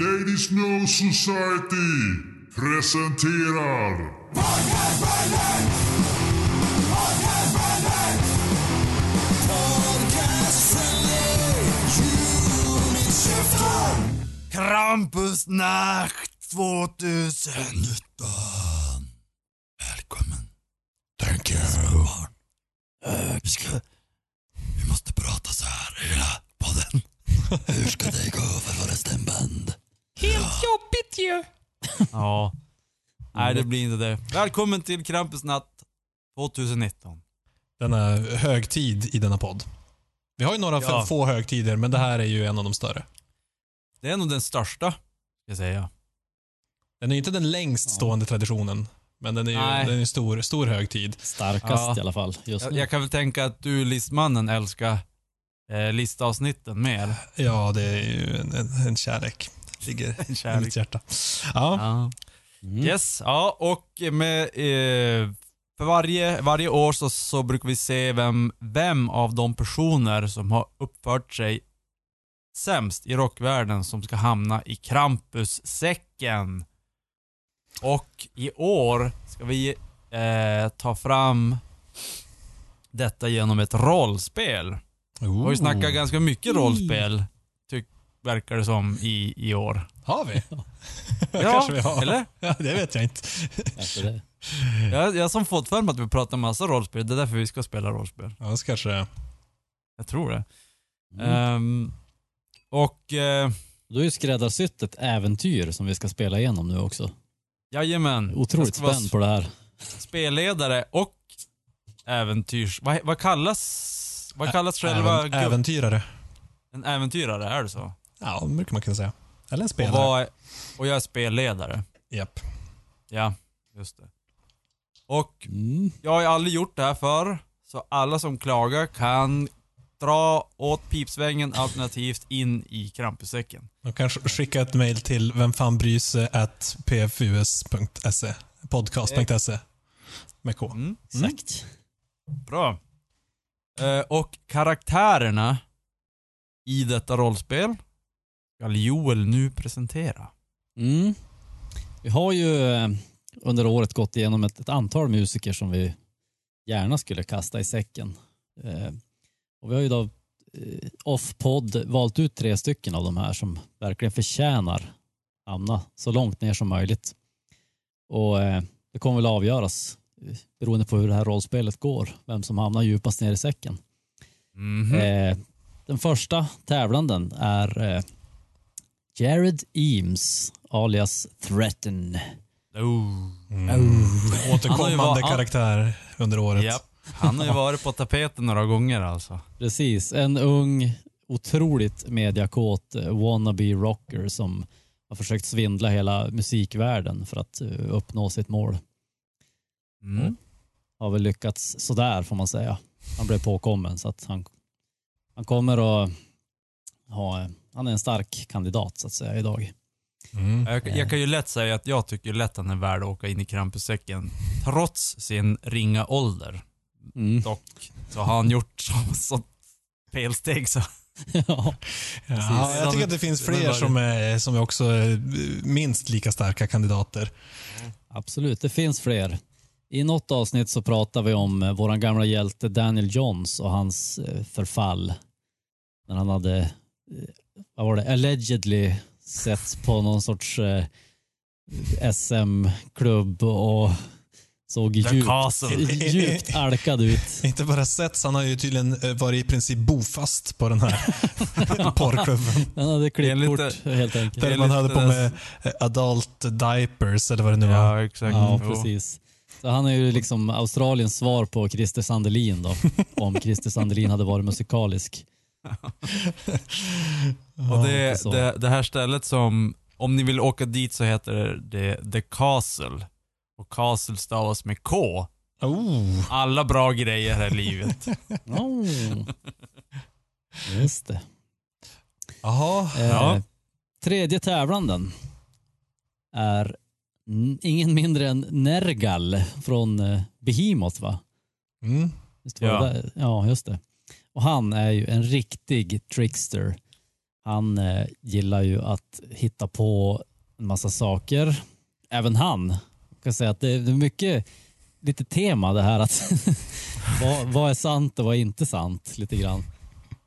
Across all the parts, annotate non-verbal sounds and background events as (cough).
Ladies No Society presenterar Krampusnacht 2019. Välkommen. Thank you. Eh, vi, ska, vi måste prata så här hela podden. Hur ska det gå för våra stämband? Helt jobbigt ju. Ja. Nej, det blir inte det. Välkommen till Krampusnatt 2019. denna högtid i denna podd. Vi har ju några Ja. få högtider, men det här är ju en av de större. Det är nog den största, ska jag säga. Den är ju inte den längst stående traditionen, men den är ju Nej. den är ju stor, stor högtid. Starkast Ja. i alla fall just Jag, nu. jag kan väl tänka att du, listmannen, älskar eh, listavsnitten mer. Ja, det är ju en, en, en kärlek. Ligger (laughs) En i mitt hjärta. Ja, Ja. Mm. Yes, ja och med, eh, för varje, varje år så, så brukar vi se vem, vem av de personer som har uppfört sig sämst i rockvärlden som ska hamna i Krampussäcken. Och i år ska vi eh, ta fram detta genom ett rollspel. Vi har ju snackat ganska mycket rollspel, verkar det som, i, i år. har vi? (laughs) Ja, Kanske vi har. eller? Ja, det vet jag inte. Det. Jag, jag har som fått för mig att vi pratar massa rollspel, det är därför vi ska spela rollspel. Ja, det kanske det är. Jag tror det. Mm. Ehm, och eh, Du har ju skräddarsytt ett äventyr som vi ska spela igenom nu också. jajamän. Otroligt spänd på det här. Spelledare och äventyrs... Vad, vad kallas... Vad kallas själva... Även, äventyrare. en äventyrare, är det så? Ja, det brukar man kunna säga. Eller en Och, spelare. vad, är- och jag är spelledare. Japp. Ja, just det. Och Mm. jag har ju aldrig gjort det här förr, så alla som klagar kan dra åt pipsvängen alternativt in i krampussäcken. Man kan sk- skicka ett mail till vemfanbryse.pfus.se podcast.se med K. Mm. Exakt. Bra. Eh, och karaktärerna i detta rollspel ska Joel nu presentera. Mm. Vi har ju eh, under året gått igenom ett, ett antal musiker som vi gärna skulle kasta i säcken. Eh, och vi har ju då eh, off-podd valt ut tre stycken av de här som verkligen förtjänar hamna så långt ner som möjligt. Och eh, det kommer väl avgöras eh, beroende på hur det här rollspelet går, vem som hamnar djupast ner i säcken. Mhm. Eh, den första tävlanden är eh, Jared Eames alias Threaten. Oh. Mm. Har Återkommande karaktär under året. Japp. Han har ju (laughs) varit på tapeten några gånger alltså. Precis, en ung, otroligt mediakåt wannabe rocker som har försökt svindla hela musikvärlden för att eh, uppnå sitt mål. Mm. Har väl lyckats sådär får man säga. Han blev påkommen så att han, han kommer att ha, han är en stark kandidat så att säga idag. Mm. Jag, jag kan ju lätt säga att jag tycker lätt han är värd att åka in i krampussäcken trots sin ringa ålder. Mm. Dock så har han gjort så, så felsteg så. (laughs) ja. Ja, jag tycker att det finns fler som är, som är också är minst lika starka kandidater. Absolut, det finns fler. I något avsnitt så pratar vi om eh, våran gamla hjälte Daniel Johns och hans eh, förfall. När han hade, eh, vad var det, allegedly sett på någon sorts eh, SM-klubb och såg djupt, djupt alkad ut. (laughs) Inte bara sett, han har ju tydligen eh, varit i princip bofast på den här (laughs) porrklubben. (laughs) Han hade klippkort lite- helt enkelt. Där är man hade på den- med eh, adult diapers eller vad det nu var. Ja, exakt. Ja, precis. Så han är ju liksom Australiens svar på Christer Sandelin då. Om Christer Sandelin hade varit musikalisk. Och det, det, det här stället som, om ni vill åka dit så heter det The Castle. Och Castle stavas med K. Oh. Alla bra grejer här i livet. (laughs) Oh. Just det. Jaha. Eh, Ja. Tredje tävlanden är ingen mindre än Nergal från eh, Behemoth va? Mm. Var Ja. ja, just det. Och han är ju en riktig trickster. Han eh, gillar ju att hitta på en massa saker. Även han. Jag kan säga att det är mycket lite tema det här att (laughs) vad, vad är sant och vad är inte sant lite grann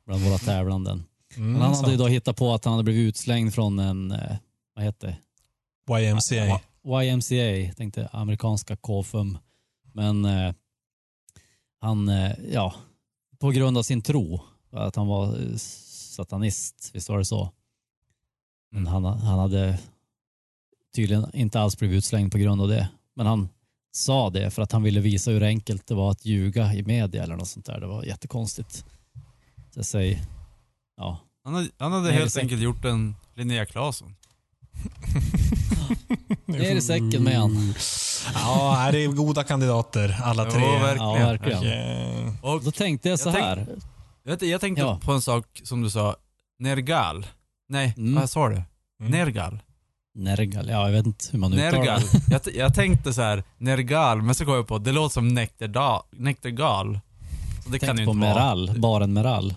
bland våra tävlanden. Mm, Men han hade ju då hittat på att han hade blivit utslängd från en, eh, vad heter det? YMCA. YMCA, tänkte amerikanska KFUM. Men eh, han, eh, ja, på grund av sin tro, att han var eh, satanist, visst var det så? Men han, han hade tydligen inte alls blivit utslängd på grund av det. Men han sa det för att han ville visa hur enkelt det var att ljuga i media eller något sånt där. Det var jättekonstigt. Så jag säger, ja, Han hade, han hade helt enkelt gjort en Linnea Claesson. Ner i säcken med han. Ja, det är goda kandidater alla Jo, tre. verkligen. Ja, verkligen. Okej. Och Då tänkte jag så Jag tänk- här. jag, vet- jag tänkte Ja. på en sak som du sa, Nergal. Nej, Mm. vad sa du? Mm. Nergal? Nergal, ja jag vet inte hur man uttalar Nergal. det. Jag, jag tänkte så här, Nergal, men så kom jag på, det låter som Nektarda- Nektargal. Så det kan Tänkte ju på inte vara. Meral, baren (laughs) Meral.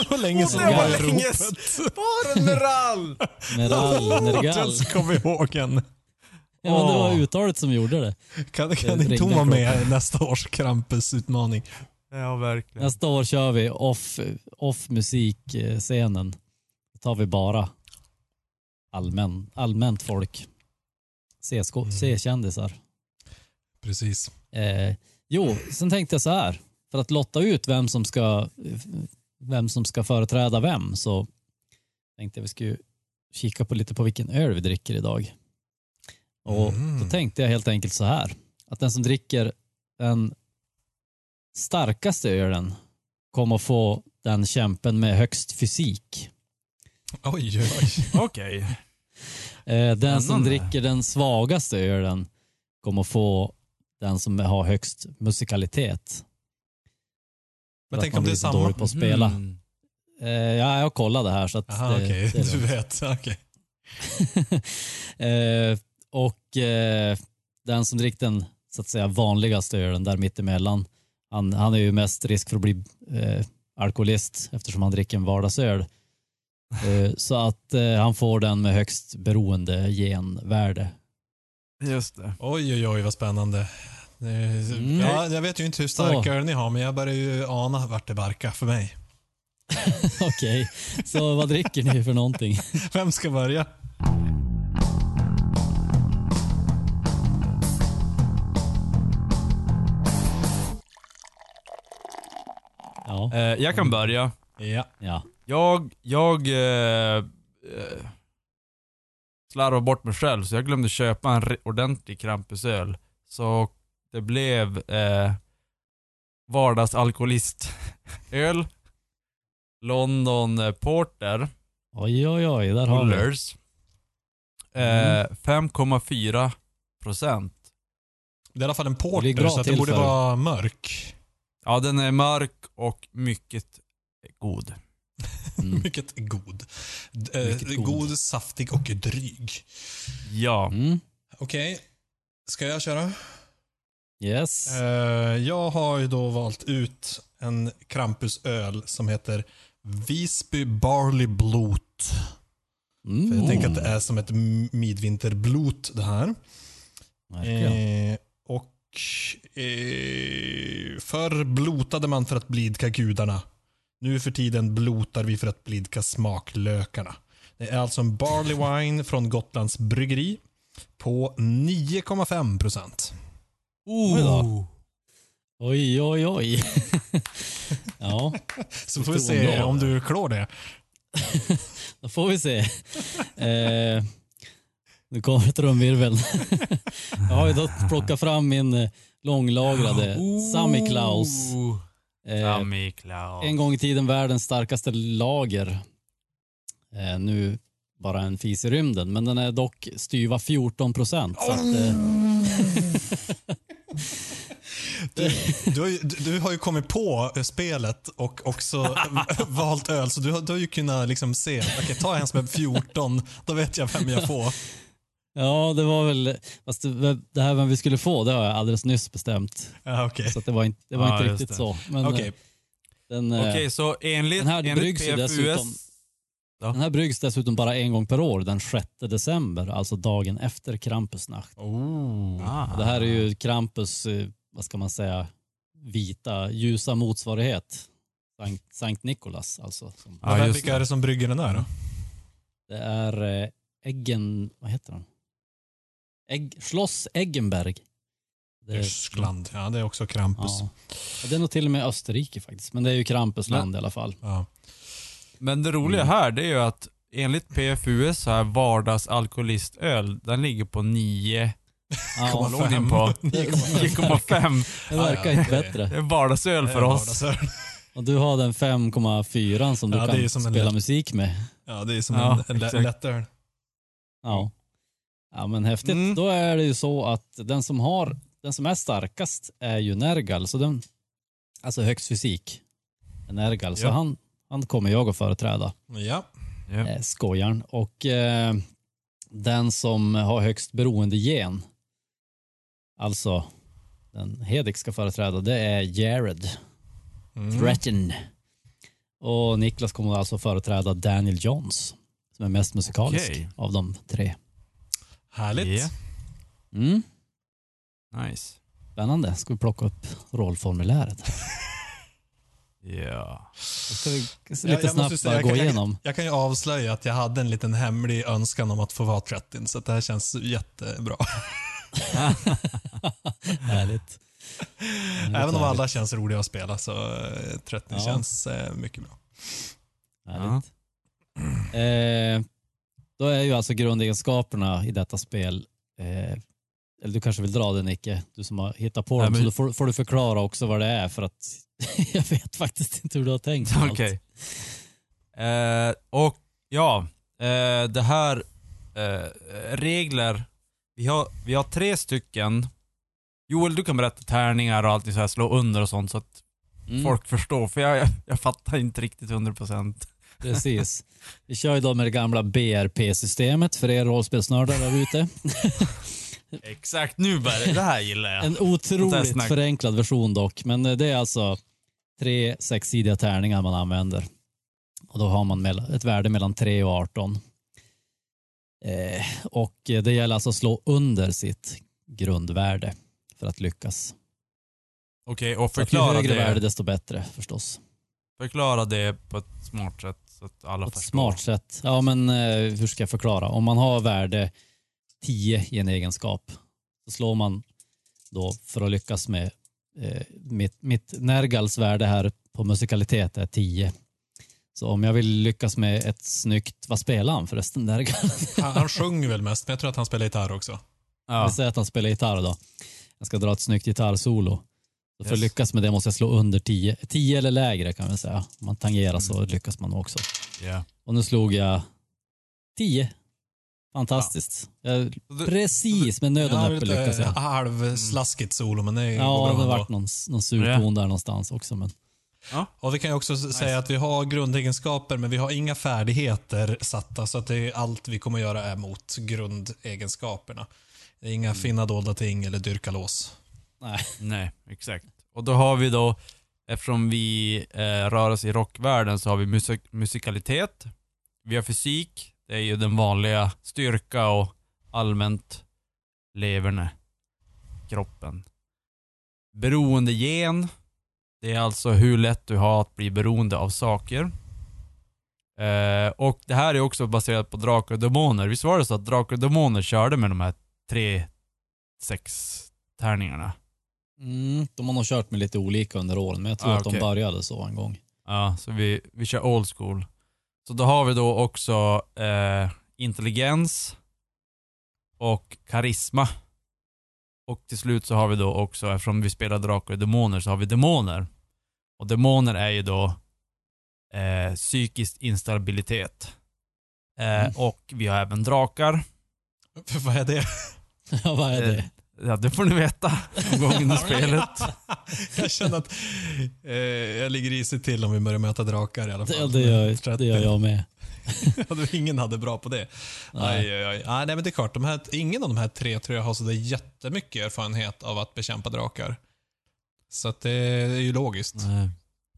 Det var länge sedan det jag var var i länge ropet. Baren Meral! Meral, Nergal. Jag kommer ihåg en. Ja, men det var uttalet som gjorde det. Kan, kan Det inte hon vara med i nästa års Krampus-utmaning? Ja, verkligen. Nästa år kör vi off, off musikscenen. Då tar vi bara allmän, allmänt folk. Mm. C-kändisar. Precis. Eh, jo, sen tänkte jag så här. För att lotta ut vem som ska, vem som ska företräda vem så tänkte jag vi skulle kika på lite på vilken öl vi dricker idag. Och Mm. då tänkte jag helt enkelt så här. Att den som dricker den starkaste ölen kommer att få den kämpen med högst fysik. Oj, oj. (laughs) Okej. Eh, den som dricker den svagaste ölen kommer att få den som har högst musikalitet. Men tänk om det är samma? dålig på att spela. Mm. Eh, ja, jag kollade här så att Aha, det, okej. det Du vet. (laughs) Okej. (laughs) eh, och eh, den som dricker den så att säga vanligaste ölen där mittemellan, han, han är ju mest risk för att bli eh, alkoholist eftersom han dricker en vardagsöl. (laughs) Eh, så att eh, han får den med högst beroende genvärde. Just det. Oj, oj, oj vad spännande. Mm. Ja, jag vet ju inte hur stark öl ni har, men jag börjar ju ana vart det barkar för mig. (laughs) Okej, så vad dricker ni för någonting? (laughs) Vem ska börja? Ja, Eh, jag kan börja. Ja. ja. Jag, jag eh, eh, slarvade bort mig själv så jag glömde köpa en ordentlig Krampusöl. Så det blev eh, vardagsalkoholistöl, London eh, Porter, Oj, oj, oj, där har vi. Eh, 5,4 procent. Det är i alla fall en porter, så att det borde för- vara mörk. Ja, den är mörk och mycket god. (laughs) Mm. Mycket god. Eh, Mycket god. god. saftig och dryg. Ja. Mm. Okej, ska jag köra? Yes. Eh, jag har ju då valt ut en Krampusöl som heter Visby Barley Blot. Mm. För jag tänker att det är som ett midvinterblot det här. Eh, och eh, förr blotade man för att blidka gudarna. Nu för tiden blotar vi för att blidka smaklökarna. Det är alltså en Barley Wine från Gotlands bryggeri på 9,5 procent. Oj då. Oj, oj, oj. (laughs) ja, Så får vi se om du klår det. (laughs) då får vi se. Eh, nu kommer trumvirveln. (laughs) Jag har ju då plockat fram min eh, långlagrade Sammy Klaus. Eh, Sammy Klaus. en gång i tiden världens starkaste lager. Eh, nu bara en fis i rymden, men den är dock styva 14 procent. Så att, eh, Du, du, har ju, du, har ju kommit på eh, spelet och också (laughs) valt öl, så du har, du har ju kunnat liksom se, okej ta en som är 14, då vet jag vem jag får. ja, det var väl, fast det, det här vem vi skulle få, det har jag alldeles nyss bestämt. Ja, okej. Så att det var inte, det var Ja, inte riktigt det. så. Men Okej. eh, Den, eh, Okej, så enligt, den här enligt bryggs PFUS... dessutom- den här bryggs dessutom bara en gång per år, den 6 december, alltså dagen efter Krampusnacht. Oh. Ah. Det här är ju Krampus, eh, vad ska man säga, vita, ljusa motsvarighet. Sankt, Sankt Nikolas alltså. Som, Ja, just Vilka det. är det som brygger den där då? Det är eh, Eggen, vad heter den? Ägg, Schloss Eggenberg. Det är, Tyskland. Ja, det är också Krampus. ja. Ja, det är nog till och med Österrike faktiskt, men det är ju Krampusland i alla fall. Ja. Men det roliga här det är ju att enligt PFUS så här vardagsalkoholistöl, den ligger på 9, Ja, vad låg din på? 9,5. det verkar inte bättre. Det är vardagsöl för oss. Och du har den 5,4 som du Ja, kan som spela lätt- musik med. Ja, det är som Ja, en, en lättöl. Ja. Ja men häftigt. Mm. Då är det ju så att den som har, den som är starkast är ju Nergal, så den, alltså högst fysik. Nergal, så Ja. han, han kommer jag att företräda, Ja. Ja. eh, skojaren. Och eh, den som har högst beroendegen, alltså den Hedik ska företräda, det är Jared Mm. Threaten. Och Niklas kommer alltså företräda Daniel Johns, som är mest musikalisk Okej. av de tre. Härligt. Ja. Mm. Nice. Spännande. Ska vi plocka upp rollformuläret? (laughs) Ja. Ska vi lite Jag- jag måste snabbt säga, bara jag gå kan- igenom. Jag kan ju avslöja att jag hade en liten hemlig önskan om att få vara 30, så det här känns jättebra. (laughs) Härligt. Även om alla känns roliga att spela så eh, 30 Ja. känns eh, mycket bra. Härligt. (clears throat) Eh, då är ju alltså grundegenskaperna i detta spel, eh, eller du kanske vill dra det Nicke, du som har hittat på Nej, dem, men- så då får, får du förklara också vad det är för att (laughs) jag vet faktiskt inte hur du har tänkt. Okej. Eh, och ja, eh, det här eh, regler. Vi har, vi har tre stycken. Joel, du kan berätta tärningar och alltid så här slå under och sånt så att Mm, folk förstår. För jag, jag, jag fattar inte riktigt 100%. Precis. Vi kör ju då med det gamla BRP-systemet för er rollspelsnördar där ute. (laughs) Exakt, nu börjar det. Det här gillar jag. En otroligt förenklad version dock, men det är alltså tre sexsidiga tärningar man använder. Och då har man ett värde mellan 3 och 18. Eh, och det gäller alltså att slå under sitt grundvärde för att lyckas. Okej, och Så att ju förklara högre värde det, desto bättre förstås. förklara det på ett smart sätt så att alla På ett smart sätt. Ja men eh, hur ska jag förklara? Om man har värde 10 i en egenskap så slår man då för att lyckas med eh, mitt, mitt Nergals värde här på musikalitet är 10. Så om jag vill lyckas med ett snyggt, vad spelar han förresten Nergal? Han, han sjunger väl mest, men jag tror att han spelar gitarr också. Ja. Vi säger att han spelar gitarr då. Jag ska dra ett snyggt gitarrsolo. Så för att Yes. lyckas med det måste jag slå under 10. 10 eller lägre kan vi säga. Om man tangerar så lyckas man också. Ja. Och nu slog jag 10. Fantastiskt. Jag, precis med nöd och Ja, näppe lyckas jag. halvslaskigt solo, men det går Ja, bra det har ändå. varit någon, någon surton där någonstans också. Men, Och vi kan ju också säga att vi har grundegenskaper, men vi har inga färdigheter satta, så att det är allt vi kommer göra är mot grundegenskaperna. Det är inga Mm. finna dolda ting eller dyrka lås. nej. Nej, exakt. Och då har vi då, eftersom vi eh, rör oss i rockvärlden så har vi musik musikalitet, vi har fysik, det är ju den vanliga styrka och allmänt leverne, kroppen. Beroendegen, det är alltså hur lätt du har att bli beroende av saker. Eh, och det här är också baserat på drakar och demoner. Visst var det så att drakar och demoner körde med de här tre, sex tärningarna? Mm, de har nog kört med lite olika under åren, men jag tror Ah, att de okej. började så en gång. Ja, så vi, vi kör old school. Så då har vi då också eh, intelligens och karisma. Och till slut så har vi då också, eftersom vi spelar drakar och demoner, så har vi demoner. Och demoner är ju då eh, psykisk instabilitet. Eh, Mm. Och vi har även drakar. För (laughs) vad är det? (laughs) Ja, vad är det? Ja, det får ni veta någon gång under spelet. (laughs) jag känner att eh, jag ligger risigt till om vi börjar möta drakar i alla fall. Det, det, gör, (laughs) det gör jag med. (laughs) Ingen hade bra på det. Nej. Aj, aj, aj. Nej, men det är klart, de här, ingen av de här tre tror jag har så där jättemycket erfarenhet av att bekämpa drakar. Så att det är ju logiskt. Nej.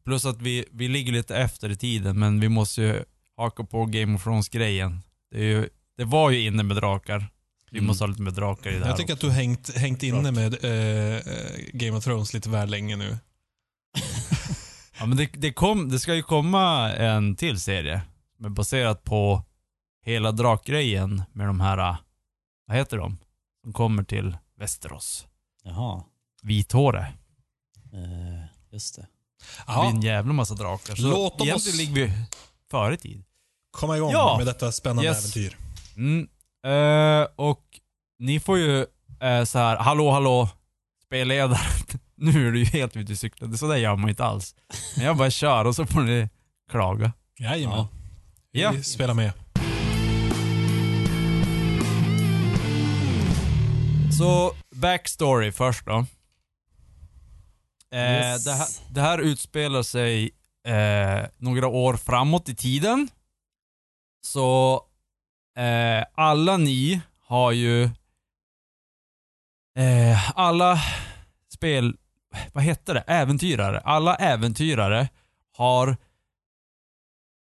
Plus att vi, vi ligger lite efter i tiden, men vi måste ju haka på Game of Thrones-grejen. Det, det var ju inne med drakar. Vi Mm. måste ha lite med drakar i det här Jag tycker att du har hängt, hängt inne med eh, eh, Game of Thrones lite väl länge nu. (laughs) Ja, men det, det, kom, det ska ju komma en till serie. Som är baserat på hela drakgrejen med de här, äh, vad heter de? Som kommer till Västerås. Jaha. Vithåre. Eh, just det. Det blir en jävla massa drakar. Så Låt oss- egentligen ligger vi före tid. komma igång Ja. med detta spännande Yes. äventyr. Mm. Eh, och ni får ju eh, så här, hallå hallå, spelledare. (laughs) nu är du ju helt ute i cykeln. Så där gör man inte alls. Men jag bara kör och så får ni klaga. Jajamän. Vi Ja. spelar med. Så backstory först då. Eh, Yes. det, här, det här utspelar sig eh, några år framåt i tiden. Så eh, alla ni har ju eh, alla spel, vad heter det, äventyrare. Alla äventyrare har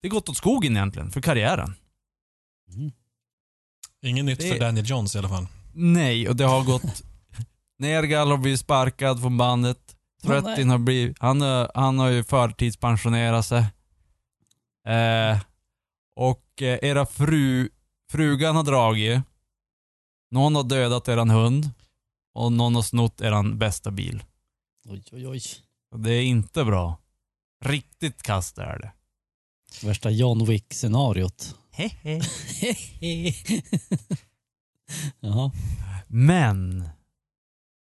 det gått åt skogen egentligen för karriären. Mm. Inget nytt Det- för Daniel Jones i alla fall. Nej, och det har gått... (laughs) Nergal har blivit sparkad från bandet. Tröttin har blivit... Han, har- han har ju förtidspensionerat sig. Eh, och eh, era fru... Frugan har dragit. Någon har dödat eran hund. Och någon har snott eran bästa bil. Oj, oj, oj. Det är inte bra. Riktigt kast är det. Värsta John Wick-scenariot. Hehe. (laughs) Jaha. Men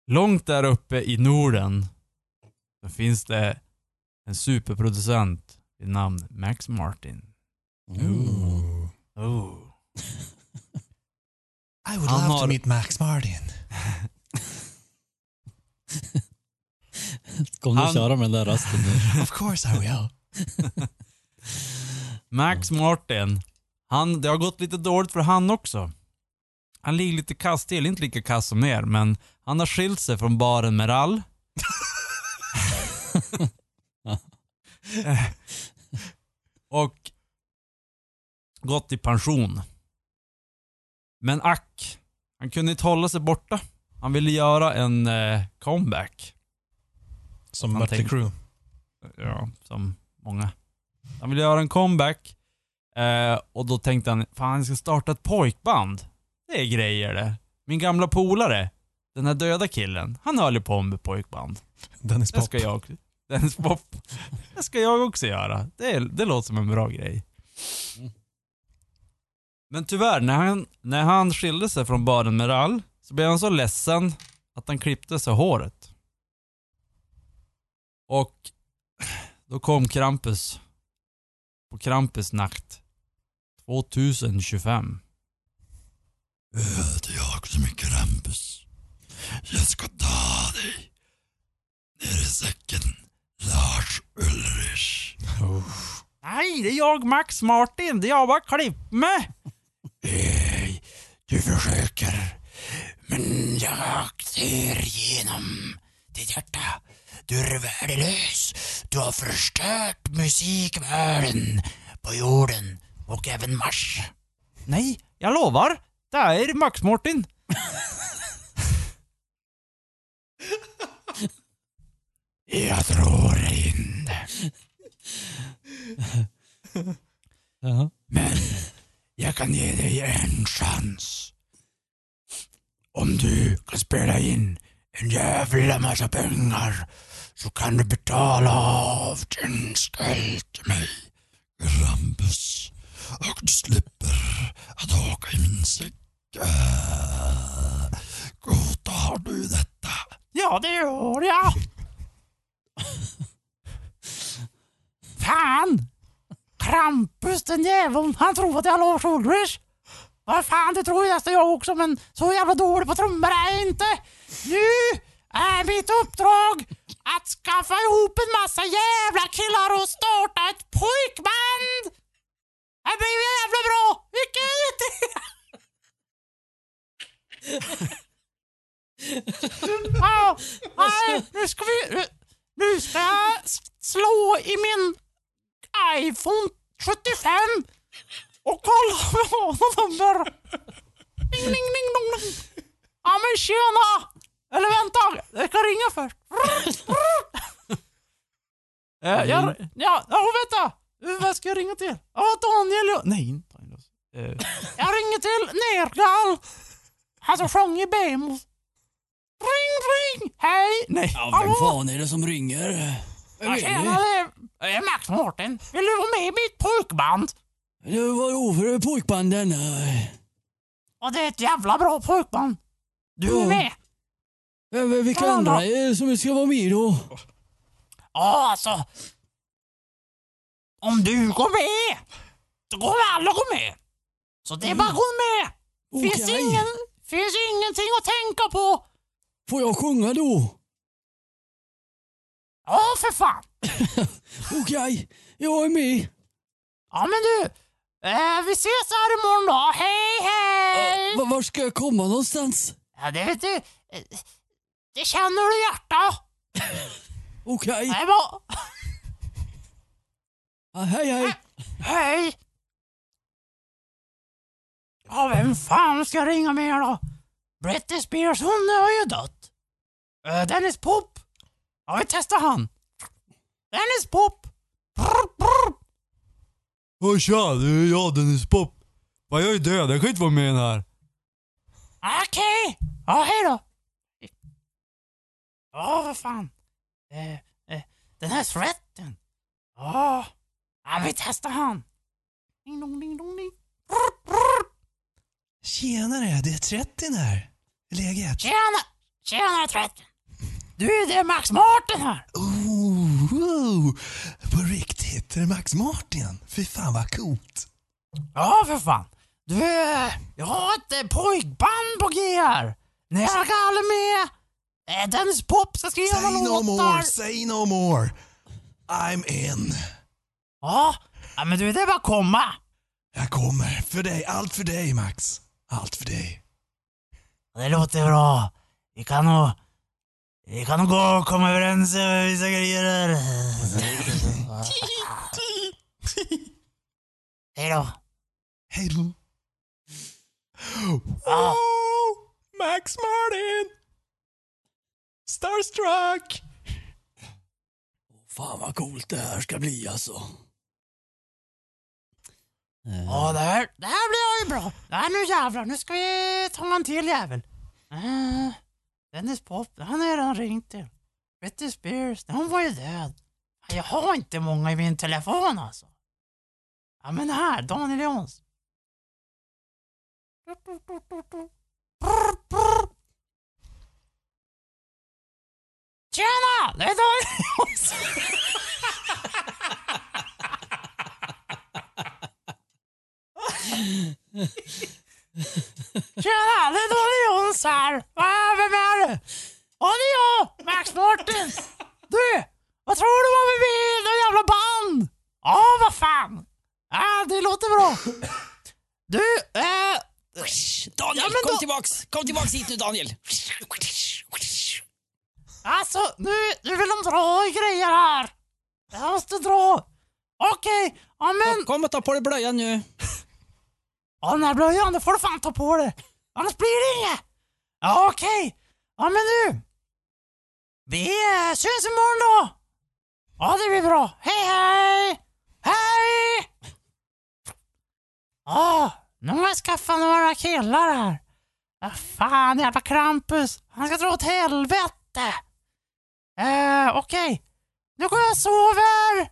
långt där uppe i Norden så finns det en superproducent vid namn Max Martin. Mm. Oh. I would Han love to har- meet Max Martin. (laughs) (laughs) Kom du Han- köra med den där rösten nu? (laughs) Of course I will. (laughs) Max Martin, han, det har gått lite dåligt för han också. Han ligger lite kast till, inte lika kass som er, men han har skilt sig från baren Meral. och gått i pension. Men ack, han kunde inte hålla sig borta. Han ville göra en eh, comeback. Som Mötley tänker- Crüe. Ja, som många. Han ville göra en comeback. Eh, och då tänkte han, fan jag ska starta ett pojkband. Det är grejer det. Min gamla polare, den här döda killen, han höll ju på med pojkband. Dennis Det Pop. ska jag. Dennis Pop. Det ska jag också göra. Det, det låter som en bra grej. Mm. Men tyvärr, när han, när han skilde sig från baren Meral så blev han så ledsen att han klippte sig håret. Och då kom Krampus på Krampus natt 2025. Det är jag som är Krampus. Jag ska ta dig. Ner i säcken, Lars Ulrich. Nej, det är jag Max Martin. Det är jag bara klipp mig. Nej, du försöker. Men jag ser igenom ditt hjärta. Du är värdelös. Du har förstört musikvärlden på jorden och även Mars. Nej, jag lovar. Det är Max Martin. Jag drar in. Jaha. Men jag kan ge dig en chans. Om du kan spela in en jävla massa pengar så kan du betala av din skuld till mig, Krampus. Och du slipper att åka i min säck. Godtar du detta? Ja, det gör jag. Fan! Krampus den jäveln, han tror att jag är Lars Ulrich. Vad fan, det tror jag nästan jag också, men så jävla dålig på trummor är jag inte. Nu är mitt uppdrag att skaffa ihop en massa jävla killar och starta ett pojkband. Det blir jävla bra. Vilken idé! (laughs) Ja, nej, nu ska vi... Nu ska jag slå i min iPhone 75 och kolla jag har nummer. Ding, ding, ding, dong, dong. Ja men tjena! Eller vänta, jag ska ringa först. Eh, jag, ja, ja, vänta. Vad ska jag ringa till? Ja, Daniel. jag- Nej, inte Daniel. Eh, Jag ringer till Nergal. Han som sjöng i Bemos. Ring, ring! Hej! Nej, hallå? fan är det som ringer? Ja, tjena, det är Max Martin. Vill du vara med i mitt pojkband? Vadå för pojkbanden? Ja, det är ett jävla bra pojkband. Du är Ja. med? Vilka Ja, andra är det som ska vara med då? Ja, alltså. Om du går med, så kommer alla gå med. Så det är bara att gå med. Finns, Okej. ingen, finns ingenting att tänka på. Får jag sjunga då? Ja, för fan. (laughs) Okej, jag är med. Ja, men du. Eh, vi ses här imorgon då. Hej, hej! Va- Var ska jag komma någonstans? Ja, det vet du. Eh, Det känner du i hjärtat. Okej, är bra. ja, hej hej. Hej! Ja, vem fan ska jag ringa mer då? Britney Spears, hon har ju dött. Eh, Dennis Pop. Ja, vi testar han. Dennis Pop. Brr, brr. Åh tja, det är jag Dennis Pop. Va, jag är död, jag kan inte vara med i den här. Okej. Ja, hej då. Ja, vad fan. Eh, eh, den här threaten. Ja. Ja, vi testar han. Ding dong, ding dong, ding. Brr, brr. Tjenare, det är 30 här. Hur är läget? Tjena! Tjena threaten. Du, det är Max Martin här. Oh, oh, på riktigt, är det Max Martin? Fy fan vad coolt. Ja, för fan. Du, jag har ett eh, pojkband på G här. Nergal med. Eh, Dennis Pop ska skriva Say några no låtar. more, say no more. I'm in. Ja, ja, men du, det är bara att komma. Jag kommer. För dig, allt för dig Max. Allt för dig. Det låter bra. Vi kan nog... Vi kan nog gå och komma överens över vissa grejer här. (laughs) Hej då. Hej då. Ja. Wow, Max Martin! Starstruck! Fan vad coolt det här ska bli alltså. Ja, det här, det här blir ju bra. Det här nu jävlar, nu ska vi ta en till jävel. Uh, Dennis Pop, han har jag redan ringt till. Britney Spears, hon var ju död. Jag har inte många i min telefon alltså. Ja men här, Daniel Jons. Tjena! Det är Daniel Jons. (laughs) Tjena, det är Daniel Jons här. Va, vem är det? Ja, det är jag, Max Martin. Du, vad tror du var vi med i jävla band? Ja, vad fan. Ja, det låter bra. Du, eh... Daniel, Ja, kom då- tillbaks! Kom tillbaks hit nu Daniel! Alltså, nu, nu vill de dra i grejer här. Jag måste dra. Okej, ja men... Kom och ta på dig blöjan nu. Ja, den här blöjan, då får du fan ta på dig. Annars blir det inget. Ja, okej. Ja, men du. Vi eh, imorgon då. Ja, det blir bra. Hej, hej. Hej. Ja, nu har jag skaffat några killar här. Vad fan, jävla Krampus. Han ska dra åt helvete. Eh, okej. Nu går jag och sover.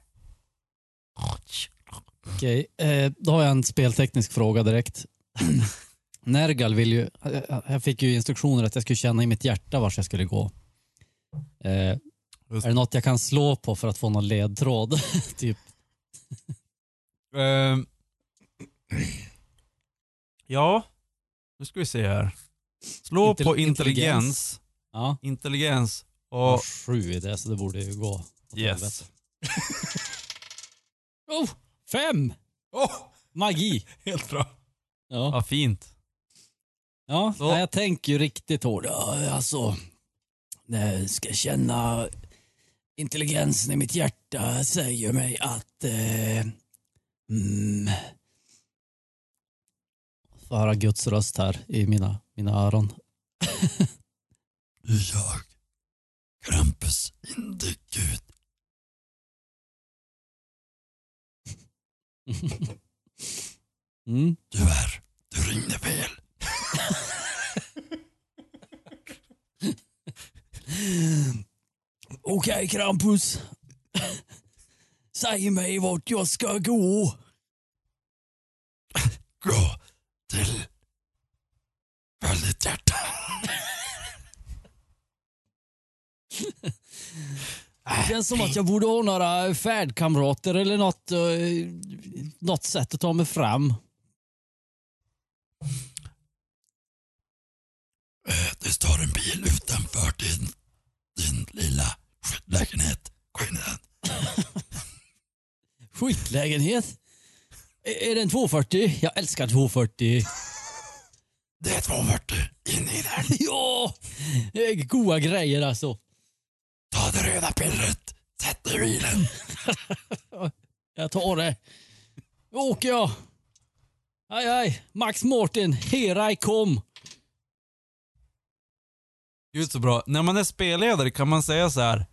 Okej, eh, då har jag en spelteknisk fråga direkt. (clears throat) Nergal vill ju, jag- jag fick ju instruktioner att jag skulle känna i mitt hjärta vart jag skulle gå. Eh, är det något jag kan slå på för att få någon ledtråd? (laughs) typ. Ehm. ja, nu ska vi se här. Slå Intelli- på intelligens. Ja, Intelligens. jag har Och sju i det så det borde ju gå. åt yes. helvete. (laughs) Oh, fem! Oh, Magi! (laughs) helt bra. Ja, Vad fint. ja Så. nej, jag tänker ju riktigt hårt. Alltså, jag ska känna intelligensen i mitt hjärta säger mig att... Eh, mm, får höra Guds röst här i mina, mina öron. (laughs) Jag, Krampus, inte Gud. Mm. Tyvärr, du ringde fel. (laughs) Okej Krampus. Säg mig vart jag ska gå. Gå till väldigt hjärta. (laughs) Det känns som att jag borde ha några färdkamrater eller något, eh, något sätt att ta mig fram. Det står en bil utanför din, din lilla lägenhet. Gå in i den. (laughs) Skitlägenhet. Är det en 240? Jag älskar 240. Det är 240. In i den. (laughs) Ja, det är goda grejer alltså. Ta det röda pillret. Sätt dig i bilen. (laughs) Jag tar det. Nu åker jag. Hej hej, Max Martin, here I come. Gud så bra. När man är spelledare kan man säga så här.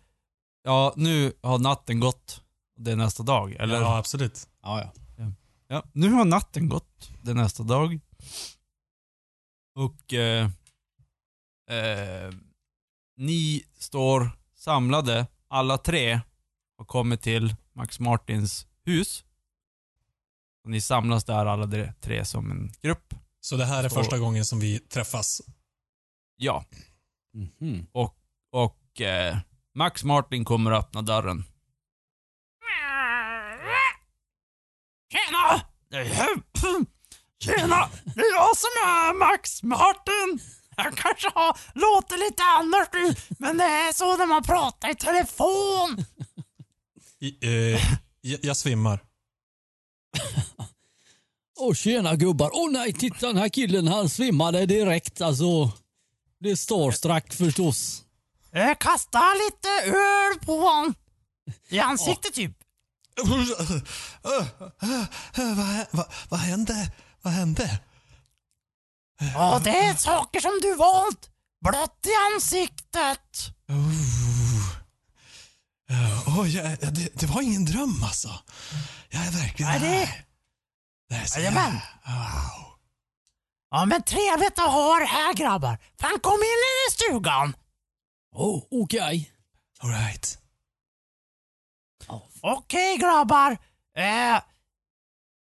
Ja, nu har natten gått. Det är nästa dag. Eller? Ja, absolut. Ja, ja. Ja, nu har natten gått. Det är nästa dag. Och eh, eh, ni står samlade, alla tre, och kommer till Max Martins hus. Och ni samlas där alla tre som en grupp. Så det här är Så- första gången som vi träffas. Ja, Mhm. och eh, Max Martin kommer att öppna dörren. Tjena! (clears throat) Tjena! Det är jag som är Max Martin. Jag kanske har låter lite annars nu, men det är så när man pratar i telefon. I, eh, jag, jag svimmar. (laughs) Åh tjena gubbar. Åh nej, titta den här killen han svimmade direkt alltså. Det är starstruck förstås. Jag kastar lite öl på honom. I ansiktet typ. (laughs) Vad, vad, vad hände? Vad hände? Ja, det är saker som du valt. Blött i ansiktet. Oh. Ja, jag- jag- det, det var ingen dröm alltså. Jag är verkligen här. Det är så Jajamän. Wow. Ja, men trevligt att ha er här grabbar. Fan, kom in i stugan. Åh, okej. All right. Okej grabbar. Eh,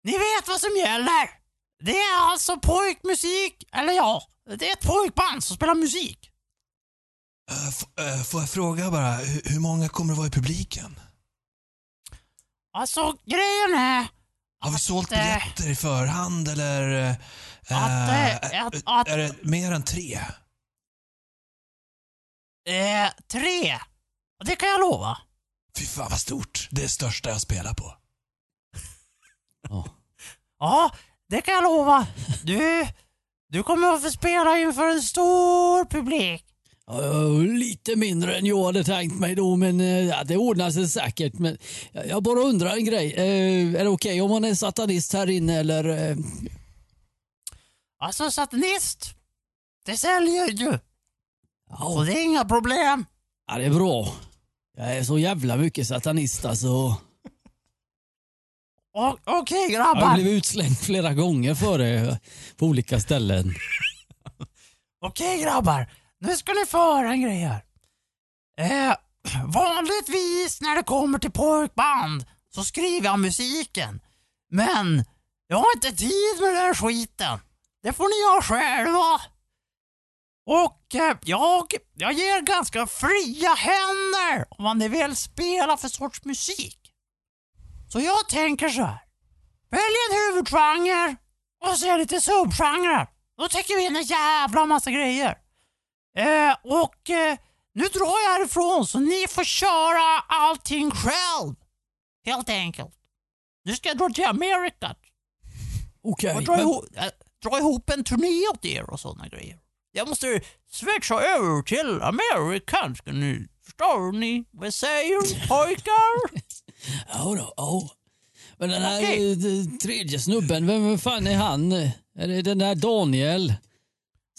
ni vet vad som gäller. Det är alltså pojkmusik, eller ja, det är ett pojkband som spelar musik. Uh, får jag fråga bara, hur, många kommer att vara i publiken? Alltså grejen är Har vi sålt eh, biljetter i förhand eller? Att, eh, att- att- är det mer än tre? eh, tre. Det kan jag lova. Fy fan vad stort. Det är det största jag spelar på. (laughs) Ja. Ja, det kan jag lova. Du, du kommer att få spela inför en stor publik. Uh, lite mindre än jag hade tänkt mig då, men ja, det ordnar sig säkert. Men jag, jag bara undrar en grej. Eh, är det okej om man är satanist här inne eller? eh, Alltså satanist, det säljer ju. ja, Och det är inga problem. ja, det är bra. Jag är så jävla mycket satanist alltså. Okej Jag har grabbar. blivit utslängd flera gånger för det på olika ställen. (laughs) Okej grabbar, nu ska ni få höra en grej här. Eh, vanligtvis när det kommer till pojkband så skriver jag musiken. Men jag har inte tid med den skiten. Det får ni göra själva. Och eh, jag, jag ger ganska fria händer om vad ni vill spela för sorts musik. Så jag tänker så här. Välj en huvudgenre och så lite subgenrer. Då täcker vi in en jävla massa grejer. Eh, och eh, nu drar jag härifrån så ni får köra allting själv. Helt enkelt. Nu ska jag dra till Amerika Okej. och dra, men- ihop, äh, dra ihop en turné åt er och sådana grejer. Jag måste switcha över till Amerika ska ni Förstår ni vad jag säger pojkar? Ja då, ja. Men den här Okej. eh, tredje snubben, vem, vem fan är han? Är det den där Daniel?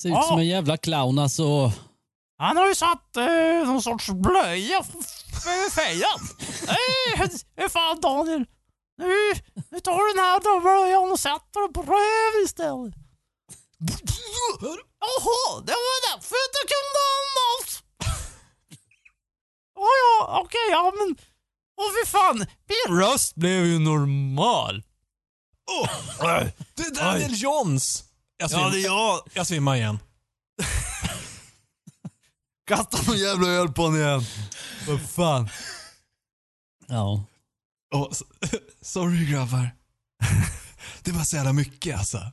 Ser ut Ja. som en jävla clown alltså. Han har ju satt eh, någon sorts blöja för fejan. Hur fan Daniel. Nu, nu tar du den här blöjan och sätter den på röven istället. Jaha, det var därför jag inte kunde annat. Ja, ja, okej, ja men... Åh fy fan, min röst blev ju normal. Oh, det är Daniel Johns! Jag, svim, Ja, det är jag. jag svimmar igen. (laughs) Kasta någon jävla öl på honom igen. Vad fan. Ja. Oh, (laughs) sorry grabbar. Det var så jävla mycket alltså.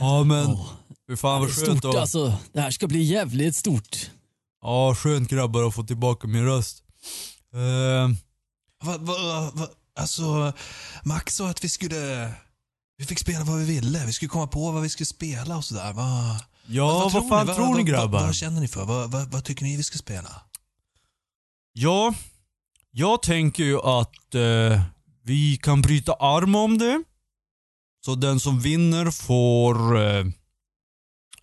Ja men, Åh, fy fan vad skönt stort att... alltså. Det här ska bli jävligt stort. Ja, skönt grabbar att få tillbaka min röst. Eh, Va, va, va, alltså, Max sa att vi skulle... Vi fick spela vad vi ville. Vi skulle komma på vad vi skulle spela och sådär. Va, ja, vad, fan ni? tror vad, ni vad, grabbar? Vad, vad känner ni för? Vad, vad, vad tycker ni vi ska spela? Ja, jag tänker ju att eh, vi kan bryta arm om det. Så den som vinner får eh,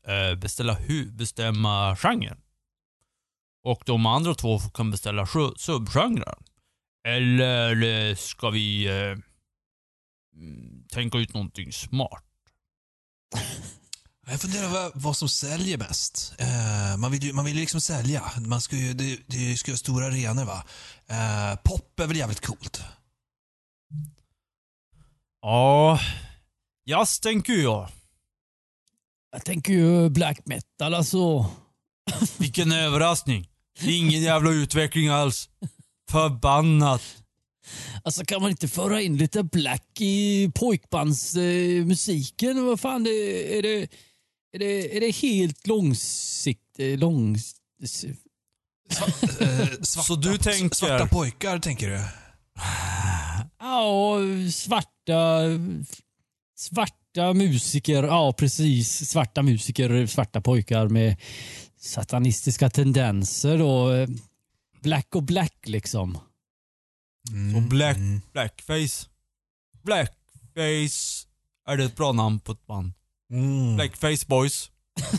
eh, beställa bestämma genre. Och de andra två kan beställa subgenrer. Eller eh, ska vi eh, mm, tänka ut någonting smart? Jag funderar vad, vad som säljer bäst. Eh, man vill ju man vill ju liksom sälja. Man ska ju, det, det ska ju stora arenor va. Eh, pop är väl jävligt coolt. Ja, jazz tänker jag. Jag tänker ju black metal alltså. Vilken överraskning. Ingen jävla utveckling alls. Förbannat. Alltså kan man inte föra in lite black i pojkbandsmusiken? Eh? Vad fan, det, är, det, är, det, är det helt långsiktigt? Lång... Eh, svarta, Så du tänker- Svarta pojkar tänker du? Ja, svarta... Svarta musiker, ja precis. Svarta musiker, svarta pojkar med satanistiska tendenser då. Black och black liksom. Så black, Mm. blackface. Blackface. Är det ett bra namn på ett band? Mm. Blackface boys.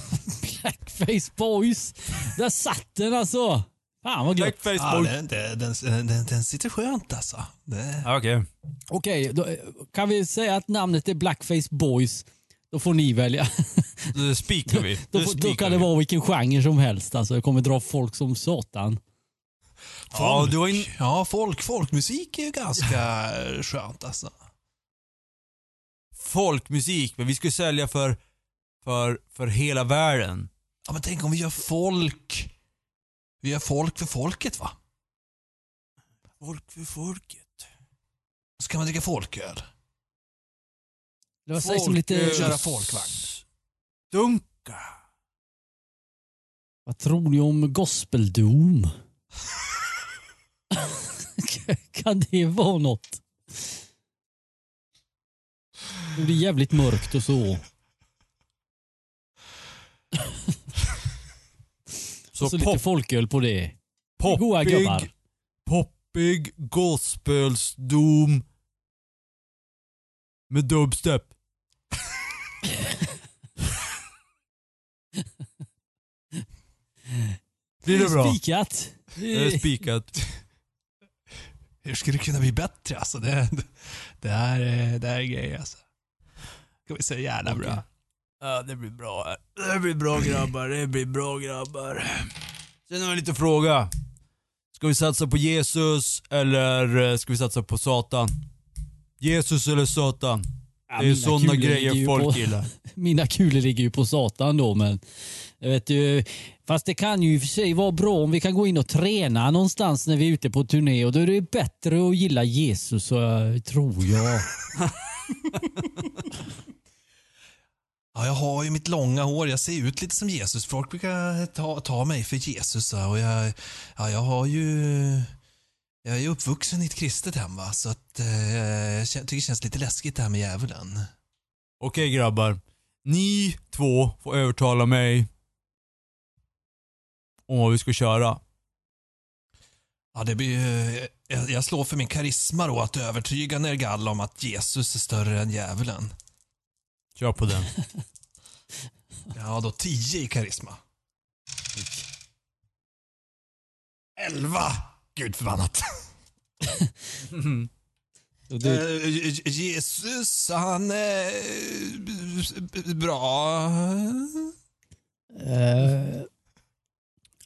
(laughs) Blackface boys. Där satt den alltså. Fan vad gött. Blackface Ja, boys. den, den, den, den, den sitter skönt alltså. Det, Okej. Okej, då, eh, kan vi säga att namnet är Blackface boys? Då får ni välja. Det spikar vi. (laughs) Då, Det då spikar kan det vi. vara vilken genre som helst. Alltså, det kommer dra folk som satan. Ja, folk, du var in... ja folk, folkmusik är ju ganska (laughs) skönt alltså. Folkmusik, men vi skulle sälja för, för, för hela världen. Ja, men tänk om vi gör folk. Vi gör folk för folket va? Folk för folket. Så kan man dricka folköl. Det var som lite... Folköl. Köra folkvagn. Dunka. Vad tror ni om gospeldoom? (laughs) kan det vara något? Det blir jävligt mörkt och så. (laughs) Så och så lite folköl på det. Goa gubbar. poppig, poppig gospelsdom med dubstep. Blir det bra? Spikat. Det är spikat. Hur skulle det kunna bli bättre alltså? Det, det, här, är- det här är grejer alltså. Ska vi säga jävla bra. Ja, det blir bra. Det blir bra grabbar. Det blir bra grabbar. Sen har jag lite fråga. Ska vi satsa på Jesus eller eh, ska vi satsa på Satan? Jesus eller Satan? Ja, Det är ju sådana grejer folk på- gillar. (laughs) Mina kulor ligger ju på satan då men jag vet ju, fast det kan ju i och för sig vara bra om vi kan gå in och träna någonstans när vi är ute på turné och då är det bättre att gilla Jesus tror jag. (laughs) Ja, jag har ju mitt långa hår. Jag ser ut lite som Jesus. Folk brukar ta, ta mig för Jesus. Och jag, ja, jag har ju... Jag är ju uppvuxen i ett kristet hem va, så att eh, jag tycker det känns lite läskigt det här med djävulen. Okej grabbar. Ni två får övertala mig om vad vi ska köra. Ja, det blir, ju- jag, jag slår för min karisma då att övertyga Nergal om att Jesus är större än djävulen. Kör på den. (laughs) Ja, då 10 i karisma. 11! Gud förbannat. (laughs) Och du, Eh, Je- Jesus, han är eh, bra.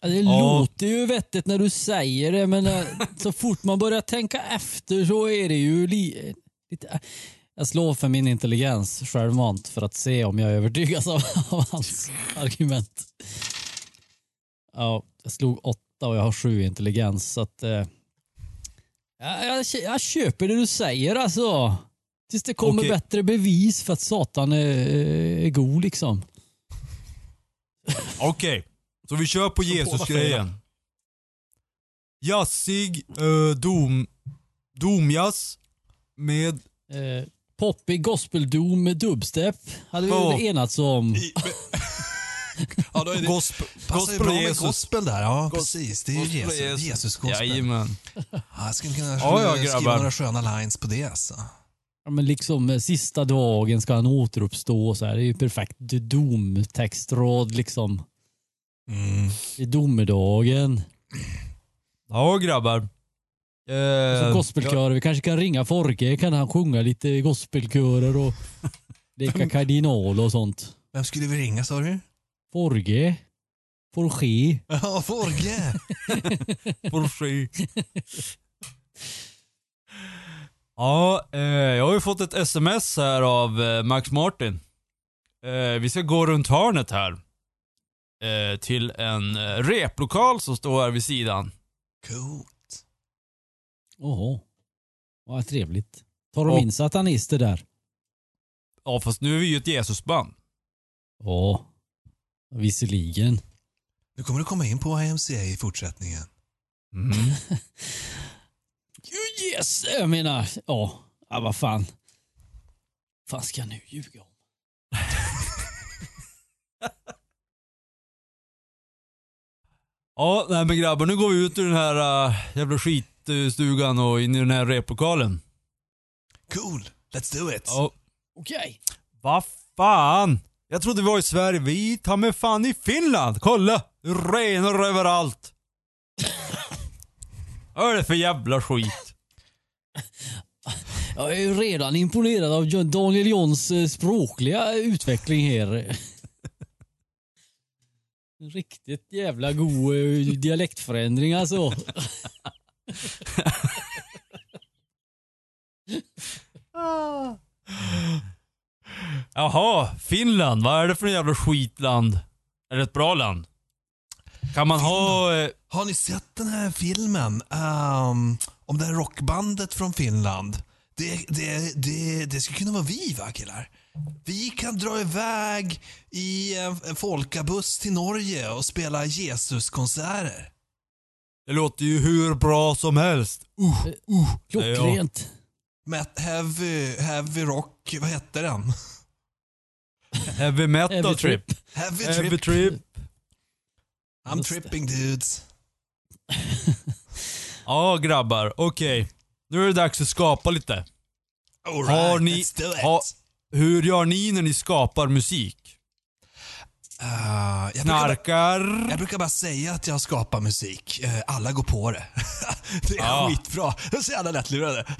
ja, det låter ju vettigt när du säger det, men (laughs) så fort man börjar tänka efter så är det ju li, lite... Jag slår för min intelligens självmant för att se om jag övertygas av, av hans argument. Ja, jag slog åtta och jag har sju intelligens. Så att, eh, ja, jag, jag köper det du säger alltså. Tills det kommer Okej. bättre bevis för att Satan är, är god liksom. Okej, så vi kör på (laughs) Jesus-grejen. Jazzig eh, dom, domjazz med... Eh, poppig gospeldoom med dubstep hade vi Ja. enats om. I- (laughs) Ja, då är det, Gospel, gospel bra och med Jesus. gospel där. Ja, Gos- precis. Det är ju Jesus. Jesus. Jesus gospel. Jajamän. Ja, jag skulle kunna Ja, ja, skriva några sköna lines på det. Alltså. Ja, men liksom eh, sista dagen ska han återuppstå och så här. Det är ju perfekt domtextrad liksom. Mm. I domedagen. Ja grabbar. Eh, gospelkörer. Vi kanske kan ringa Forge. Kan han sjunga lite gospelkörer och leka (laughs) kardinal och sånt. Vem skulle vi ringa sa du? Forge. Forge. (laughs) Ja, Forge. (laughs) får se. Ja, eh, jag har ju fått ett sms här av eh, Max Martin. Eh, vi ska gå runt hörnet här. Eh, till en eh, replokal som står här vid sidan. Coolt. Jaha. Vad trevligt. Tar de Och- in satanister där? Ja, fast nu är vi ju ett Jesusband. Ja. Visserligen. Nu kommer du komma in på IMCA i fortsättningen. Mm. (laughs) Yes, jag menar, ja, ja vad fan. fan ska jag nu ljuga om? (laughs) Ja, nej men grabbar, nu går vi ut ur den här uh, jävla skitstugan och in i den här replokalen. Cool. Let's do it. Ja, Okej. vad fan? Jag trodde vi var i Sverige. Vi tar med fan i Finland. Kolla! Renor överallt. Vad är det för jävla skit? (laughs) Jag är ju redan imponerad av Daniel Johns eh, språkliga utveckling här. (laughs) Riktigt jävla god eh, dialektförändring alltså. (laughs) Jaha, Finland. Vad är det för en jävla skitland? Är det ett bra land? Kan man ha... eh, Har ni sett den här filmen ehm, om det här rockbandet från Finland? Det, det, det, det skulle kunna vara vi va killar? Vi kan dra iväg i en, en folkabuss till Norge och spela Jesuskonserter. Det låter ju hur bra som helst. Uh, uh. Klockrent. Met heavy, heavy rock, vad hette den? Heavy metal Heavy trip. trip. Heavy, Heavy trip. I'm Just det. tripping dudes. (laughs) Ja grabbar, okej. Nu är det dags att skapa lite. All Har right, ni- let's do it. har- Hur gör ni när ni skapar musik? Uh, jag, brukar bara, Knarkar? jag brukar bara säga att jag skapar musik. Eh, alla går på det. (laughs) det är Ja. skitbra. De är så jävla lättlurade. (laughs)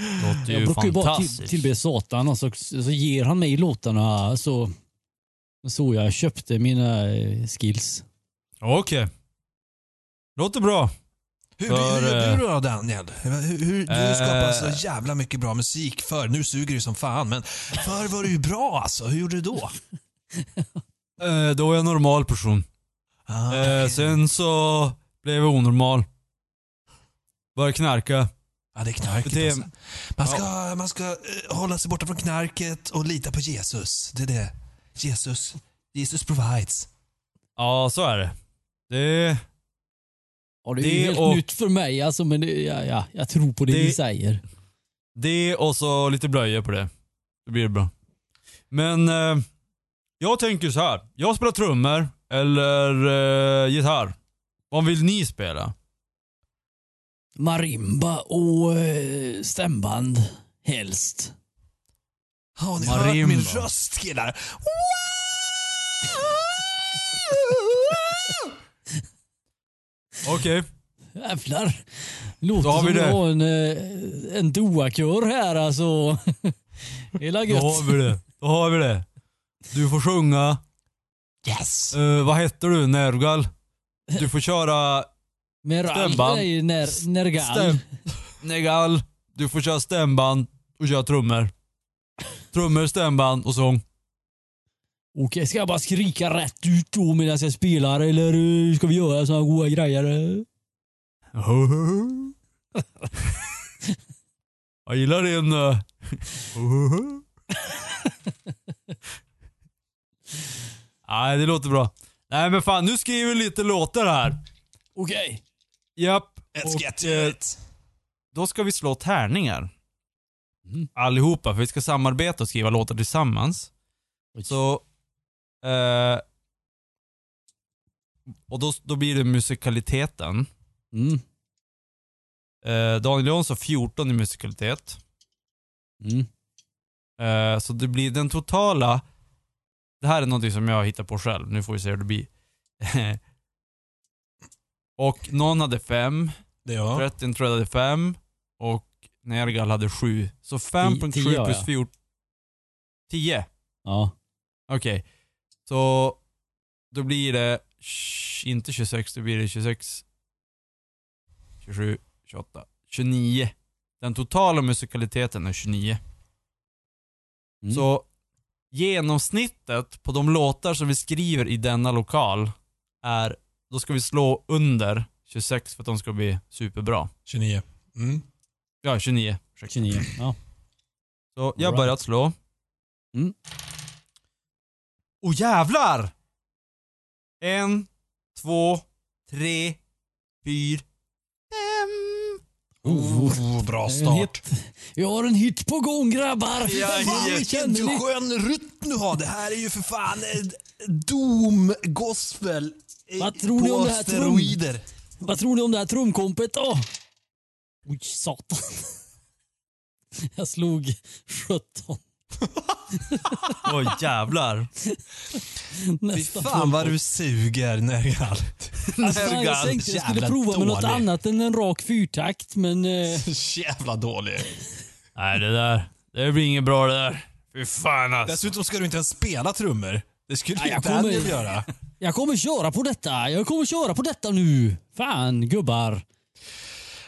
Låter Jag ju brukar ju bara till, tillbe Satan och så, så ger han mig låtarna så, så jag köpte mina eh, skills. Okej. Låter bra. Hur, För, hur gör eh, du då Daniel? Hur, hur, du eh, skapar så jävla mycket bra musik för. Nu suger du som fan, men förr var du ju bra alltså. Hur gjorde du då? (laughs) Eh, då är jag normal person. Ah, Eh, okej. sen så blev jag onormal. Började knarka. Ja, det är knarket det- alltså. Man ska, man ska eh, hålla sig borta från knarket och lita på Jesus. Det är det. Jesus, Jesus provides. Ja, så är det. Det... Ja, det är Det helt och- nytt för mig alltså, men det, ja, ja, jag tror på det, Det- ni säger. Det och så lite blöjor på det. Det blir bra. Men eh, jag tänker så här. Jag spelar trummor eller eh, gitarr? Vad vill ni spela? Marimba och eh, stämband helst. Har ni Marimba. hört min röst killar? Okej. Jävlar. Låter Då har vi som det. har en, eh, en doakör här alltså. (laughs) Hela Då gött. har vi det. Då har vi det. Du får sjunga. Yes! Eh, vad heter du? Nergal? Du får köra Med stämband. Ner, nergal. stäm... (laughs) Negal. Du får köra stämband och köra trummor. Trummor, stämband och sång. Okej, ska jag bara skrika rätt ut då medan jag spelar eller eh, ska vi göra såna goda grejer? eh? (laughs) Jag gillar din... eh, (laughs) Nej, det låter bra. Nej men fan, nu skriver vi lite låtar här. Okej. Japp. Let's Och, get to eh, it. Då ska vi slå tärningar. Mm. Allihopa, för vi ska samarbeta och skriva låtar tillsammans. Oj. Så... Eh, och då, då blir det musikaliteten. Mm. Eh, Daniel Jonsson 14 i musikalitet. Mm. Eh, så det blir den totala... Det här är någonting som jag hittar på själv. Nu får vi se hur det blir. (laughs) och någon hade fem. Det är jag. 13 tror jag hade fem. Och Nergal hade sju. Så 5.7 tio har plus jag. 14... 10? Ja. Okej. Så då blir det sh- inte 26, då blir det 26, 27, 28, 29. Den totala musikaliteten är 29. Mm. Så genomsnittet på de låtar som vi skriver i denna lokal är, då ska vi slå under 26 för att de ska bli superbra. 29. Mm. Ja, 29. ursäkta. 29. Ja. Så jag Alright. börjar att slå. Mm. Åh jävlar! En, två, tre, fyra, fem. Oh, bra En start. Jag har en hit på gång grabbar. Ja, Vilken skön rytm du har. Det här är ju för fan Doom gospel Vad tror ni om det här trum? Vad tror ni om det här trumkompet då? Oj, satan. (laughs) Jag slog 17. Åh jävlar. Fy fan vad du suger Nergal. Jag tänkte jag skulle prova med något dålig. annat än en rak fyrtakt, men... Eh, Så (laughs) jävla dålig. Nej det där, det blir inget bra det där. Fy fan alltså. Dessutom ska du inte ens spela trummor. Det skulle Nej, ju jag Daniel kommer- göra. (laughs) jag kommer köra på detta. Jag kommer köra på detta nu. Fan, gubbar.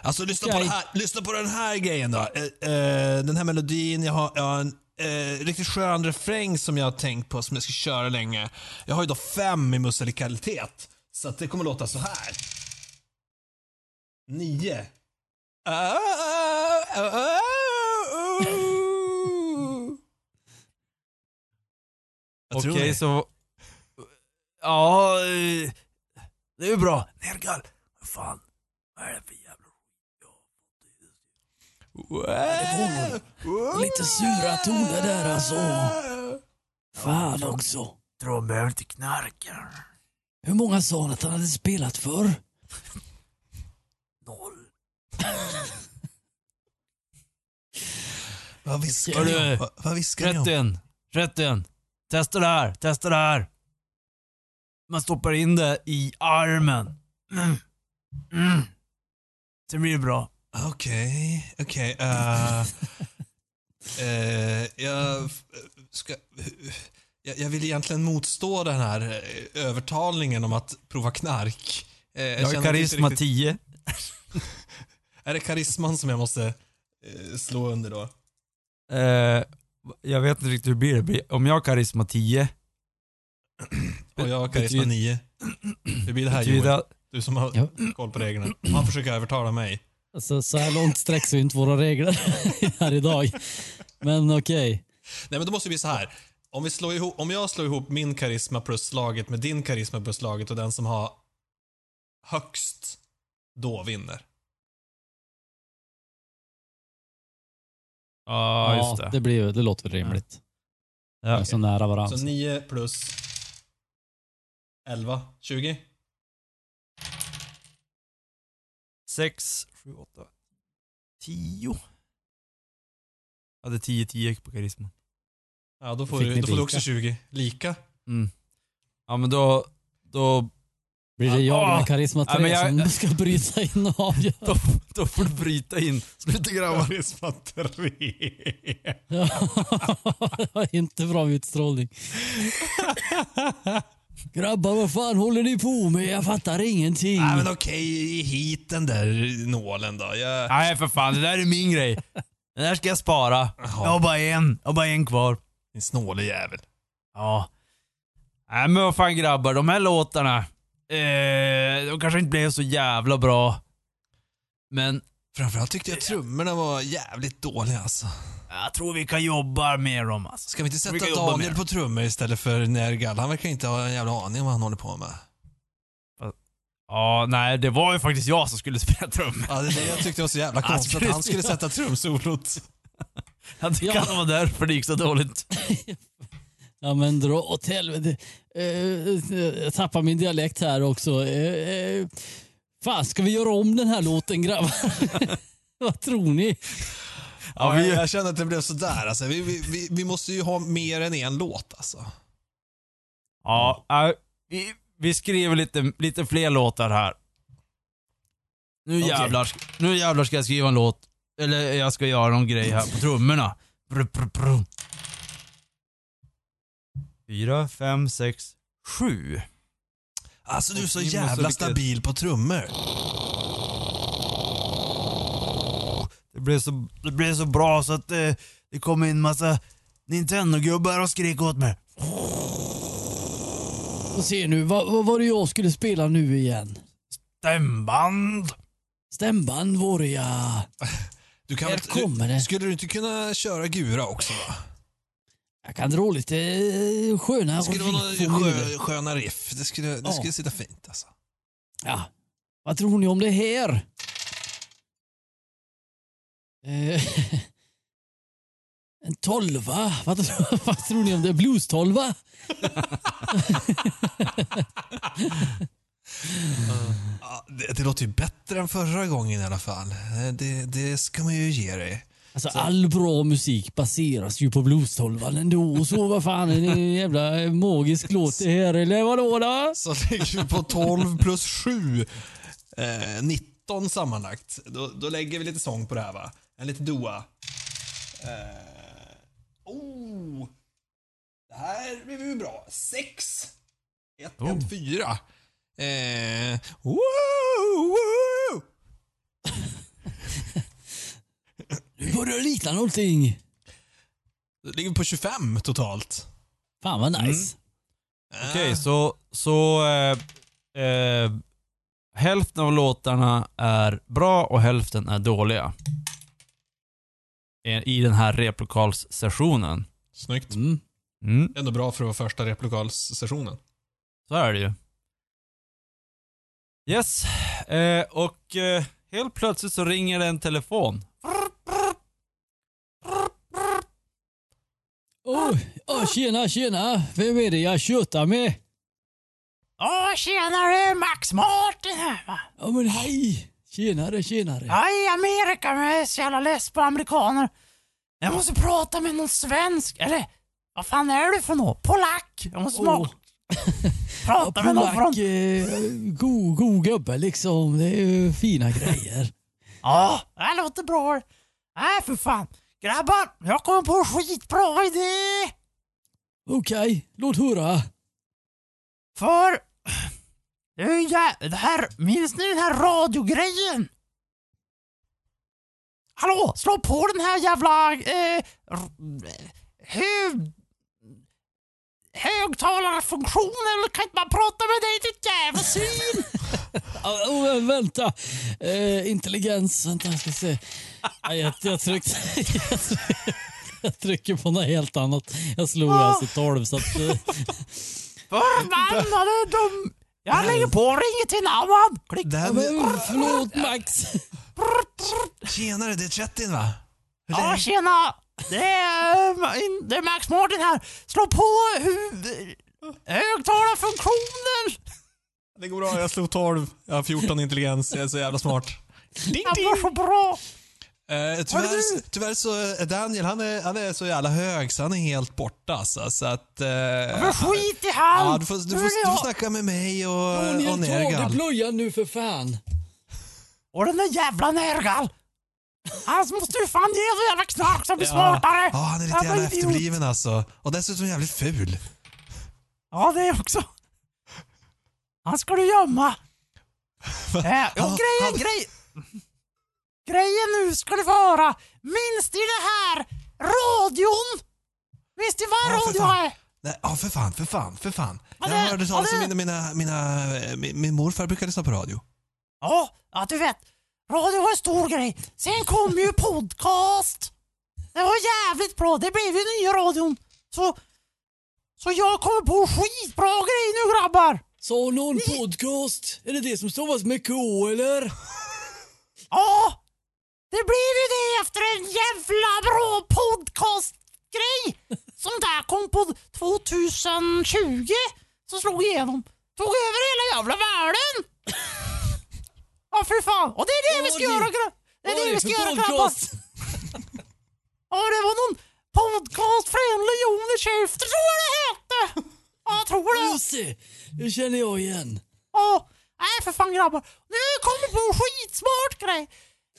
Alltså lyssna Ska på, här, lyssna på den här grejen då. Eh, eh, den här melodin, jag har, jag har en eh, riktigt skön refräng som jag har tänkt på som jag ska köra länge. Jag har ju då fem i musikalitet. Så att det kommer låta så här. Nio. (laughs) Jag tror Okej det. så... Ja, eh, det är ju bra. Nergal, vad fan. Vad är det för jävla Lite sura toner där alltså. Fan också. De behöver inte knarka. Hur många sa han att han hade spelat för? Noll. Vad viskar ni om? Vad, viskar ni om? 30, 30. Testa det här, testa det här. Man stoppar in det i armen. Mm. Mm. Sen blir det bra. Okej, okej. eh, eh, jag, ska, jag, jag vill egentligen motstå den här eh, övertalningen om att prova knark. Jag har karisma inte riktigt- 10. (laughs) Är det karisman som jag måste slå under då? Jag vet inte riktigt hur det blir. Om jag har karisma 10, Och jag har karisma Betyder- 9. Hur (clears throat) blir det här Joel? det Du som har Ja. koll på reglerna. Han försöker övertala mig. Alltså, så här långt sträcks ju inte våra regler (laughs) här idag. Men okej. Nej men då måste det bli så här. Om, vi slår ihop, om jag slår ihop min karisma plus slaget med din karisma plus slaget och den som har högst då vinner. Ja, just det. det, blir, ju- det låter väl rimligt. Ja. Så nära varandra. Så 9 plus 11, 20. 6, 7, 8, 10. Jag hade 10, 10 på karisma. Ja, då får, du, då får du också 20. Lika. Mm. Ja men då, då, Blir det jag Ah. med karisma Ja, 3 men jag- som ska bryta in och avgöra? (laughs) då, då får du bryta in. Sluta grabbar. (laughs) Karisma 3. Ja, det var inte bra utstrålning. (laughs) Grabbar, vad fan håller ni på med? Jag fattar ingenting. Nej men okej, hit den där nålen då. Jag... Nej för fan, det där är min grej. Den där ska jag spara. Jag har bara en, jag har bara en kvar. Din snåle jävel. Ja. Nej men vad fan grabbar, de här låtarna. Eh, de kanske inte blev så jävla bra. Men Framförallt tyckte jag trummorna var jävligt dåliga alltså. jag tror vi kan jobba med dem alltså. Ska vi inte Vi sätta jobba Daniel på trummor istället för Nergal? Han verkar inte ha en jävla aning om vad han håller på med. Ja, nej det var ju faktiskt jag som skulle (laughs) spela trummor. Ja, det är det jag tyckte var så jävla Han konstigt, att han skulle sätta trumsolot. (laughs) Jag tycker Ja. att det var därför det gick så dåligt. (laughs) Ja men dra åt helvete. Eh, eh, jag tappar min dialekt här också. Fan, ska vi göra om den här låten grabbar? (laughs) Vad tror ni? Ja, vi, Jag känner att det blev sådär. Alltså, vi, vi, vi, vi måste ju ha mer än en låt alltså. ja, äh, vi, vi skriver lite, lite fler låtar här. Nu Okej. jävlar, nu jävlar ska jag skriva en låt. Eller jag ska göra någon grej här på trummorna. Brr, brr, brr. Fyra, fem, sex, sju. Alltså du är så jävla stabil på trummor. Det blev så, det blev så bra så att det, det kom in massa Nintendo-gubbar och skrek åt mig. Och se nu, vad, vad var det jag skulle spela nu igen? Stämband! Stämband var det ja. Du kan Här väl- kommer det. Skulle du inte kunna köra gura också va? Jag kan dra lite eh, sköna Det skulle vara skö, sköna riff. Det skulle, det Ja. skulle sitta fint alltså. Ja. Vad tror ni om det här? Eh, (laughs) en tolva? Vad, (laughs) vad tror ni om det? Blues-tolva? (laughs) Ja, det, det låter ju bättre än förra gången i alla fall. Eh, Det, det ska man ju ge dig. Alltså all bra musik baseras ju på blues-tolvan ändå. Så vad fan är det en jävla magisk låt det här eller vadå då? Så ligger vi på 12 plus 7. Eh, 19 sammanlagt. Då, då lägger vi lite sång på det här va? En lite doa. Eh, oh! Det här blir ju bra. 6. 1, Oh. 1, 4. Eh, woo, woo. Nu börjar det likna någonting. Då ligger på 25 totalt. Fan vad nice. Okej, Eh, så, så eh, eh, hälften av låtarna är bra och hälften är dåliga. I- I den här replokalssessionen. Snyggt. Mm. Mm, Ändå bra för att vara första replokalssessionen. så är det ju. Yes, eh, och eh, helt plötsligt så ringer det en telefon. Oh, oh, tjena, tjena. Vem är det jag tjötar med? Åh, tjenare! Max Martin här va? Ja men hej. Tjenare, tjenare. Jag är i Amerika men jag är så jävla less på amerikaner. Jag måste prata med någon svensk, eller vad fan är du för något? Polack? Jag måste Åh. prata med någon från... Eh, god, god gubbe liksom. Det är ju fina grejer. Ja, det låter bra. Nej för fan. Grabbar, jag kommer på en skitbra idé. Okej, låt höra. För... Det, här, minns ni den här radiogrejen? Hallå, slå på den här jävla... Eh, hög... Högtalarfunktionen, eller kan inte man prata med dig ditt jävla svin? (laughs) Oh, vänta. Eh, intelligens. Vänta, jag ska se. Jag, jag, tryckte, jag, (laughs) tryckte, jag trycker på något helt annat. Jag slog Ah. alltså 12 så att... Eh, Förbannade dum... Jag lägger på och ringer till en annan. Klick. Det här med, förlåt Max. tjenare, det är Chetin va? Hur Ja, tjena! Det är, eh, det är Max Martin här. Slå på hu- högtalarfunktionen! Det går bra, jag slog 12. Jag har 14 intelligens, jag är så jävla smart. Ding, Han var så bra! Eh, tyvärr, tyvärr så är Daniel, han är, han är så jävla hög så han är helt borta alltså, så att... Eh, Men skit i han! ja, du, får, du, får, du får snacka med mig och, och Daniel, ta av dig Nergal. blöjan nu för fan. Och den där jävla Nergal! Han måste ju fan ge så jävla knark som blir Ja. smartare! Ja, han är lite Jävla efterbliven alltså. Och dessutom jävligt ful. Ja, det är också. Han ska du gömma. Äh, och Ja, grejen, han- grej... Grejen nu ska du få höra. Minns ni det här radion? Minns ni vad Ja, radio fan. är? Nej, ja, för fan, för fan, för fan. Ja, Jag det- hörde ja, talas om det- mina, mina, mina, min, min morfar brukade lyssna på radio. Ja, ja, du vet. Radio var en stor grej. Sen kom ju podcast. Det var jävligt bra. Det blev ju nya radion. Så, så jag kommer på skitbra grejer nu grabbar. Sa någon podcast? Är det det som stavas med K eller? Ja, det blev ju det efter en jävla bra podcastgrej som där kom på 2020 som slog igenom. Tog över hela jävla världen. Ja, fy fan. Och det är det vi ska göra det-. Det är Vad det vi det ska för göra grabbar. Ja, det var någon podcast Fränle Jon i käften tror jag det hette. Ja, jag tror det. Just det, det känner jag igen. Ja, nej för fan grabbar. Nu kommit på en skitsmart grej.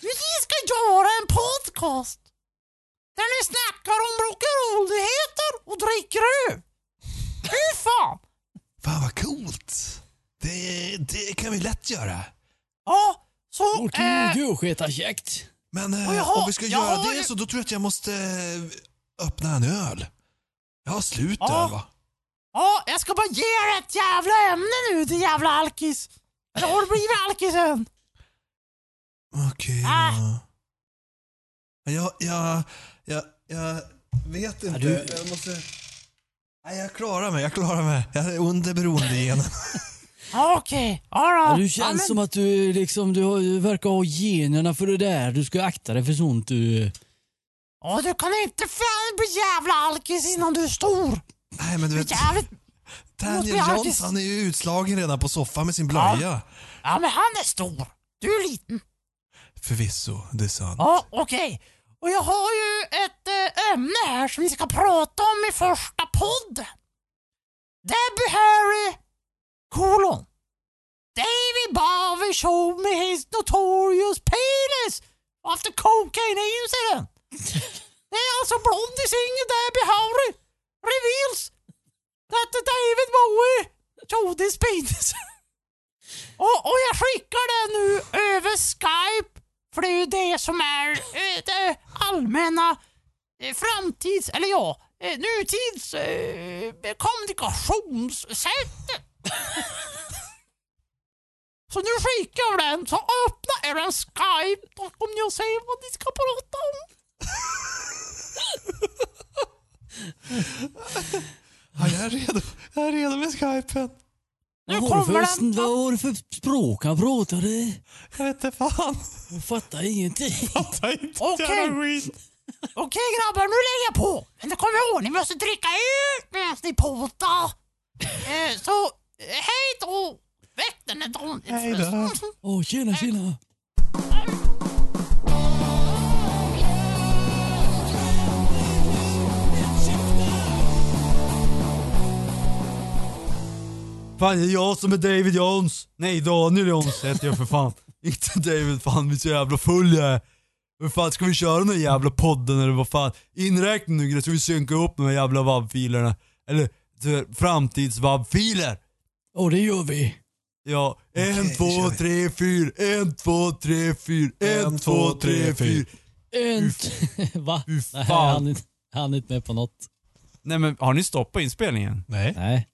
Vi ska göra en podcast. Där ni snackar om rock'n'roll-nyheter och dricker öl. Fy fan. Fan vad coolt. Det, det kan vi lätt göra. Ja, så... Vårt Eh, gulsketakäkt. Men eh, Och jag har- om vi ska jag göra har det ju- så då tror jag att jag måste eh, öppna en öl. Jag har slut Ja. öl va? ja, jag ska bara ge er ett jävla ämne nu till jävla alkis. Eller har du blivit alkis Okej Ah. då. Jag, jag, jag, jag vet inte. du- Jag måste... Nej, jag klarar mig, jag klarar mig. Jag är under beroendegenen. (laughs) Ja, Okej, ja då. Ja, du Ja, känns men- som att du, liksom, du, har, du verkar ha generna för det där. Du ska akta dig för sånt du... Ja, du kan inte fan bli jävla alkis innan du är stor. Nej, men du vet, Jävligt... Daniel. Johns, han är ju utslagen redan på soffan med sin blöja. Ja, men han är stor. Du är liten. Förvisso, det är sant. Ja, okej. Och jag har ju ett eh, ämne här som vi ska prata om i första podden. Debbie Harry, kolon. David Bowie showed me his notorious penis after cocaine incident. Det är alltså blondisingen Debbie Harry reveals that the David Bowie showed his penis. (laughs) och, och jag skickar den nu över Skype för det är ju det som är eh, det allmänna eh, framtids... Eller ja, eh, nutids eh, kommunikationssättet. så nu skickar jag den, så öppna er en Skype då kommer jag se vad ni ska prata om. Ja, jag är redo, jag är redo med skypen. Nu Vad kommer för, den. vad har du för språk han pratade? Jag vet inte fan. Jag fattar ingenting. Fattar inte Okej. Okej grabbar, nu lägger jag på. Men det kommer ihåg, ni måste dricka ut medan ni potar. Eh, så, eh, hej då! Väck den där. Hej då. Åh, tjena, tjena. Fan, det är jag som är David Jones. Nej, Daniel Jones heter jag för fan. (laughs) Inte David, fan vi är så jävla full jag är. Hur fan ska vi köra den här jävla podden eller vad fan? Inräkning nu så vi synka upp de här jävla vabbfilerna. Eller framtids-vabbfiler. Åh, det gör vi. Ja, en, Okej, två, tre, fyra. En, två, tre, fyra. En, två, tre, fyra. En... (laughs) Va? Fy Nej, fan. han är, han är inte med på något. Nej men har ni stoppat inspelningen? Nej. Nej.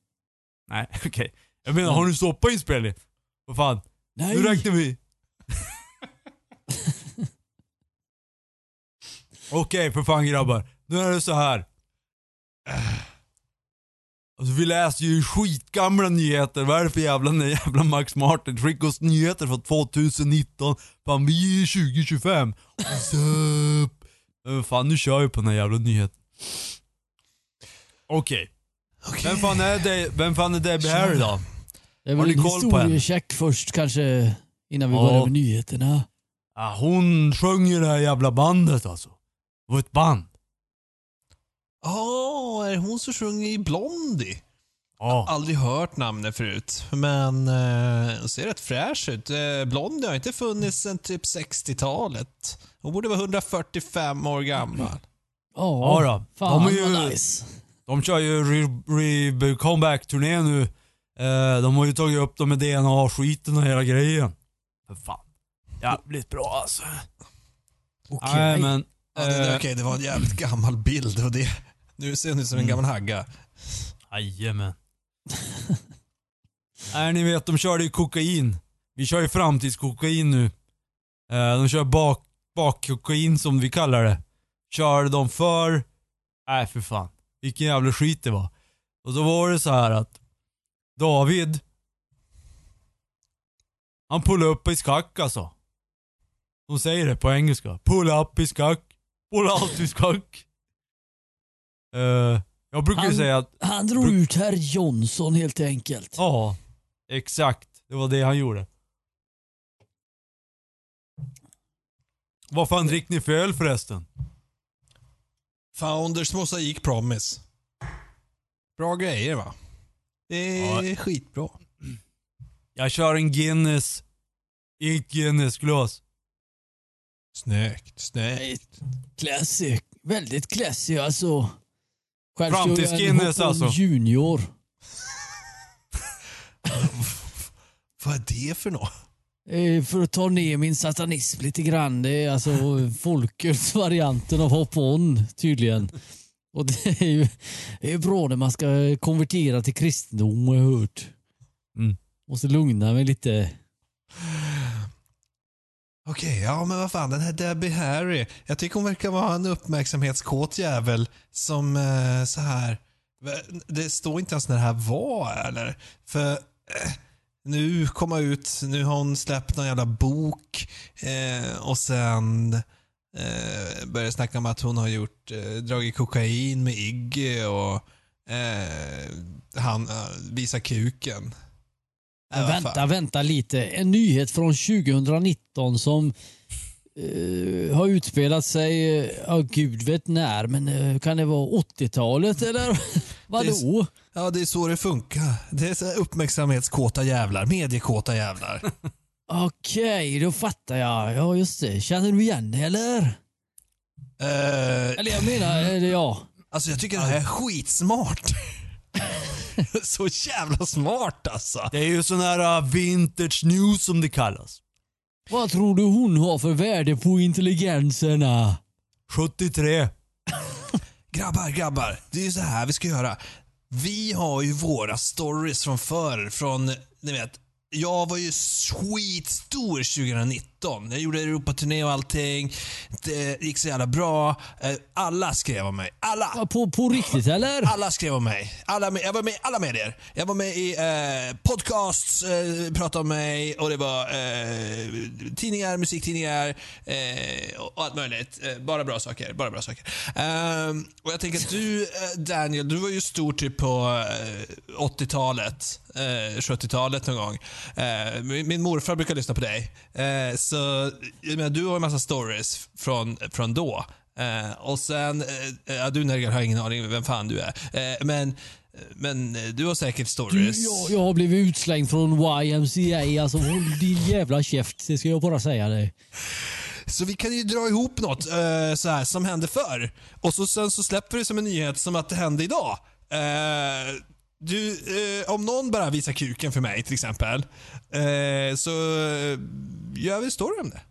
Nej, (laughs) okej. Jag menar, har ni stoppat inspelningen? Vad fan? Nej. Nu räknar vi. (laughs) Okej, för fan grabbar. Nu är det så här. Alltså vi läser ju skitgamla nyheter. Vad är det för jävla, jävla Max Martin? Skicka oss nyheter från 2019. Fan vi är ju 2025. What's up? Men fan nu kör vi på den här jävla nyheten. Okej. Okej. Vem fan är, det, vem fan är Debbie Harry då? Det är Har ni en koll på henne? historiecheck först kanske innan vi Ja. börjar med nyheterna. Ja, hon sjöng i det här jävla bandet alltså. Det var ett band. Ja, är det hon som sjunger i Blondie? Ja. Aldrig hört namnet förut, men eh, hon ser rätt fräsch ut. Eh, Blondie har inte funnits sedan typ 60-talet. Hon borde vara 145 år gammal. Ja, Ja då. fan De är ju- vad nice. De kör ju re, re, comeback-turné nu. Eh, de har ju tagit upp dem med DNA-skiten och hela grejen. För fan. Jävligt bra alltså. Okej. Nej men. Ja, det, eh, okej, det var en jävligt gammal bild. Var det. Nu ser hon ut som en Mm. gammal hagga. Jajamän. (laughs) Nej ni vet, de körde ju kokain. Vi kör ju framtidskokain nu. Eh, de kör bak, bakkokain som vi kallar det. Körde de för... Nej för fan. Vilken jävla skit det var. Och så var det så här att David, han pullade upp i skack alltså. De säger det på engelska. Pull up i skack. Pull out i skack. Eh, jag brukar ju Han- säga att Han drog ut herr Johnson helt enkelt. Ja, exakt. Det var det han gjorde. Vad fan drick ni för öl förresten? Founders Mosaic Promise. Bra grejer va? Det är Ja. skitbra. Jag kör en Guinness. I ett Guinness-glas. Snyggt, snyggt. Classy. Väldigt classy alltså. Själv en Framtids-Guinness, Hopon alltså. Junior. (laughs) Vad är det för något? Eh, För att ta ner min satanism lite grann. Det är alltså (laughs) folkets varianten av hop on tydligen. Och det är ju det är ju bra när man ska konvertera till kristendom har jag hört. Mm. Måste lugna mig lite. Okej, ja men vad fan, den här Debbie Harry. Jag tycker hon verkar vara en uppmärksamhetskåt jävel som eh, så här. Det står inte ens när det här var eller? För eh, nu komma ut, nu har hon släppt någon jävla bok eh, och sen eh, börjar snacka om att hon har gjort, eh, dragit kokain med Iggy och eh, han eh, visar kuken. Äh, vänta, vänta lite. En nyhet från 2019 som eh, har utspelat sig, eh, ja gud vet när, men eh, kan det vara 80-talet eller? (laughs) Vadå? Ja, det är så det funkar. Det är så uppmärksamhetskåta jävlar, mediekåta jävlar. (laughs) Okej, då fattar jag. Ja just det. Känner du igen det eller? Eller jag menar, eller ja. alltså jag tycker det här är skitsmart. (laughs) så jävla smart alltså. Det är ju sån här uh, vintage news som det kallas. Vad tror du hon har för värde på intelligenserna? 73. (laughs) Grabbar, grabbar. Det är ju så här vi ska göra. Vi har ju våra stories från förr, från, ni vet, jag var ju skitstor 2019. Jag gjorde Europaturné och allting. Det gick så jävla bra. Eh, Alla skrev om mig. Alla! På, på riktigt eller? Alla skrev om mig. Alla, jag var med i alla medier. Jag var med i eh, podcasts, eh, pratade om mig och det var eh, tidningar, musiktidningar eh, och och allt möjligt. Eh, bara bra saker. Bara bra saker. Ehm, och jag tänker att du, eh, Daniel, du var ju stor typ på eh, 80-talet, eh, 70-talet någon gång. Min morfar brukar lyssna på dig. Eh, så jag menar, du har en massa stories från, från då. Eh, och sen, eh, ja, du Nergal har ingen aning vem fan du är. Eh, men, men eh, du har säkert Du, stories. jag, jag har blivit utslängd från YMCA. Alltså håll din jävla käft. Det ska jag bara säga dig. Så vi kan ju dra ihop något eh, så här, som hände förr. Och så, sen så släpper vi det som en nyhet som att det hände idag. Eh, du, eh, om någon bara visar kuken för mig till exempel, eh, så eh, gör vi story om det.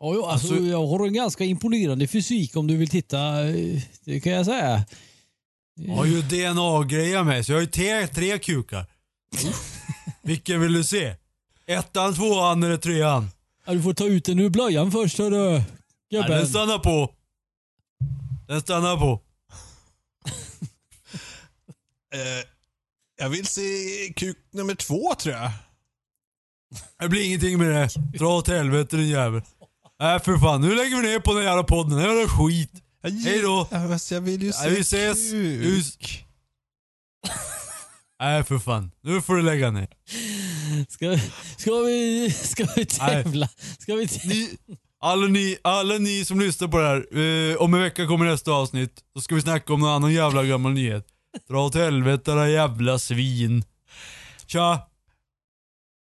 Ja, ja, alltså, Alltså- jag har en ganska imponerande fysik om du vill titta. eh, Det kan jag säga. Jag har ju DNA-grejer med så jag har ju tre, tre kukar. Vilken vill du se? Ettan, tvåan eller trean? Ja, du får ta ut den ur blöjan först hörru. Ja, den stannar på. Den stannar på. (laughs) Eh, jag vill se kuk nummer två tror jag. Det blir ingenting med det. Dra åt helvete din jävel. Nej för fan, nu lägger vi ner på den jävla podden. Det är jävla skit. Hej då. Ja, fast jag vill ju se Nej, vi ses. kuk. Hus. Nej för fan, nu får du lägga ner. Ska, ska, vi, ska vi tävla? Ska vi tävla? Ni, alla, ni, alla ni som lyssnar på det här, eh, om en vecka kommer nästa avsnitt. Då ska vi snacka om någon annan jävla gammal nyhet. Dra åt helvete era jävla svin. Tja!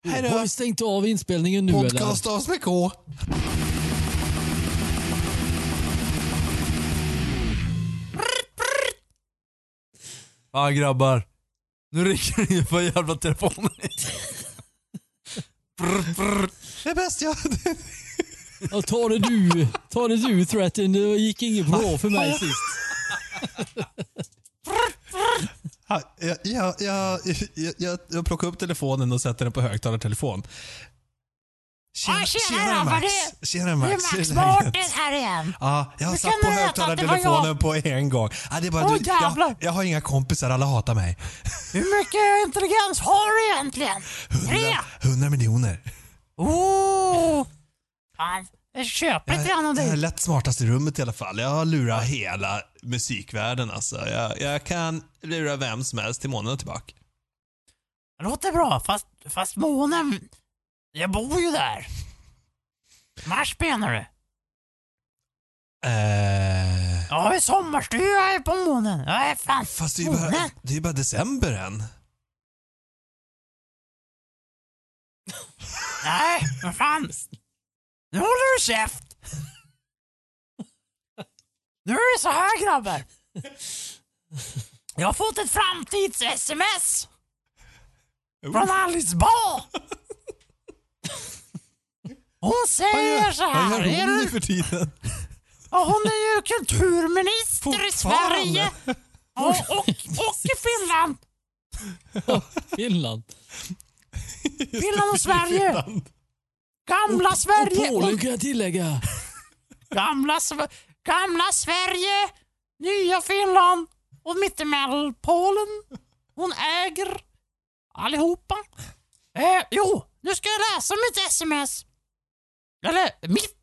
Har vi stängt av inspelningen nu eller? Podcast stavas med K. Ja grabbar. Nu ringer det på jävla telefonen. Brr, brr. Det är bäst jag... Ja, ta det du, ta det du Threaten. Det gick inget bra för mig sist. Ja, Jag, jag, jag, jag, jag, plockar upp telefonen och sätter den på högtalartelefon. Tjena grabbar, det- Tjena Det Max. är Max Martin här igen. Ja, jag har satt på det högtalartelefonen på en gång. Ja, det är bara, Åh, du, jag, jag har inga kompisar, alla hatar mig. Hur mycket intelligens har du egentligen? Tre? 100, 100 miljoner. Oh! Fan, (laughs) Jag, lite grann av jag är dig. lätt smartast i rummet i alla fall. Jag har lurat hela musikvärlden alltså. Jag, jag kan lura vem som helst till månen och tillbaka. Det låter bra, fast, fast månen... Jag bor ju där. Mars menar du? Eh, Jag har ju sommarstuga här på månen. Jag är fan fast det är ju bara, det är ju bara december än. Nej, vad fan. Nu håller du käft. Nu är det så här grabbar. Jag har fått ett framtids-sms. Från Alice Bah. Hon säger så Vad här. gör är hon nu för tiden? Ja, hon är ju kulturminister i? Sverige. Ja, och, och i Finland. Finland. Finland och Sverige. Gamla Sverige. Polen kan jag tillägga. (laughs) Gamla, gamla Sverige, nya Finland och mittemellan Polen. Hon äger allihopa. Eh, jo, nu ska jag läsa mitt sms. Eller mitt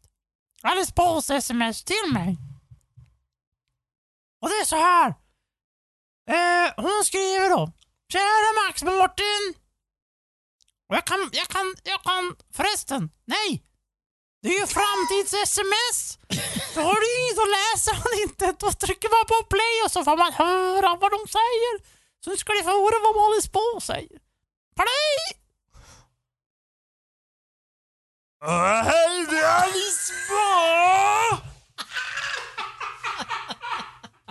Alice Pauls sms till mig. Och det är så här. Eh, hon skriver då. Kära Max Martin. Och jag kan, jag kan, jag kan, förresten, nej. Det är ju framtids-sms. Då har du inget att läsa om inte. Då trycker man på play och så får man höra vad de säger. Så nu ska ni få höra vad Alice Bah säger. Play! Hej, det är Alice!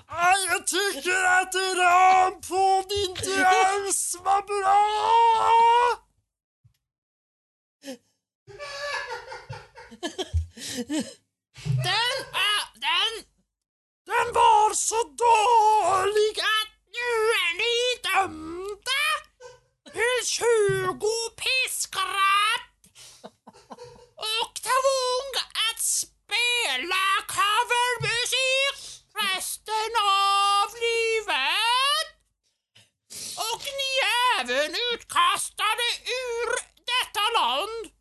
Aj, Jag tycker att er podd inte alls (laughs) var bra! Den, är, den, den var så dålig att nu är ni dömda till 20 piskrapp och tvång att spela covermusik resten av livet. Och ni är även utkastade ur detta land.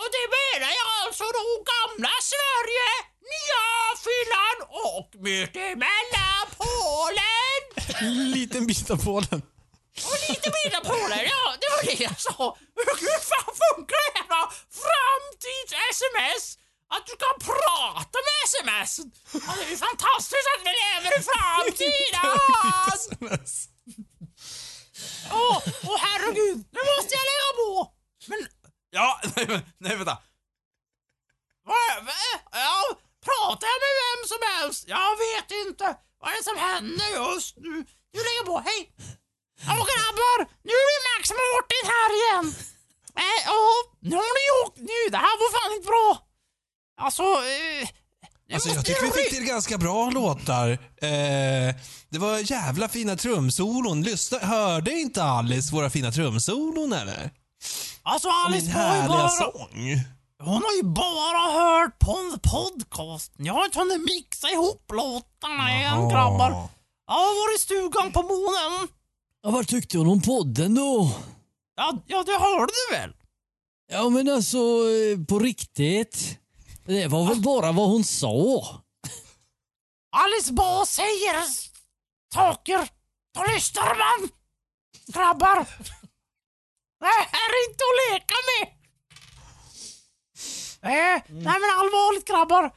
Och det menar jag alltså då gamla Sverige, nya Finland och mittemellan Polen. (laughs) Liten bit av Polen. Och lite mindre Polen, ja det var det jag sa. Hur fan funkar det här då? Framtids-sms? Att du kan prata med sms? Ja, det är fantastiskt att vi lever i framtiden! (laughs) Åh, åh herregud, nu måste jag lägga på! Men Ja, (laughs) nej, nej vänta. Vad, vad, ja, pratar jag med vem som helst? Jag vet inte. Vad är det som händer just nu? Nu lägger jag på, hej! Ja grabbar, nu är det Max Martin här igen. (laughs) Äh, ja, nu har ni åkt nu. Det här var fan inte bra. Alltså, eh, Alltså, jag tycker vi fick till ganska bra låtar. Eh, det var jävla fina trumsolon. Lyssna, hörde inte Alice våra fina trumsolon eller? Alltså Alice har ju bara... sång. Hon har ju bara hört på en podcast. Jag har inte hunnit mixa ihop låtarna än grabbar. Jag har varit i stugan på månen. Ja, vad tyckte hon om podden då? Ja, ja det hörde du väl? Ja men alltså eh, på riktigt. Det var väl bara vad hon sa. Alice Bah säger saker. Då lyssnar man. Grabbar! Det här är inte att leka med! Eh, nej men allvarligt grabbar.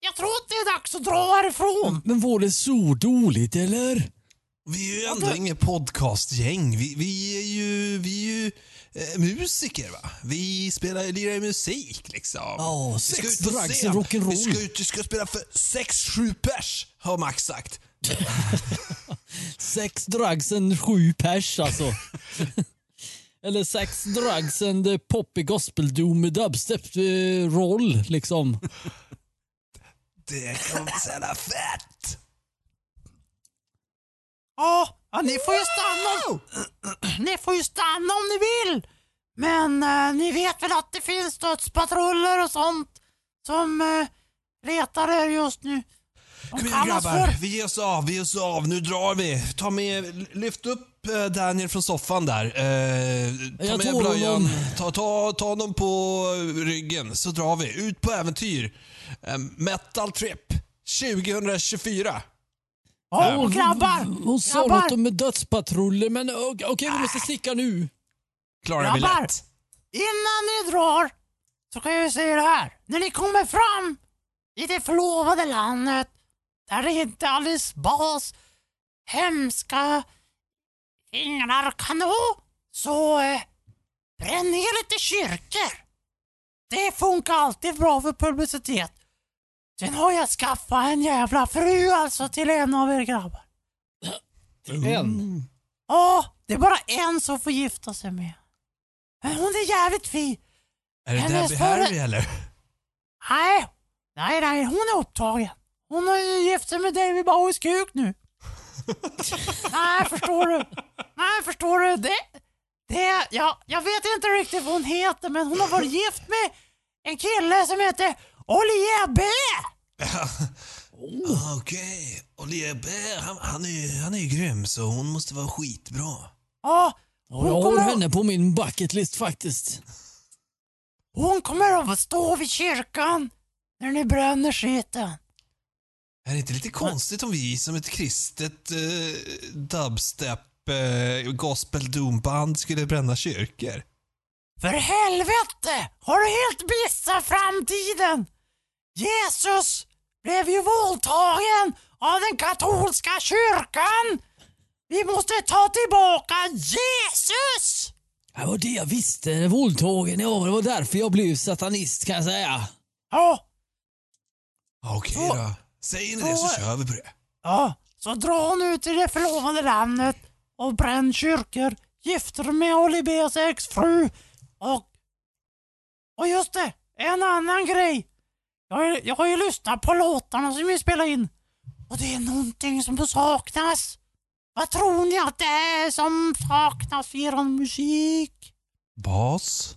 Jag tror att det är dags att dra härifrån. Men var det så dåligt eller? Vi är ju ändå inget podcastgäng. Vi, vi är ju, vi är ju eh, musiker va. Vi spelar, lirar musik liksom. Ja, Vi ska sex, ut på drugs scen. rock'n'roll. Vi ska ut, vi ska spela för sex, sju pers, har Max sagt. (laughs) Sex drugs sju pers alltså. (laughs) Eller sex drugs and poppy gospel doom dubstep eh, roll liksom. (laughs) Det kommer jävla fett. Ja, ja, ni får ju stanna. (clears throat) Ni får ju stanna om ni vill. Men eh, ni vet väl att det finns dödspatruller och sånt som eh, letar er just nu. De Kom igen grabbar, för... vi ger oss av, vi ger oss av. Nu drar vi. Ta med, lyft upp eh, Daniel från soffan där. Eh, ta Jag med blöjan. honom. Ta, ta, ta honom på ryggen så drar vi. Ut på äventyr. Eh, Metal Trip 2024. Ja, och grabbar! Hon sa grabbar, något om dödspatruller men okej vi måste sticka nu. Klarar vi lätt. Innan ni drar så kan jag säga det här. När ni kommer fram i det förlovade landet där det inte alldeles bas hemska fingrar kan nå så eh, bränn ner lite kyrkor. Det funkar alltid bra för publicitet. Sen har jag skaffat en jävla fru alltså till en av er grabbar. En. Ja, det är bara en som får gifta sig med. Men hon är jävligt fin. Är det Hennes Debbie före- Harry eller? Nej, nej, nej, hon är upptagen. Hon har ju gift sig med David Bowies kuk nu. Nej, förstår du? Nej, förstår du? Det, det, ja, jag vet inte riktigt vad hon heter, men hon har varit gift med en kille som heter Olivier B. Ah, Okej. Olivier Bär, han, han, är, han är ju grym så hon måste vara skitbra. Ja, hon jag har kommer, henne på min bucket list faktiskt. hon kommer att stå vid kyrkan när ni bränner skiten. Är det inte lite konstigt om vi som ett kristet eh, dubstep eh, gospel doomband skulle bränna kyrkor? För helvete! Har du helt missat framtiden? Jesus blev ju våldtagen av den katolska kyrkan! Vi måste ta tillbaka Jesus! Det var det jag visste, våldtagen. Ja, det var därför jag blev satanist kan jag säga. Ja, Okej då. Säger ni det så kör vi på det. ja, så dra nu till det förlovade landet och bränn kyrkor, gift er med Olibers exfru och... Och just det, en annan grej. Jag, har- jag har ju lyssnat på låtarna som vi spelade in och det är någonting som saknas. Vad tror ni att det är som saknas i er musik? Bas?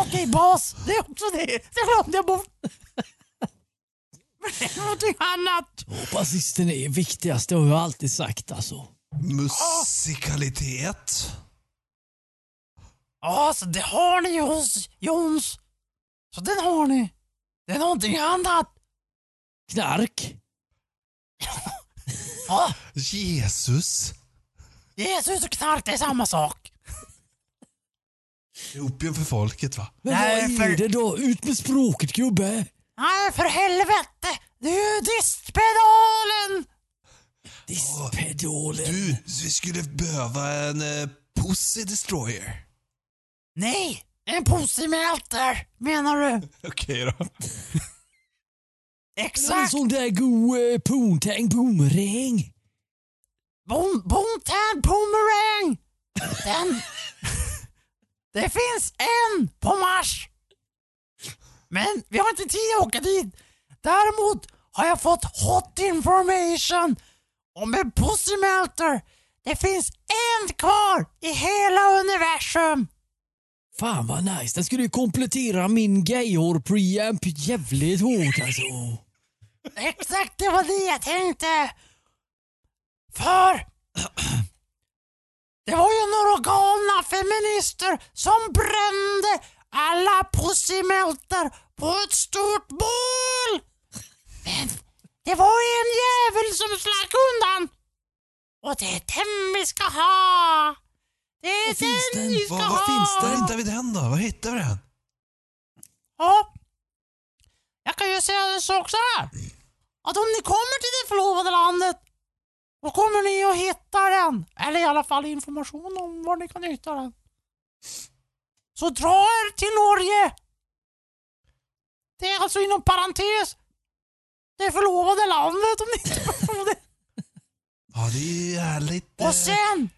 Okej, bas. Det är också det. Det glömde jag bort. Det är någonting annat. Basisten är viktigast, det har jag alltid sagt alltså. Musikalitet? Ja, så det har ni hos Jons. Så den har ni. Det är någonting annat. Knark. (laughs) Ja, Jesus? Jesus och knark, det är samma sak. Opium för folket va? Men Nej, vad är för- det då? Ut med språket gubbe. Nej, för helvete. Det är ju distpedalen. Diskpedolen. Du, vi skulle behöva en eh, Pussy Destroyer. Nej, en pussimälter, menar du? (laughs) Okej då. En Exakt. sån där god eh, poontang boomerang. Boom, boomtad boomerang. Den... (laughs) Det finns en på Mars. Men vi har inte tid att åka dit. Däremot har jag fått hot information om en Pussy Melter. Det finns en kvar i hela universum. Fan vad nice. Den skulle ju komplettera min gayhår preamp jävligt hårt alltså. Exakt, det var det jag tänkte. För (clears throat) det var ju några galna feminister som brände alla pussimälter på ett stort bål. Men det var en jävel som slack undan. Och det är den vi ska ha! Det är finns den den? vi ska Var, ha! var finns den? Var hittar vi den då? Var hittar vi den? Ja. Jag kan ju säga en sak så här. Att om ni kommer till det förlovade landet, då kommer ni att hitta den. Eller i alla fall information om var ni kan hitta den. Så dra er till Norge! Det är alltså inom parentes det förlovade landet om ni inte förstår det. Ja, det är ju härligt eh, Och sen,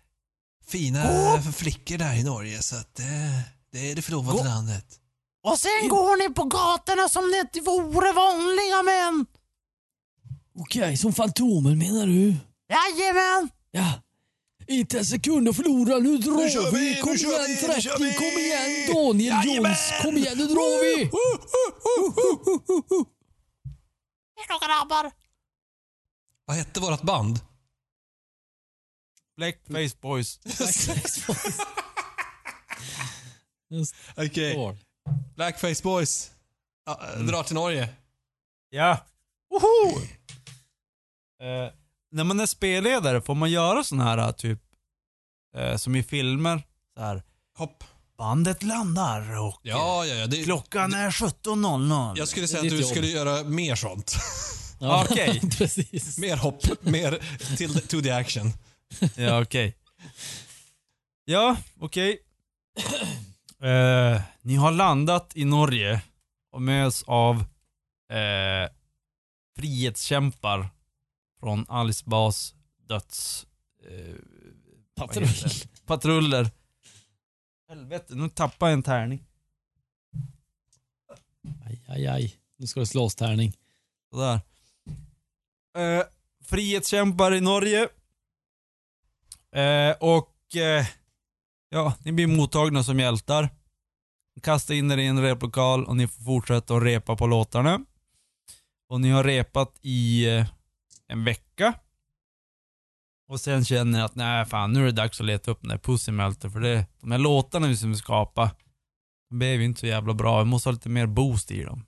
fina Gå! flickor där i Norge så att det, det är det förlovade Gå! landet. och sen går ni på gatorna som det vore vanliga män. Okej, som Fantomen menar du? Jajamän! Ja. Inte en sekund att förlora, nu drar Nu kör vi, nu Kom kör igen vi, nu kör 30, vi. kom igen Daniel Jajamän. Jones, kom igen nu drar vi! Hejdå grabbar! Vad hette vårt band? Blackface boys. (laughs) Okej. Blackface Boys. Ja, Drar till Norge. Ja. Woho! Eh, när man är spelledare, får man göra sån här typ, eh, som i filmer, så här. Hopp. Bandet landar och Ja, ja, ja. Det, klockan är 17.00. jag skulle säga Det att du jobb. skulle göra mer sånt. (laughs) Ja, Okej. (laughs) precis. mer hopp, mer till to the action. (laughs) Ja, okej. Ja, okej. (clears throat) Eh, ni har landat i Norge och möts av eh, frihetskämpar från Alice Bas döds... Eh, vad Patrull. heter det? (laughs) Patruller. Helvete, nu tappade jag en tärning. Aj, aj, aj. Nu ska det slås tärning. Sådär. Eh, frihetskämpar i Norge. Eh, och eh, ja, ni blir mottagna som hjältar. Kasta in er i en replokal och ni får fortsätta att repa på låtarna. Och ni har repat i eh, en vecka. Och sen känner ni att nej fan nu är det dags att leta upp den där Pussy Melter för det, de här låtarna vi som skapa de blev ju inte så jävla bra. Vi måste ha lite mer boost i dem.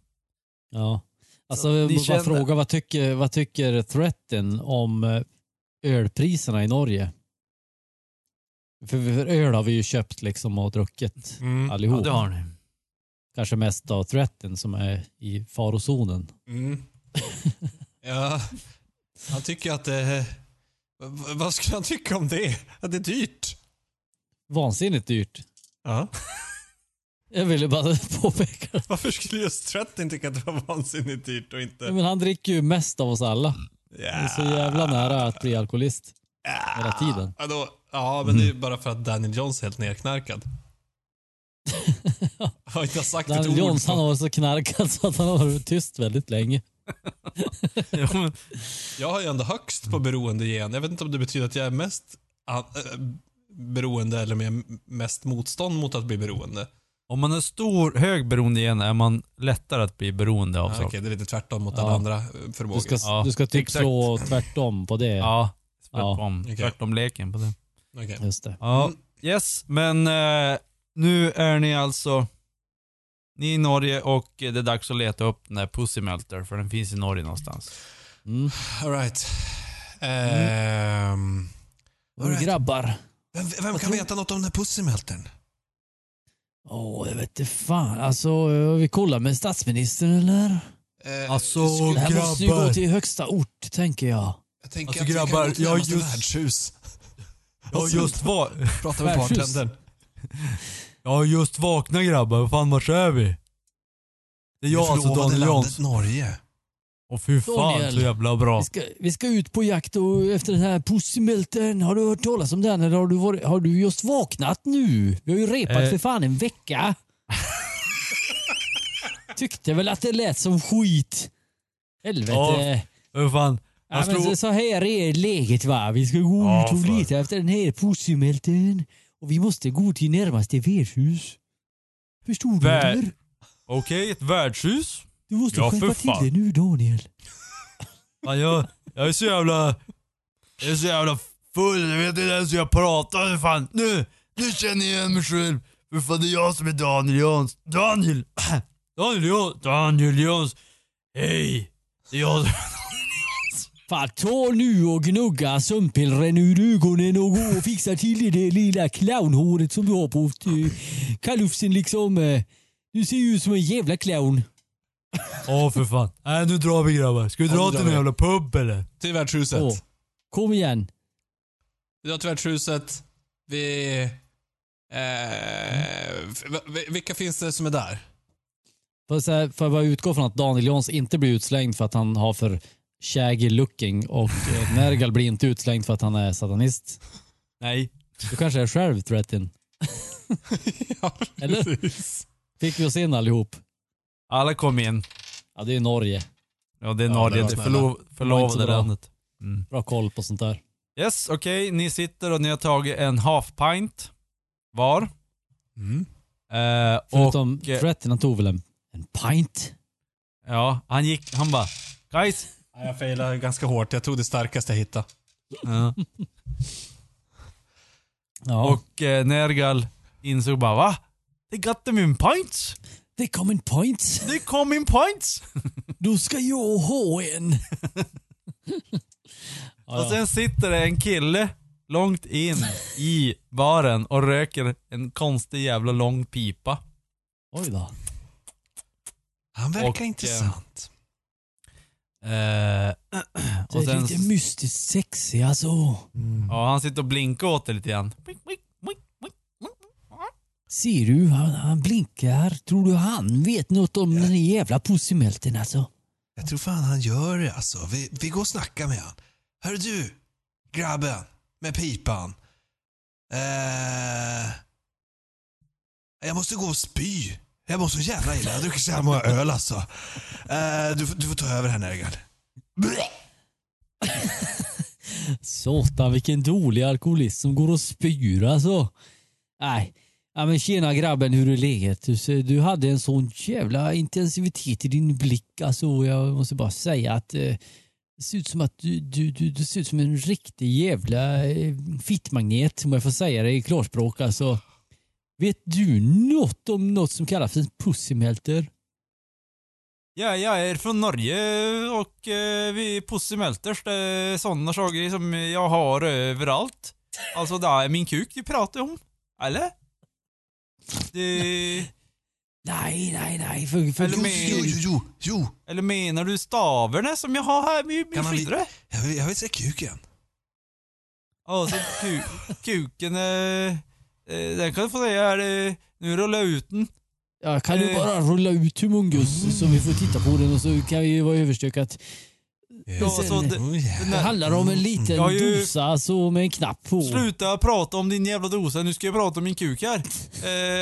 Ja. Alltså, Så jag ni bara känner- fråga, vad tycker, vad tycker Threaten om eh, ölpriserna i Norge? För, för öl har vi ju köpt liksom och druckit Mm. allihop. Ja, det har ni. Kanske mest av Threaten som är i farozonen. Mm. (laughs) Ja, han tycker att det... Vad skulle han tycka om det? Att det är dyrt? Vansinnigt dyrt. Ja. (laughs) Jag ville bara (laughs) påpeka det. Varför skulle just Trettin tycka att det var vansinnigt dyrt och inte... Men han dricker ju mest av oss alla. Ja. Han är så jävla nära att bli alkoholist. hela tiden. Ja, då, ja men det är ju bara för att Daniel Jones är helt nerknarkad. (laughs) har inte sagt ett Daniel ord. Jones han har varit så knarkad så att han har varit tyst väldigt länge. (laughs) Ja, men, Jag har ju ändå högst på beroendegen. Jag vet inte om det betyder att jag är mest äh, beroende eller med mest motstånd mot att bli beroende. om man är stor, hög beroende igen är man lättare att bli beroende av Ja, Okej, saker. det är lite tvärtom mot Ja. alla andra eh, Du förmågor. ska, Ja, du ska typ exakt. slå tvärtom på det. Ja, Ja, tvärtom. okej. Tvärtom leken på det. Okej. Just det. Ja, yes, men eh, nu är ni alltså ni är i Norge och det är dags att leta upp den där Pussy Melter för den finns i Norge någonstans. Mm. All right. Ehm, Hörru grabbar. vem vem kan veta något om den här pussymeltern? Åh, jag vet inte fan. Alltså, eh, vi kollar med statsministern eller? Eh, Alltså, Det här måste ju grabbar. gå till högsta ort, tänker jag. Jag tänker Alltså, att vi grabbar, kan gå till jag just- värdshus. Jag har just, va Prata (laughs) med bartendern. Jag har just vaknat grabbar, vad fan vart är vi? Det är jag alltså Daniel landet. Norge. Och fy fan Daniel. så jävla bra. Vi ska, vi ska ut på jakt och, efter den här pussymälten. Har du hört talas om den eller har du, varit, har du just vaknat nu? Vi har ju repat Eh. för fan en vecka. (laughs) Tyckte väl att det lät som skit. Helvete. Ja, Hur fan. Ja, Jag men slog- så, så här är läget va. Vi ska gå Ja, ut och leta efter den här pussymälten. Och vi måste gå till närmaste värdshus. Förstod du Vär- eller? Okej, ett värdshus. Du måste Ja, skärpa till dig nu Daniel. Fan, jag, jag är så jävla... Jag är så jävla full, jag vet inte ens hur jag pratar. Fan. Nu, nu känner jag igen mig själv. För fan det är jag som är Daniel Jons. Daniel! (clears throat) Daniel Jons. Daniel Jons. Hej! Det är jag som Fan, ta nu och gnugga sömnpillren ur ögonen och gå och fixa till det lilla clownhåret som du har på uh, kalufsen liksom. eh. Du ser ju ut som en jävla clown. Åh för fan. Nej nu drar vi grabbar. Ska vi dra till vi. jävla pub eller? Till värdshuset. Åh, kom igen. Vi drar till värdshuset. Vi... Eh, vilka finns det som är där? För att bara utgå från att Daniel Jons inte blir utslängd för att han har för shaggy looking och eh, Nergal blir inte utslängd för att han är satanist. Nej. Du kanske är själv Threatin. (laughs) ja, Eller? precis. Fick vi oss in allihop? Alla kom in. Ja, det är Norge. Ja det är Ja, Norge, det var det är snälla. förlov, Det var inte så förlovade bra. landet. Mm. Bra koll på sånt där. Yes, okej. Ni sitter och ni har tagit en half pint var. Mm. Eh, och Förutom eh, Threatin, han tog väl en, en pint? ja, han gick, han bara guys. Ja, Jag failade ganska hårt. Jag tog det starkaste jag hittade. Ja. Ja. Och eh, Nergal insåg bara va? Det got them in pints. det kom en pint. Det kom in pints. (laughs) Då ska jag ha en. Och sen sitter det en kille långt in i baren och röker en konstig jävla lång pipa. Oj då. Han verkar Och, eh, intressant. Eh, (clears throat) Det och är sen, lite mystiskt sexig alltså. ja, han sitter och blinkar åt det lite grann. Ser du, han, han blinkar. Tror du han vet något om den här jävla pussymälten alltså? Jag tror fan han gör det alltså. Vi, vi går och snackar med han. Hör du, grabben med pipan. Eh, jag måste gå och spy. Jag mår så jävla illa. Jag har druckit så jävla många öl alltså. Eh, du, får- du får ta över här Nergal. Satan vilken dålig alkoholist som går och spyr alltså. Nej. Ja, men tjena grabben, hur är läget? Du, du hade en sån jävla intensivitet i din blick. Alltså, jag måste bara säga att eh, det ser ut som att du, du, du, du ser ut som en riktig jävla eh, fittmagnet, om jag får säga det i klarspråk. Alltså, vet du något om något som kallas för pussymälter? Ja, jag är från Norge och eh, vi pussymelters, det är sådana saker som jag har överallt. Alltså det är min kuk vi pratar om. Eller? Det, Nej, nej, nej. För, för Eller Jo, med- jo, jo, jo, jo. eller menar du stavarna som jag har här med Kan min skidre? Jag vill, jag vill se kuken. Ja, så ku, kuken, eh, den kan du få säga här, eh, nu rullar jag ut den. Ja, kan du Eh. bara rulla ut Humungus så vi får titta på den och så kan vi vara överstökat. Ja, så det, Oh, Det handlar om en liten dosa så med en knapp på. Sluta prata om din jävla dosa, nu ska jag prata om min kuk här.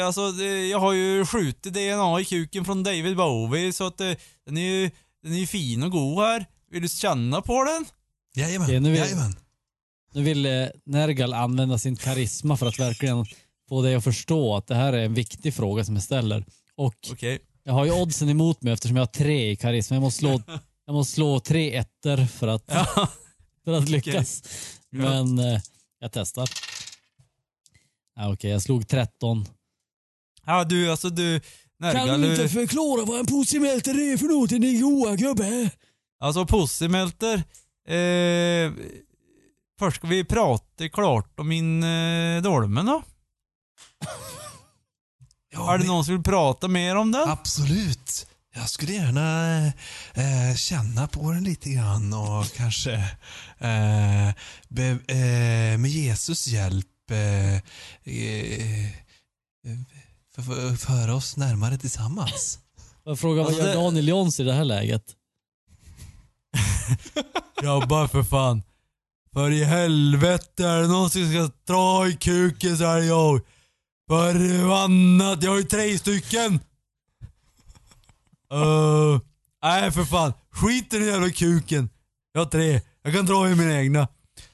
Eh, alltså, det, jag har ju skjutit DNA i kuken från David Bowie så att eh, den är ju den är fin och god här. Vill du känna på den? Jajamän, jajamän. Nu vill eh, Nergal använda sin karisma för att verkligen få dig att förstå att det här är en viktig fråga som jag ställer. Och Okej. jag har ju oddsen emot mig eftersom jag har tre i karisma. Jag måste slå, jag måste slå tre ettor för att, Ja. för att lyckas. Ja. Men eh, jag testar. Ja, Okej, jag slog 13. ja, du alltså du, Kan Nergal, du inte förklara vad en pussimälter är för någonting din goa gubbe? alltså Pussymälter. Eh, först ska vi prata klart om min eh, dolmen då. (laughs) Ja, Är det men- någon som vill prata mer om den? Absolut. Jag skulle gärna eh, känna på den lite grann och kanske eh, be, eh, med Jesus hjälp eh, eh, för- för- föra oss närmare tillsammans. Jag frågar vad Alltså gör det- Daniel Jons i det här läget? (laughs) Grabbar för fan. För i helvete är det någon som ska dra i kuken så är det jag. Förbannat, jag har ju tre stycken. Uh, (laughs) nej för fan, skit i den jävla kuken. Jag har tre, jag kan dra i mina egna.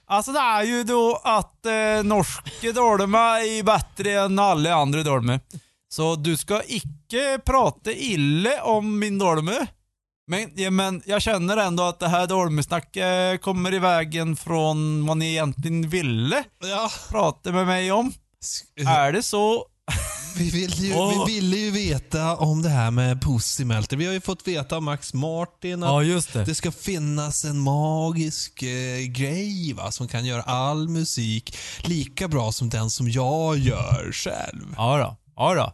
Alltså det är ju då att eh, norske dolma är bättre än alla andra dolmar. Så du ska icke prata illa om min dolme. Men, ja, men jag känner ändå att det här dolmesnacket kommer i vägen från vad ni egentligen ville Ja. prata med mig om. Är det så? (laughs) Vi, vill ju, Åh. vi ville ju veta om det här med Pussy Melter. Vi har ju fått veta av Max Martin att Ja, just det. det ska finnas en magisk eh, grej va, som kan göra all musik lika bra som den som jag gör själv. Ja då. Ja då.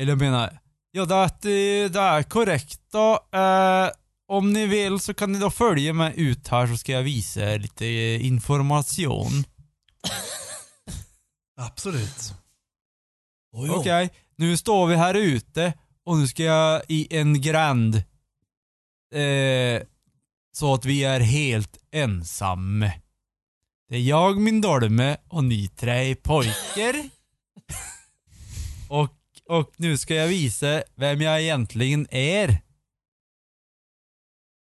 Eller jag menar, ja det, är- det är korrekt då. Eh, om ni vill så kan ni då följa mig ut här så ska jag visa er lite eh, information. (laughs) Absolut. Okej, nu står vi här ute och nu ska jag i en grand eh, så att vi är helt ensamma. Det är jag, min dolme och ni tre pojkar. (laughs) och, och nu ska jag visa vem jag egentligen är.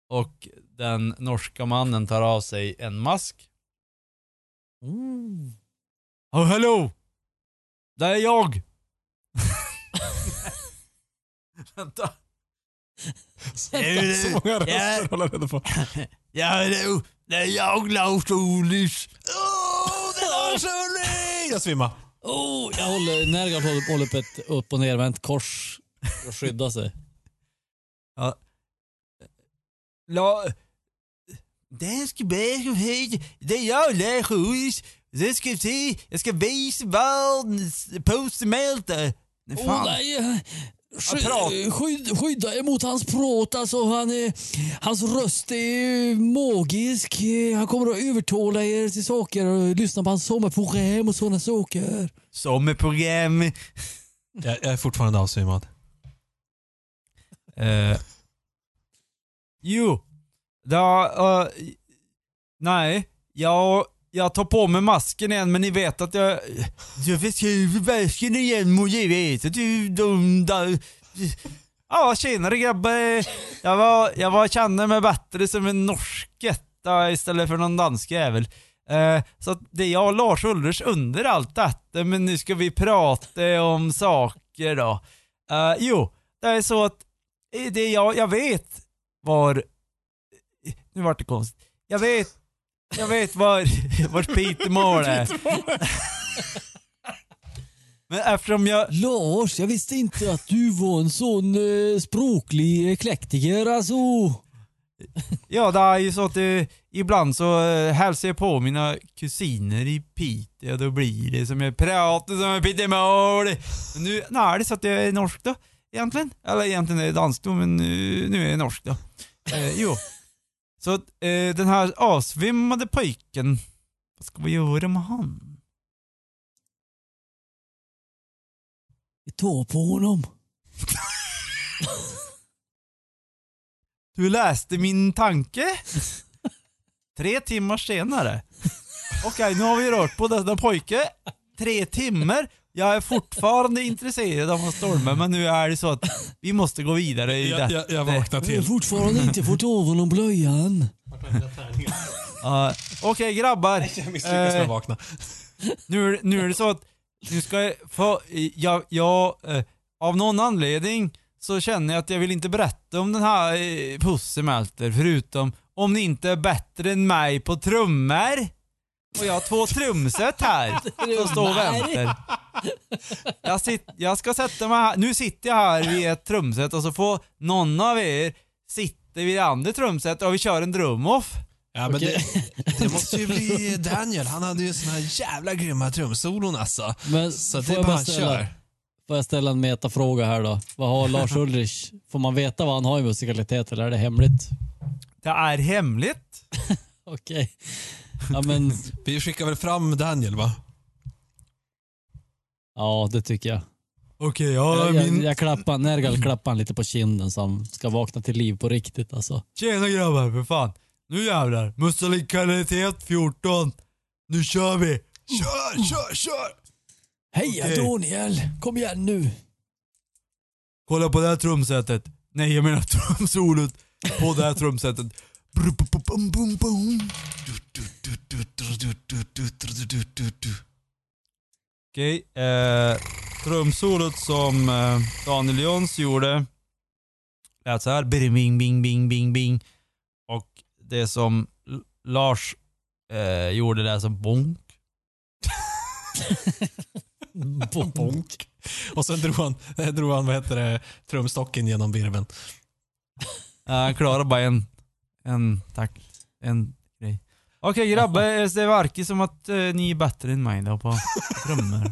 Och den norska mannen tar av sig en mask. Oh, (laughs) hello! Det är jag! Vänta. Så många röster håller reda på. Ja, hallå! Det är jag, Lars Olis. Åh, det är Lars Ulrich! Jag svimmar. Oh, jag håller, Nergal håller, håller på ett upp och nervänt kors för att skydda sig. La... Det ska så hit. Det är jag, Olis. Det ska se. Jag ska visa världens postmälter. Nej, fan. nej! Sky, skydd, skydda er mot hans prat. Alltså, han är, hans röst är magisk. Han kommer att övertala er till saker och lyssna på hans sommarprogram och sådana saker. Sommarprogram. Jag, jag är fortfarande avsvimmad. Eh, jo, da, eh, nej, jag, jag tar på mig masken igen men ni vet att jag, jag beskriver masken igen och jag vet att du dum där. Ja, tjenare grabbar. Jag var, jag var kände mig bättre som en norsketta istället för någon dansk jävel. Eh, så det är jag och Lars Ulrich under allt detta, men nu ska vi prata om saker då. Eh, jo, det är så att det jag, jag vet var... Nu vart det konstigt. Jag vet, jag vet var, (laughs) var Pitemål är. (laughs) Men eftersom jag... Lars, jag visste inte att du var en sån eh, språklig eklektiker alltså. Ja, det är ju så att eh, ibland så eh, hälsar jag på mina kusiner i Piteå och då blir det som jag pratar som en Pitemål. Men Nu, nej, är det så att jag är norsk då, egentligen. Eller egentligen är jag dansk då, men nu, nu är jag norsk då. Eh, jo. Så eh, den här avsvimmade pojken, vad ska vi göra med han? Vi tar på honom. (laughs) Du läste min tanke? Tre timmar senare. Okej, nu har vi rört på denna pojke. Tre timmar. Jag är fortfarande intresserad av hans stormar, men nu är det så att vi måste gå vidare i Jag, det. jag, jag vaknar Jag har till. fortfarande inte fått av honom blöjan. Ja, Okej grabbar, Jag misslyckas med att vakna. nu, är- nu är det så att nu ska jag få, jag, jag eh, av någon anledning så känner jag att jag vill inte berätta om den här eh, Pussemälter förutom om ni inte är bättre än mig på trummor. Och jag har två trumset här (laughs) som står och väntar. Jag, sit, jag ska sätta mig här, nu sitter jag här vid ett trumset och så får någon av er sitta vid det andra trumset och vi kör en drum-off. Ja, men det, det måste ju bli Daniel. Han hade ju såna här jävla grymma trumsolon alltså. Men Så det får är jag bara ställa, kör. får jag ställa en metafråga här då? Vad har Lars Ulrich? Får man veta vad han har i musikalitet eller är det hemligt? Det är hemligt. (laughs) Okej. Ja men, Vi skickar väl fram Daniel va? ja det tycker jag. Okej, ja Jag, jag, min... jag klappar, Nergal klappar han lite på kinden så han ska vakna till liv på riktigt alltså. Tjena grabbar, för fan. Nu jävlar. Musikalitet 14. Nu kör vi. Kör, kör, kör! Hej Okej. Daniel, kom igen nu. Kolla på det här trumsetet. Nej, jag menar trumsolot på det här trumsetet. Okej, eh, trumsolot som eh, Daniel Jons gjorde lät så här. Bing, bing, bing, bing, bing. Och det som Lars eh, gjorde lät som (laughs) bonk. Bonk. Och sen drog han, (laughs) drog han vad heter det, trumstocken genom virveln. Ja, Han klarar bara en, en takt. En grej. Okej grabbar, det verkar som att eh, ni är bättre än mig då på (laughs) trummor.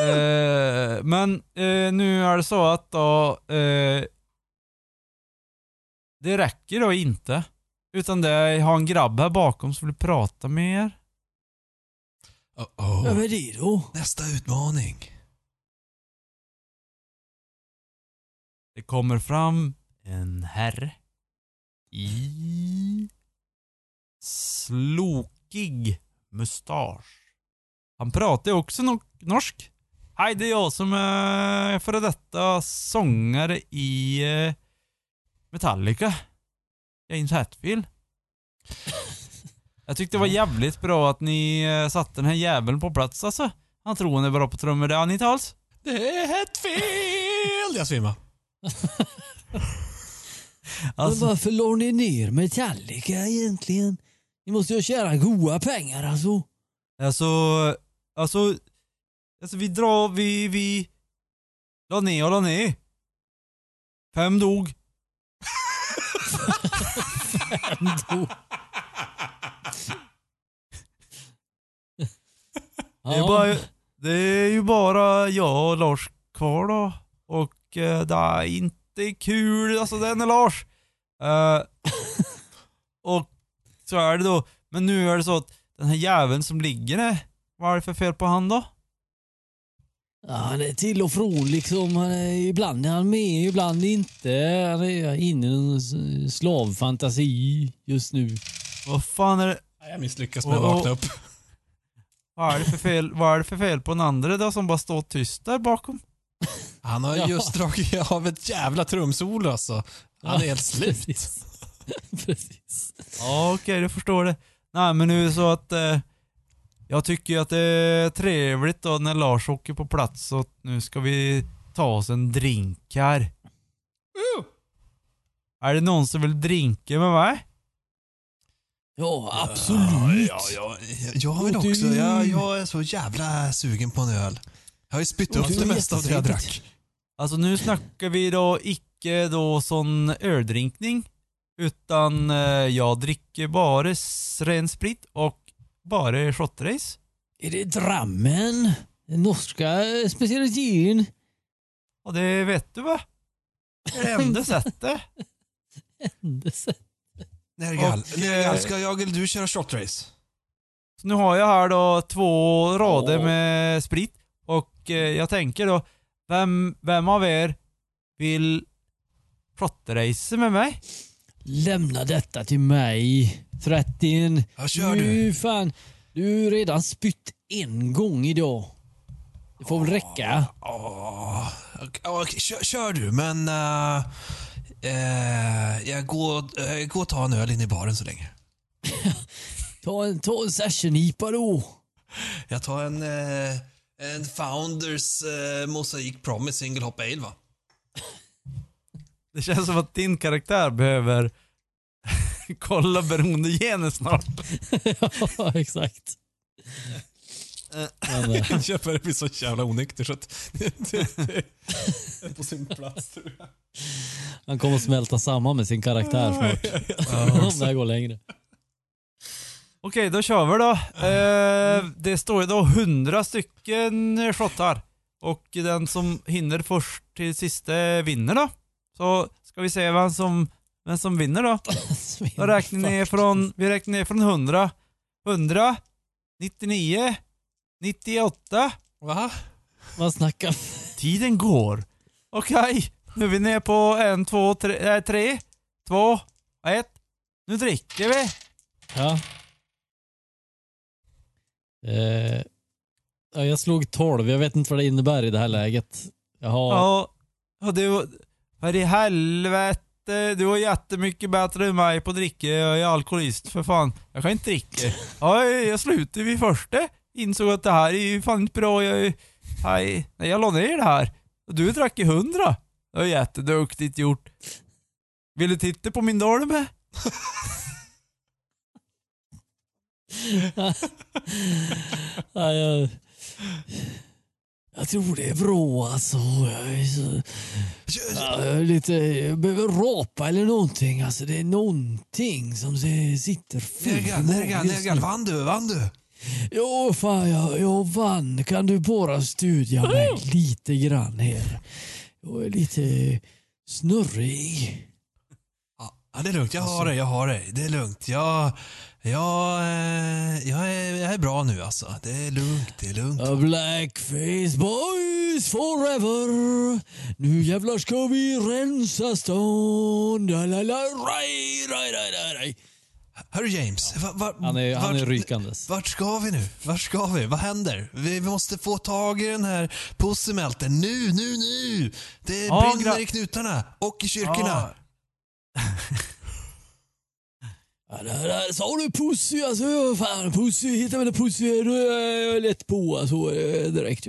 eh, men eh, nu är det så att då, eh, det räcker då inte. Utan det är, jag har en grabb här bakom som vill prata med er. Oh, oh. Vem är det då? Nästa utmaning. Det kommer fram en herre i slokig mustasch. Han pratar ju också no- norsk. Hej, det är jag som eh, är före detta sångare i eh, Metallica. James Hetfield. Jag tyckte det var jävligt bra att ni eh, satte den här jäveln på plats alltså. Han tror han är bra på trummor, det är han inte alls. Det är Hetfield! Jag svimmar. Alltså, Men varför la ni ner Metallica egentligen? Ni måste ju tjäna goda pengar alltså. Alltså, alltså, alltså vi drar, vi, vi la ner och la ner. Fem dog. Ändå. Det, är bara, det är ju bara jag och Lars kvar då. Och eh, det är inte kul, alltså den är Lars. Eh, (laughs) och så är det då. Men nu är det så att den här jäveln som ligger där, vad är det för fel på han då? Ja, han är till och från liksom. Han är, ibland är han med, ibland inte. Han är inne i en s- slavfantasi just nu. Vad fan är det? Jag misslyckas med att Och- vakna upp. Vad är det för fel, vad är det för fel på den andra då som bara står tyst där bakom? (laughs) Han har Ja. just dragit av ett jävla trumsolo alltså. Han är helt slut. Precis. (laughs) Precis. Ja, okej, jag förstår det. Nej, men nu är det så att eh, jag tycker att det är trevligt då när Lars åker på plats så nu ska vi ta oss en drink här. Är det någon som vill drinka med mig? Ja, absolut. Ja, ja, jag vill också. Jag, jag är så jävla sugen på en öl. Jag har ju spytt upp det mesta av det jag drack. Alltså nu snackar vi då icke då sån öldrinkning utan eh, jag dricker bara ren sprit och bara shotrace. Är det Drammen? Den norska specialiteten? Och det vet du va? Det är enda (laughs) sättet. Händelse. Nergal, Och, Nergal eh, ska jag eller du köra shotrace? Så nu har jag här då två rader Ja. med sprit och eh, jag tänker då, vem, vem av er vill shotrace med mig? Lämna detta till mig. Trettin. Ja, kör du. Nu fan. Du har redan spytt en gång idag. Det får väl räcka. Okej, kör, kör du, men... eh, eh, jag går, uh, går och tar en öl in i baren så länge. (laughs) Ta en, ta en session-IPA då. Jag tar en, eh, en Founders uh, Mosaic Promise Single Hop Ale va? Det känns som att din karaktär behöver (laughs) kolla beroendegener snart. (laughs) ja, exakt. Men, eh, Han köper det blir så jävla onykter så att (laughs) det, det, det är på sin plats tror jag. han kommer att smälta samman med sin karaktär snart. Om det här går längre. Okej, då kör vi då. Eh, det står ju då 100 stycken shottar. Och den som hinner först till sista vinner då. Så ska vi se vem som, vem som vinner då. Då räknar ni ner från, vi räknar ner från 100. 100, 99, 98. Va? Vad snackar Tiden går. Okej, nu är vi ner på en, två, tre, äh, tre två, ett. Nu dricker vi. Ja. Eh, ja, jag slog 12. Jag vet inte vad det innebär i det här läget. Jag har... Ja, och det var... Vad i helvete, du var jättemycket bättre än mig på att dricka. Jag är alkoholist för fan. Jag kan inte dricka. Ja, jag slutade vid första. Insåg att det här är ju fan inte bra. Jag, nej, nej, jag la ner det här. Och du drack i hundra. Det var jätteduktigt gjort. Vill du titta på min dolme? (laughs) ja, jag... Jag tror det är bra alltså. Jag är så, ja, jag är lite, jag behöver rapa eller någonting. Alltså det är någonting som sitter fel Nergal, Nergal, vann du? Vann du? Ja, fan jag, jag vann. Kan du bara studera mig lite grann här? Jag är lite snurrig. Ja, det är lugnt. Jag har dig, jag har dig. Det är lugnt. Jag, jag, eh, jag, är, jag är bra nu alltså. Det är lugnt, det är lugnt. A Blackface boys forever. Nu jävlar ska vi rensa stan. La, la, la, raj, raj, raj, raj, raj. Hörru James, va, va, Han är, han är vart- rykandes. Vart ska vi nu? Vart ska vi? Vad händer? Vi, vi måste få tag i den här pussymelten nu, nu, nu! Det Ja, brinner i knutarna och i kyrkorna. Ja. (laughs) Ja, sa du Pussy alltså. Fan Pussy, hitta mig en Pussy. Då är jag lätt på alltså eh, direkt.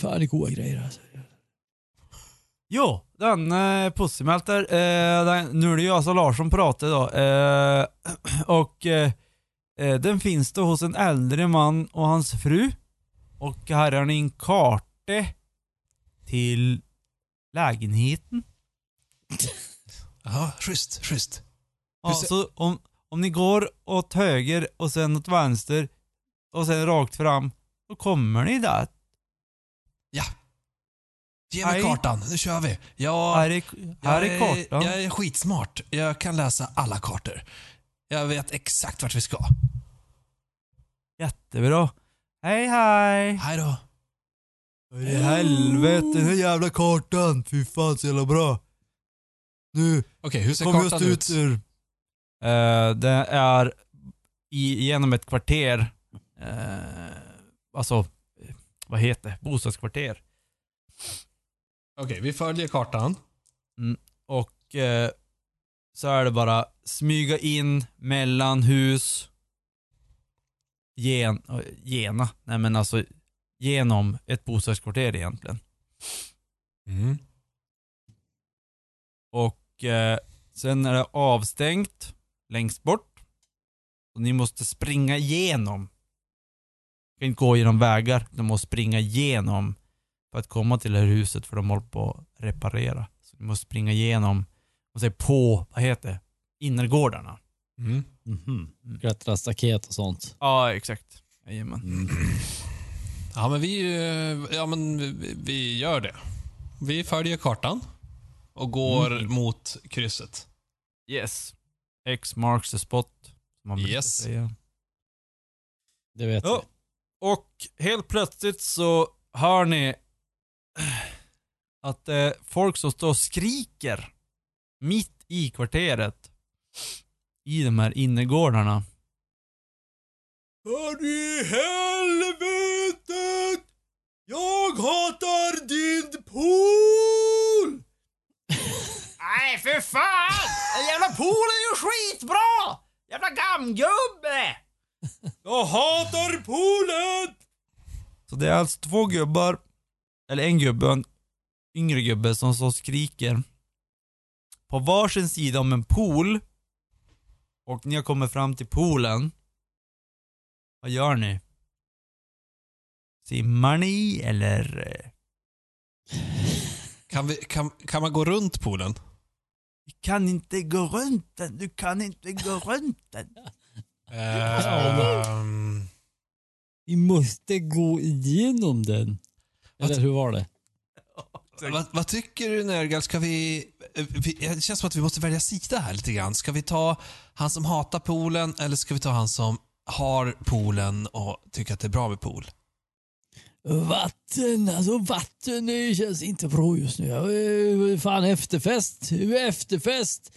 Fan det är goda grejer alltså. Jo, den eh, Pussymelter, eh, den, nu är det jag som Lars som pratar idag. Eh, (clears throat) och eh, eh, den finns då hos en äldre man och hans fru. Och här har ni en karta till lägenheten. (laughs) Jaha, schysst, schysst. Ja, så om, om ni går åt höger och sen åt vänster och sen rakt fram, då kommer ni där. Ge mig kartan, nu kör vi. Jag, Här är, här jag, är kartan. jag är skitsmart. Jag kan läsa alla kartor. Jag vet exakt vart vi ska. Jättebra. Hej hej! Hej då. Vad i helvete, den här jävla kartan. Fy fan så jävla bra. Nu Okej, hur ser jag kartan ut? ut ur... Uh, det är i, genom ett kvarter. Uh, alltså, vad heter det? Bostadskvarter. Okej, vi följer kartan. Och eh, så är det bara smyga in mellan hus. Gen, gena, nej men alltså genom ett bostadskvarter egentligen. Mm. Och eh, sen är det avstängt längst bort. Och ni måste springa igenom. Du kan inte gå genom vägar, du måste springa igenom för att komma till det här huset för de håller på att reparera. Så du måste springa igenom och se på, vad heter det, innergårdarna. Mm. Mhm. Klättra staket och sånt. Ja, exakt. Jajamän. Ja, men vi, ja, men vi, vi gör det. Vi följer kartan och går mot krysset. Yes. X marks the spot. Som man brukar Yes. säga. Det vet Ja. Och helt plötsligt så hör ni att det är folk som står och skriker mitt i kvarteret. I de här innergårdarna. För i helvetet! Jag hatar din pool! Nej, för fan! Den jävla poolen är ju skitbra! Jävla gammgubbe! Jag hatar poolen! Så det är alltså två gubbar, eller en gubbe och en yngre gubbe som så skriker på varsin sida om en pool och ni har kommit fram till poolen. Vad gör ni? Simmar ni eller? Kan, vi, kan, kan man gå runt poolen? Du kan inte gå runt den, du kan inte gå runt den. Ehm, Vi måste gå igenom den. Eller hur var det? Vad, vad tycker du Nergal? Ska vi, eh, vi... Det känns som att vi måste välja sida här lite grann. Ska vi ta han som hatar poolen eller ska vi ta han som har poolen och tycker att det är bra med pool? Vatten, alltså vatten det känns inte bra just nu. Jag är fan efterfest, efterfest.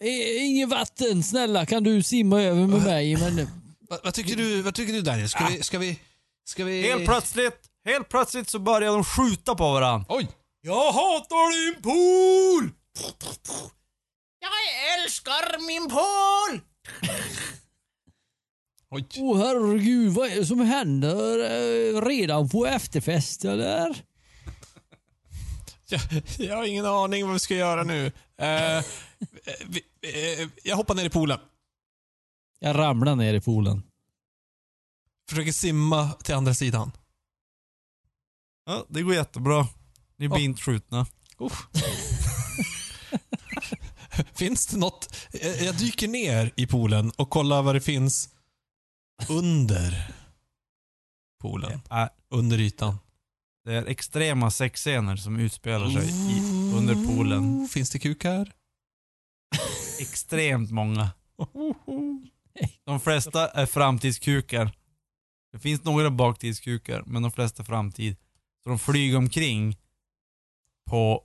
Eh, Ingen vatten, snälla kan du simma över med mig? Men (laughs) Vad, vad, tycker, du, vad tycker du Daniel? Ska vi... Ska vi, ska vi... Helt plötsligt, helt plötsligt så börjar de skjuta på varandra. oj! Jag hatar din pool! Jag älskar min pool! (laughs) Oj. åh herregud, vad är det som händer? Eh, Redan på efterfest eller? Jag, jag har ingen aning vad vi ska göra nu. Eh, vi, eh, jag hoppar ner i poolen. Jag ramlar ner i poolen. Försöker simma till andra sidan. Ja, det går jättebra. Ni blir Ja. inte skjutna. (laughs) Finns det något? Jag jag dyker ner i poolen och kollar vad det finns under poolen. Äh, Under ytan. det är extrema sexscener som utspelar sig i, under poolen. Finns det kukar? (laughs) Extremt många. De flesta är framtidskukar. Det finns några baktidskukar, men de flesta är framtid. Så de flyger omkring på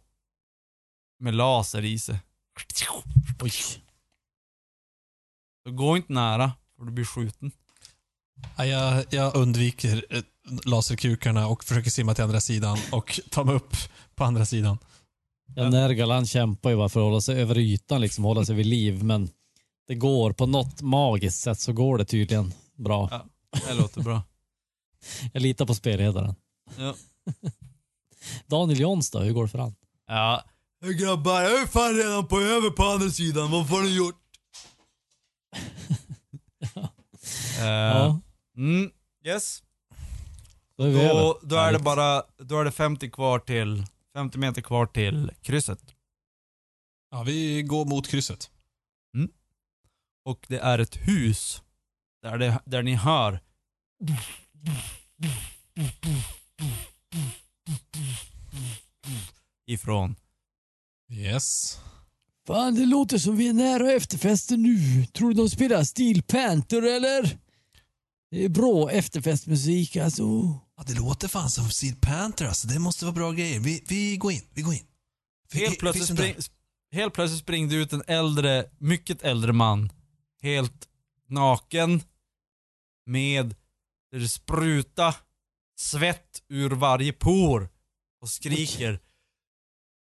med laser i sig. Oj. Så gå inte nära, för du blir skjuten. Ja, jag, jag undviker eh, laserkukarna och försöker simma till andra sidan och ta mig upp på andra sidan. Ja, Nergal kämpar ju bara för att hålla sig över ytan, liksom hålla sig vid liv. Men det går, på något magiskt sätt så går det tydligen bra. Ja. Det låter bra. (laughs) Jag litar på spelledaren. Ja. (laughs) Daniel Jons då, hur går det för han? Ja. Grabbar, jag är fan redan på över på andra sidan. Vad har ni gjort? (laughs) Eh, Ja, mm, yes. då är. Då, då är det bara då är det 50 kvar till 50 meter kvar till krysset. Ja, vi går mot krysset. Och det är ett hus där, det, där ni hör ifrån. Yes. Fan, det låter som vi är nära efterfesten nu. Tror du de spelar Steel Panther eller? Det är bra efterfestmusik alltså. Ja, det låter fan som Steel Panther alltså. Det måste vara bra grejer. Vi, vi går in, vi går in. Helt plötsligt, spring, helt plötsligt springer det ut en äldre, mycket äldre man. Helt naken. Med, där det spruta svett ur varje por. Och skriker.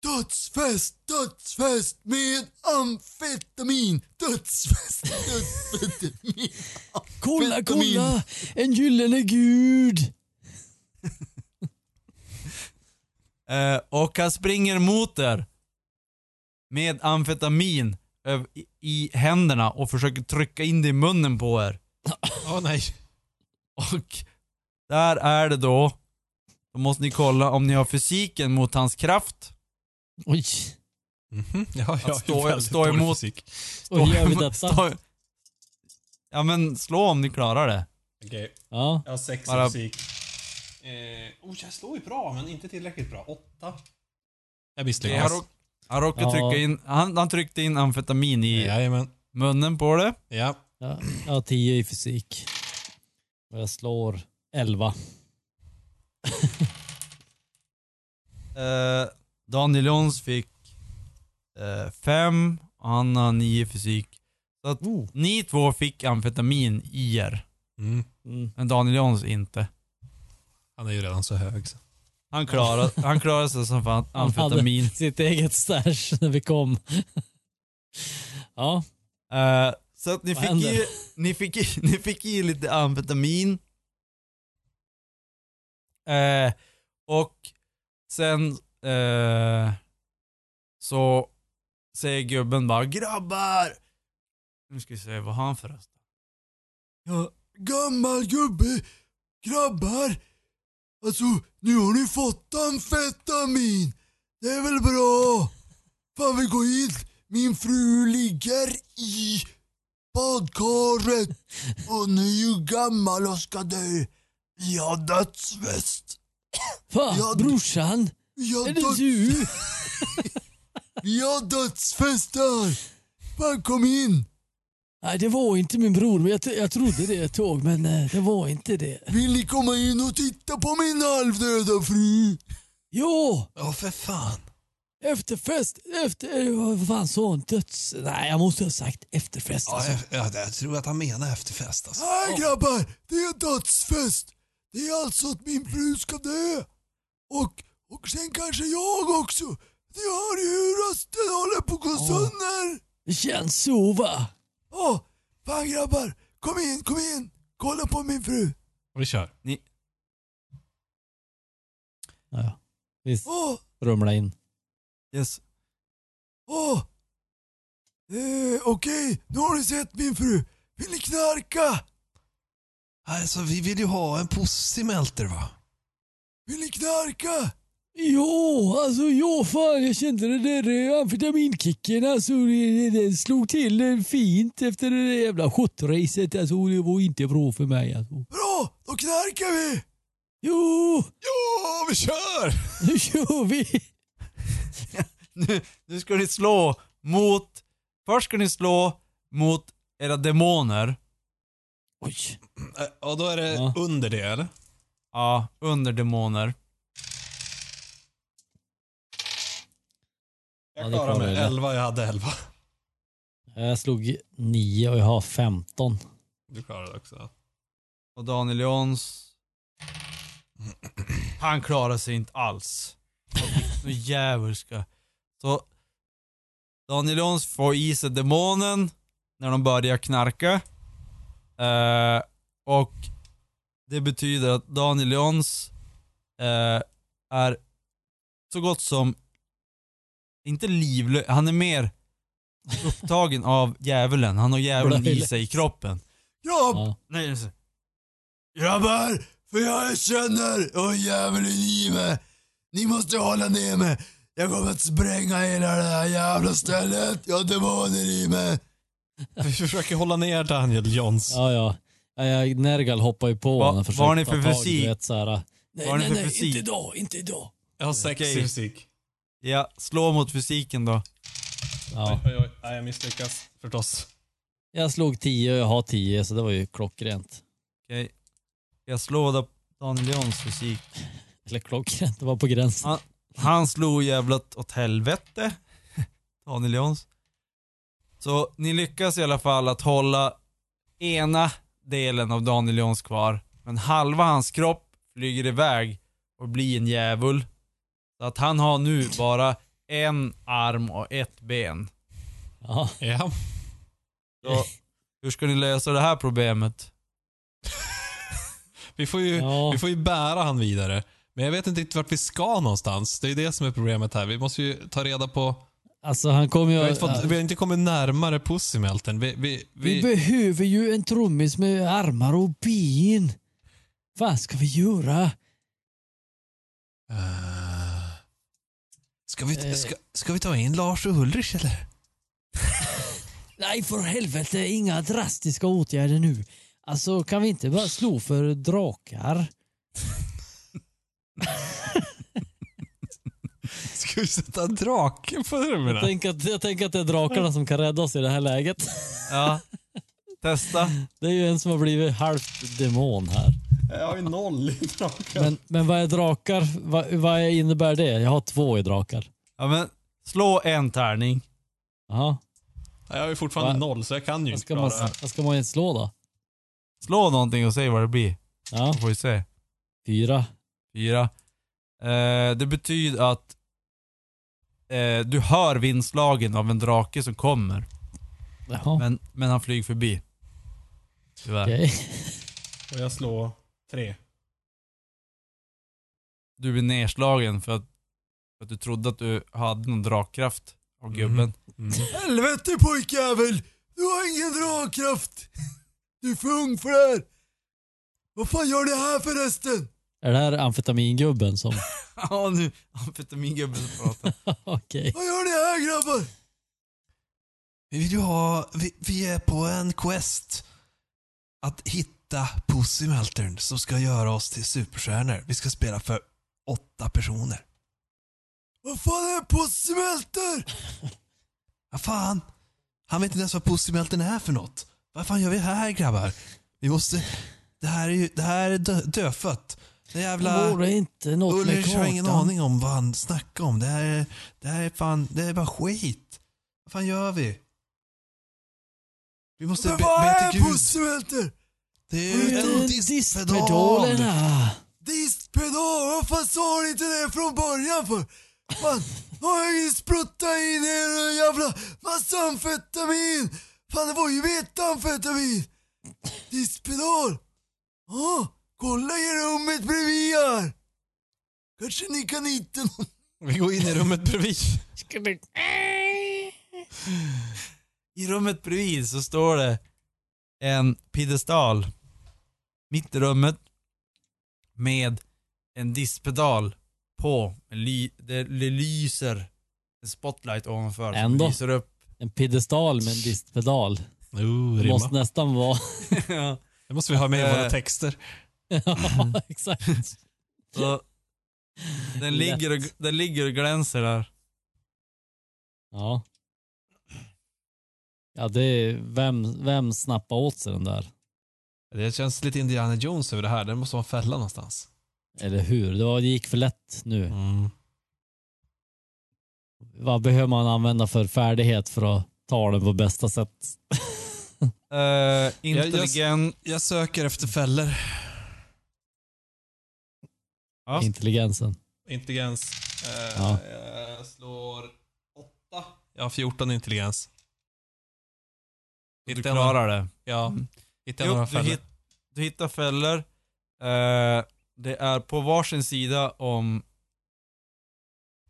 Dödsfest, dödsfest med amfetamin. Dödsfest, dödsfetamin. Kolla, Amfetamin. kolla! En gyllene gud! (laughs) Eh, och han springer mot er. Med amfetamin i, i händerna och försöker trycka in det i munnen på er. Åh nej. Och där är det då. Då måste ni kolla om ni har fysiken mot hans kraft. Oj, Mhm. Ja, ja, stå- väldigt stå dålig emot- fysik. och hur gör vi Stå- detta? stå- Ja men slå om ni klarar det. Okej, Ja, jag har sex Bara- i fysik. Eh, oh, jag slår ju bra, men inte tillräckligt bra. Åtta. Jag Han, misslyckas. råk, han råkade Ja. trycka in, han, han tryckte in amfetamin i Jajamän. munnen på det. Ja. ja, jag har tio i fysik. Och jag slår elva. Eh, Daniel Jons fick eh, fem och han har nio i fysik. Så att Oh. ni två fick amfetamin i er. Mm. Mm. Men Daniel Jons inte. Han är ju redan så hög. Så. Han klarade, han klarade sig som fan Han hade amfetamin. sitt eget stash när vi kom. ja, Eh, så att ni Vad fick, händer? i, ni, fick i, ni fick i lite amfetamin. Eh, och sen eh, så säger gubben bara grabbar. Nu ska vi se, vad har han förresten? Ja, gammal gubbe. Grabbar. Alltså, nu har ni fått amfetamin. Det är väl bra? Fan vi går hit. Min fru ligger i badkaret. Hon är ju gammal och ska dö. Vi har dödsfest. fan brorsan, Vi har, är det du? (laughs) vi har dödsfest här. Fan kom in. Nej, det var inte min bror, men jag, jag trodde det ett tag, men eh, det var inte det. Vill ni komma in och titta på min halvdöda fru? Ja, Ja, för fan. efterfest, efter, eh, vad fan sa han? Döds... Nej, jag måste ha sagt efterfest Ja, alltså. jag, jag, jag tror att han menar efterfest alltså. Nej grabbar, det är dödsfest. Det är alltså att min fru ska dö. Och, och sen kanske jag också. Ni hör ju hur rösten håller på att gå sönder. Det känns så va? Åh, fan grabbar. Kom in, kom in. Kolla på min fru. Vi kör. Ja, vi Åh, rumlar in. yes. Åh. Eh, Okej, nu har ni sett min fru. Vill ni knarka? Alltså, vi vill ju ha en pussy melter va? Vill ni knarka? Ja, alltså ja fan jag kände det där eh, amfetaminkicken alltså. Det slog till fint efter det där jävla shotracet. Alltså det var inte bra för mig alltså. Bra, då knarkar vi! Jo, Ja, vi kör! (laughs) nu kör vi! Nu, nu ska ni slå mot... Först ska ni slå mot era demoner. Oj. Äh, Och då är det Ja. under det, eller? Ja, under demoner. Jag klarar mig. jag. 11, jag hade 11. Jag slog nio och jag har 15. Du klarar det också. Och Daniel Jons... Han klarar sig inte alls. Nu djävulska. Så Daniel Jons får i sig demonen när de börjar knarka. Eh, och det betyder att Daniel Jons eh, är så gott som, inte livlös, han är mer upptagen av djävulen. Han har djävulen i sig i kroppen. Grabb! Ja. Nej, så- Grabbar! För jag känner, och djävulen i mig. Ni måste hålla ner mig. Jag kommer att spränga hela det här jävla stället. Jag har demoner i mig. Vi försöker hålla ner Daniel Jons. Ja, ja. Nergal hoppar ju på Va- honom vad har ni för fysik? du Vet, så här, nej, Vad har ni nej, för nej, fysik? inte idag, inte idag. Jag har sex Okej. i fysik. Ja, slå mot fysiken då. Ja. Oj, oj, oj. Nej, jag misslyckas förstås. Jag slog 10 och jag har 10 så det var ju klockrent. Okej. Jag slår då Daniel Jons fysik. Eller klockrent, det var på gränsen. Ja. Han slog jävlat åt helvete. (laughs) Daniel Jons. Så ni lyckas i alla fall att hålla ena delen av Daniel Jons kvar. Men halva hans kropp flyger iväg och blir en djävul. Så att han har nu bara en arm och ett ben. Ja. Ja. Så, hur ska ni lösa det här problemet? (laughs) Vi får, ju, Ja. vi får ju bära han vidare. Men jag vet inte riktigt vart vi ska någonstans. Det är det som är problemet här. Vi måste ju ta reda på... Alltså han kommer Vi ju... har inte, fått, vi har inte kommit närmare Pussymelten. Vi, vi, Vi vi, behöver ju en trummis med armar och ben. Vad ska vi göra? Eh, ska, vi, Eh. ska, ska vi ta in Lars och Ulrich eller? (laughs) Nej, för helvete, inga drastiska åtgärder nu. Alltså, kan vi inte bara slå för drakar? (laughs) Ska vi sätta en drake på rummen? Jag tänker, att, jag tänker att det är drakarna som kan rädda oss i det här läget. Ja, (laughs) testa. Det är ju en som har blivit halvt demon här. Jag har ju noll i draken. Men, men vad är drakar? Vad, vad innebär det? Jag har två i drakar. Ja men, slå en tärning. Jaha. Jag har ju fortfarande Va? noll så jag kan ju Vad inte ska, man, klara det. vad ska man slå då? Slå någonting och se vad det blir. Ja, Så får vi se. fyra. Fyra. Eh, det betyder att eh, du hör vindslagen av en drake som kommer. Jaha, Men, men han flyger förbi. Tyvärr. okej. Och jag slår tre. Du blir nedslagen för att, för att du trodde att du hade någon dragkraft av gubben. Mm. Helvete pojkjävel! Du har ingen dragkraft! Du är för ung för det här! Vad fan gör ni här förresten? Är det här amfetamingubben som... (laughs) Ja nu, amfetamingubben pratar. (laughs) okej. Vad gör ni här grabbar? Vi vill ju ha... Vi, vi är på en quest. Att hitta Pussymeltern som ska göra oss till superstjärnor. Vi ska spela för åtta personer. Vad fan är Pussymelter? Vad (laughs) fan? Han vet inte ens vad Pussymeltern är för något. Vad fan gör vi här grabbar? Vi måste... Det här är ju... Det här är dö, dödfött. Det jävla... Vore inte något med Ulrich har ingen kartan? aning om vad han snackar om. Det här, är, det här är fan... Det är bara skit. Vad fan gör vi? Vi måste be, be till Gud. Pussymelter? Det är en diskpedal. Diskpedalerna. Diskpedal? Vad fan sa ni inte det från början för? Fan, nu har jag ju spruttat in er jävla massa amfetamin! Fan det var ju metamfetamin! Diskpedal! Ja, kolla i rummet bredvid här! Kanske ni kan hitta någon... Vi går in i rummet bredvid. I rummet bredvid så står det en piedestal mitt i rummet med en distpedal på. Ly, det, lyser en spotlight ovanför. som Ändå. lyser upp. En piedestal med en distpedal. Oh, Det måste nästan vara... (laughs) ja. Det måste vi ha med i våra Eh. texter. (laughs) ja, exakt. Så den, ligger och, den ligger och glänser där. Ja. Ja, det är... Vem, vem snappar åt sig den där? Det känns lite Indiana Jones över det här. Det måste vara en fälla någonstans. Eller hur? Det, var, det gick för lätt nu. Mm. Vad behöver man använda för färdighet för att ta den på bästa sätt? (laughs) Uh, intelligent. Jag söker efter fällor. Ja. Intelligensen. Intelligens. Eh, Ja. Jag slår åtta. Jag har 14 intelligens. Du jag klarar det. Ja. Hittar jag Jo, några du, fällor? hit, du hittar fällor. Eh, det är på varsin sida om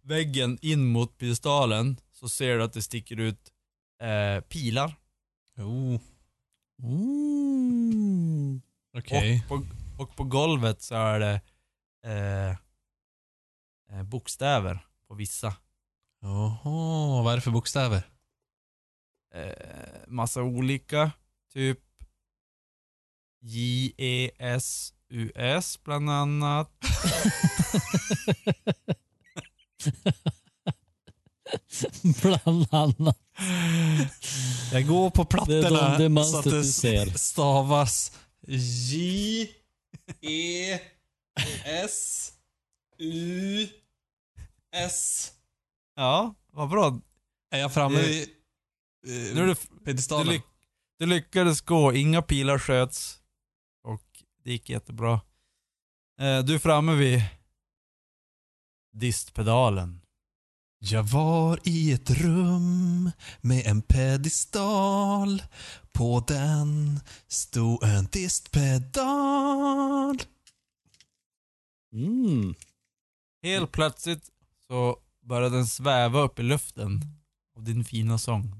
väggen in mot piedestalen så ser du att det sticker ut eh, pilar. Oh, Mm. okej. Och, på, och på golvet så är det eh, eh, bokstäver på vissa. Jaha, vad är det för bokstäver? Eh, massa olika, typ J, E, S, U, S bland annat. (laughs) Bland annat. Jag går på Det de- plattorna det så mönstret att det du ser. stavas J, E, S, U, S. Ja, vad bra. Är jag framme Det- vid eh, Nu är du, piedestalen? lyck, du lyckades gå, inga pilar sköts det gick jättebra. Eh, du är framme vid distpedalen. Jag var i ett rum med en pedestal. På den stod en distpedal. Mm. Helt plötsligt så började den sväva upp i luften av din fina sång.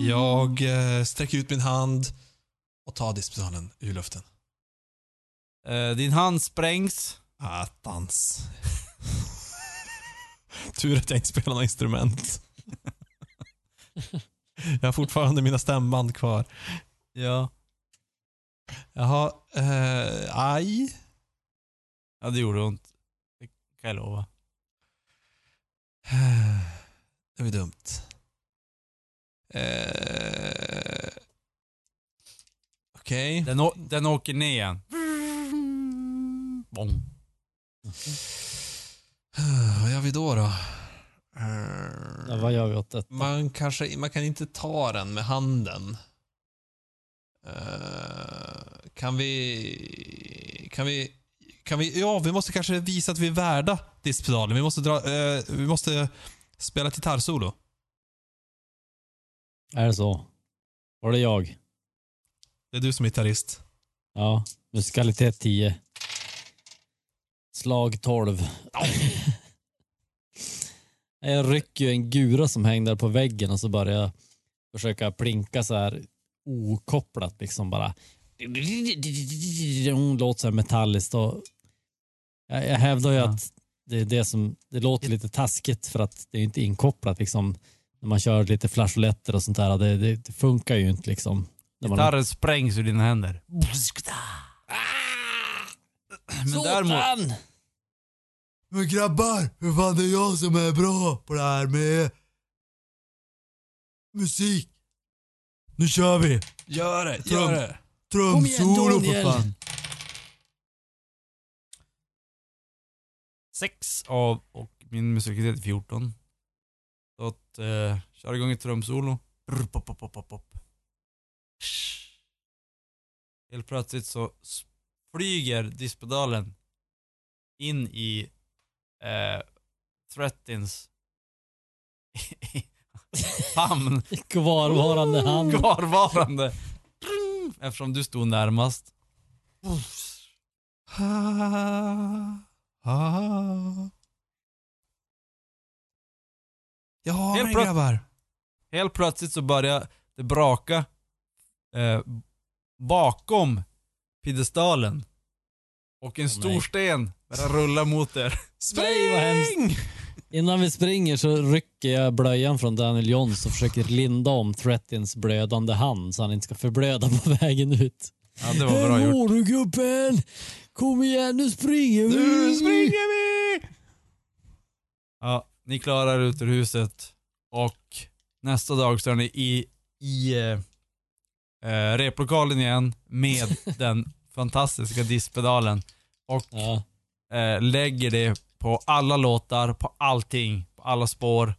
Jag eh, sträcker ut min hand och tar distpedalen ur luften. Eh, din hand sprängs. Attans. (laughs) Tur att jag inte spelar några instrument. (laughs) jag har fortfarande mina stämband kvar. Ja. Jaha, eh, aj. Ja, det gjorde ont. Det kan jag lova. (sighs) Det var dumt. Eh, Okej. Den, å- den åker ner igen. Bong. Vad gör vi då då? Ja, vad gör vi åt detta? Man kanske man kan inte ta den med handen. Eh, kan vi... Kan vi... Kan vi... Ja, vi måste kanske visa att vi är värda distpedalen. Vi måste dra... eh, vi måste spela ett gitarrsolo. Är det så? Var det jag? Det är du som är gitarrist. Ja. Musikalitet 10. Slag 12. (laughs) jag rycker ju en gura som hängde där på väggen och så börjar jag försöka plinka så här okopplat liksom bara. Låter så här metalliskt och jag, jag hävdar ju Ja. att det är det som, det låter lite taskigt för att det är inte inkopplat liksom. När man kör lite flageoletter och sånt där, det, det, det funkar ju inte liksom. När man- Gitarren sprängs ur dina händer. Men däremot, Sådan! Men grabbar, hur fan det är jag som är bra på det här med musik? Nu kör vi! Gör det! Trum. Gör det! Trumsolo för fan! sex av och min musikalitet är 14. Att, eh, kör igång ett trumsolo. Helt plötsligt så flyger diskpedalen in i eh, Threatins (laughs) hamn. Kvarvarande hand. Kvarvarande. Eftersom du stod närmast. Ha, ha. Ja, Helt men plöt- grabbar. Helt plötsligt så börjar det braka eh, bakom piedestalen. Och en stor nej. sten börjar rulla mot er. Hemskt. Innan vi springer så rycker jag blöjan från Daniel Johns och försöker linda om Threttins blödande hand så han inte ska förblöda på (laughs) vägen ut. Ja, det var bra gjort. du gubben! Kom igen, nu springer vi! Nu springer vi! Ja, ni klarar ut ur huset och nästa dag så är ni i, i eh, eh, replokalen igen med (laughs) den fantastiska diskpedalen och Ja. eh, lägger det på alla låtar, på allting, på alla spår.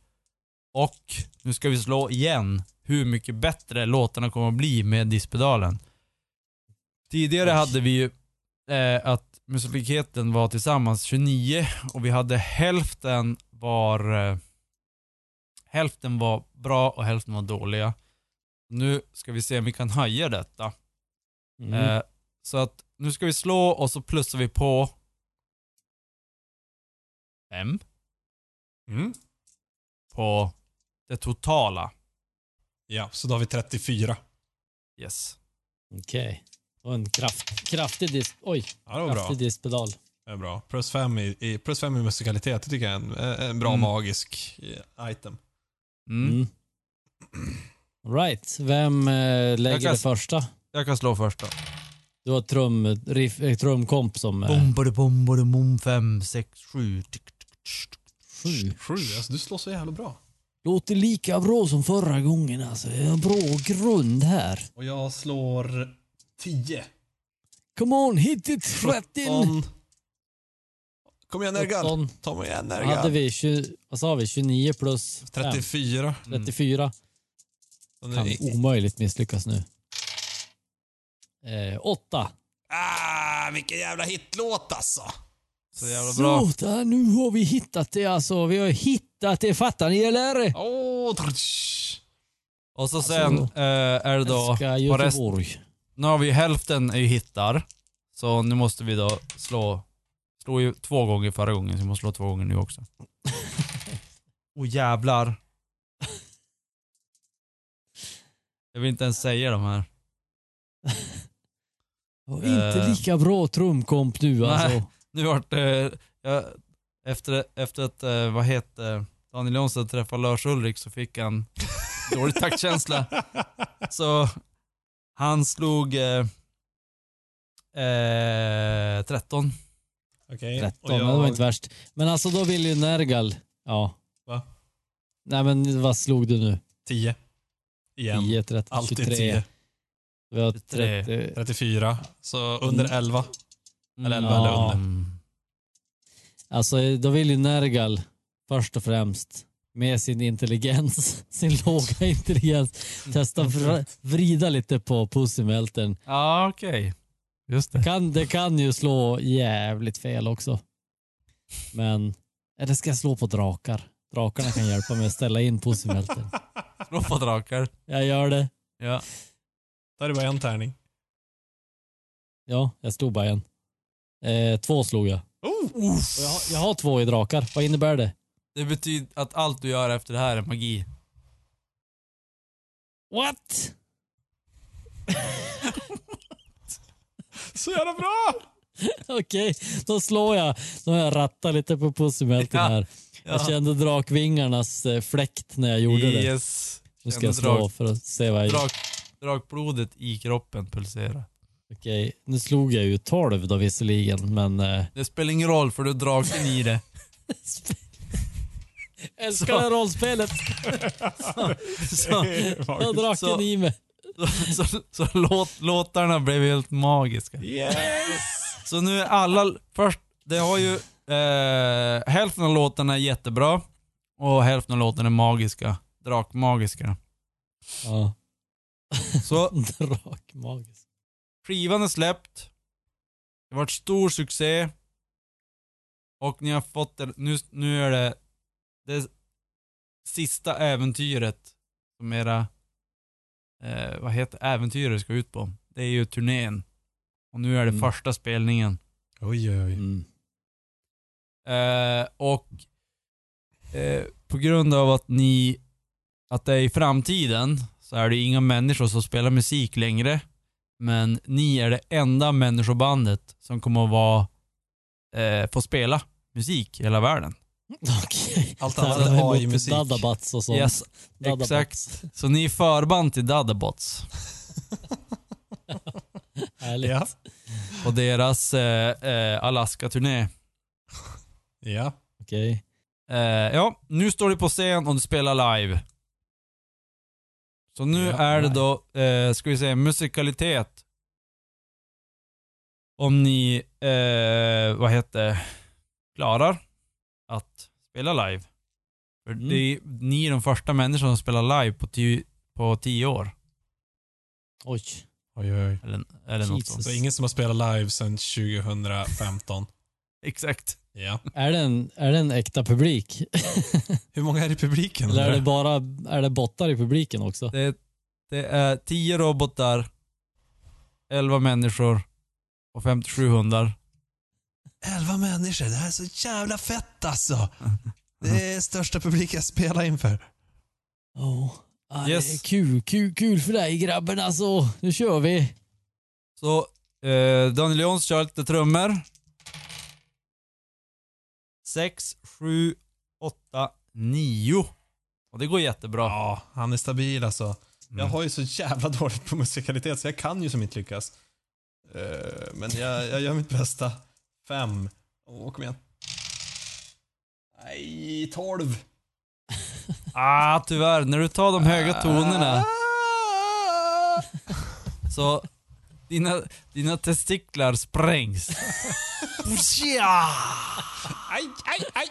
Och nu ska vi slå igen hur mycket bättre låtarna kommer att bli med diskpedalen. Tidigare Oj. hade vi ju eh, att musikaliteten var tillsammans 29 och vi hade hälften var eh, hälften var bra och hälften var dåliga. Nu ska vi se om vi kan höja detta. Mm. Eh, så att nu ska vi slå och så plussar vi på fem Mm. på det totala. Ja, så då har vi 34. Yes. Okej. Och en kraft, kraftig dis... Oj, Ja, det var bra. kraftig diskpedal. Är bra. Plus fem i, i, plus fem i musikalitet, det tycker jag är en, en bra Mm. magisk eh, item. Mm. Mm. Right. Vem eh, lägger kan- det första? Jag kan slå först då. Du har trum, riff, eh, trumkomp som... Eh, Bombade bombade mom fem, sex, sju. tick, tick, tick. sju. Sju, alltså du slår så jävla bra. Låter lika bra som förra gången alltså. Jag har en bra grund här. Och jag slår 10. Come on, hit it 13! Kom igen Nergal. 17. Ta mig igen Vad hade Nergal. vi? 20, vad sa vi? 29 plus 5? 34. 34. Och nu- Kan omöjligt misslyckas nu. Eh, 8. Ah, vilken jävla hitlåt alltså. Så jävla bra. Så, där, nu har vi hittat det alltså. Vi har hittat det, fattar ni eller? Åh, trutsch. Och så sen Alltså, eh, är det då på rest. Nu har vi hälften är ju hittar. Så nu måste vi då slå, slå ju två gånger förra gången, så vi måste slå två gånger nu också. (laughs) Åh jävlar. (laughs) Jag vill inte ens säga de här. (laughs) Och inte Eh. lika bra trumkomp nu Nej. alltså. Nu vart det, jag, efter, efter att, eh, vad heter Daniel Jonsson träffade Lars Ulrik så fick han dålig taktkänsla. Så han slog eh, eh, 13. Okej. 13, och men det var inte värst. Men alltså då vill ju Nergal, ja. Va? Nej men vad slog du nu? 10. Igen. 10, 13, Alltid 23. 10. Vi har 23. 30. 34. Så under Mm. 11. Eller 11 Ja. eller under. Mm. Alltså då vill ju Nergal först och främst med sin intelligens, (laughs) sin låga intelligens, testa vr- vrida lite på pussymelten. Ja, okej. Just det. Kan, det kan ju slå jävligt fel också. Men, eller ska jag slå på drakar? Drakarna kan hjälpa mig att ställa in pussymelten. (laughs) Slå på drakar. Jag gör det. Ja. Då är det bara en tärning. Ja, jag slog bara en. Eh, två slog jag. Oh! Jag, har, jag har två i drakar. Vad innebär det? Det betyder att allt du gör efter det här är magi. What? (laughs) Så jävla bra! (laughs) Okej, då slår jag. Då har jag rattat lite på pussymelten Ja. här. Jag kände drakvingarnas eh, fläkt när jag gjorde det. Yes. Nu ska jag slå drak- för att se vad jag gör. Drak, drakblodet i kroppen pulserar. Okej, nu slog jag ju 12 då visserligen, men... Eh, Det spelar ingen roll för du är draken i det. (laughs) älskar Så. det här rollspelet. (laughs) Så, Jag har draken Så- i mig. (laughs) så, så, så låt, låtarna blev helt magiska. Yes! Så nu är alla, först, det har ju, eh, hälften av låtarna är jättebra och hälften av låtarna är magiska. Drakmagiska. Ja, Så (laughs) drakmagiskt. skivan är släppt. Det har varit stor succé. Och ni har fått det, nu, nu är det det sista äventyret som era, eh, vad heter äventyret ska ut på. Det är ju turnén. Och nu är det Mm. första spelningen. Oj, oj, oj. Mm. Eh, och eh, på grund av att ni, att det är i framtiden så är det inga människor som spelar musik längre. Men ni är det enda människobandet som kommer att vara, eh, få spela musik i hela världen. Okej. Allt annat är (laughs) emot AI-musik. Dadabats och sånt. Yes, Dadabats. exakt. Så ni är förband till Dadabots (laughs) Härligt. Ja. på deras eh, eh, Alaska-turné. Ja. Okej. Eh, ja, nu står du på scen och du spelar live. Så nu Ja, är det live. då, eh, ska vi säga musikalitet. Om ni, eh, vad heter klarar att spela live. För Mm. det är, ni är de första människorna som spelar live på tio, på tio år. Oj. Oj, oj. Eller, eller något sånt. Så ingen som har spelat live sedan 2015. (laughs) Exakt. Ja. Är det en, är det en äkta publik? (laughs) Hur många är i publiken? Eller är det bara är det bottar i publiken också? Det, det är 10 robotar, 11 människor och 57 hundar. Jag? Elva människor, det här är så jävla fett alltså. Det är största publik jag spelar inför. Oh. Ah, Det är Yes. kul, kul, kul för dig grabben alltså. Nu kör vi. Så eh, Daniel Jons kör lite trummor. 6, 7, 8, 9. Och det går jättebra. ja, han är stabil alltså. Jag Mm. har ju så jävla dåligt på musikalitet så jag kan ju som inte lyckas. Eh, men jag, jag gör mitt bästa. Fem. Åh, kom igen. Nej, tolv. (laughs) Ah, tyvärr. När du tar de höga tonerna (laughs) så dina, dina testiklar sprängs. Aj, aj, aj.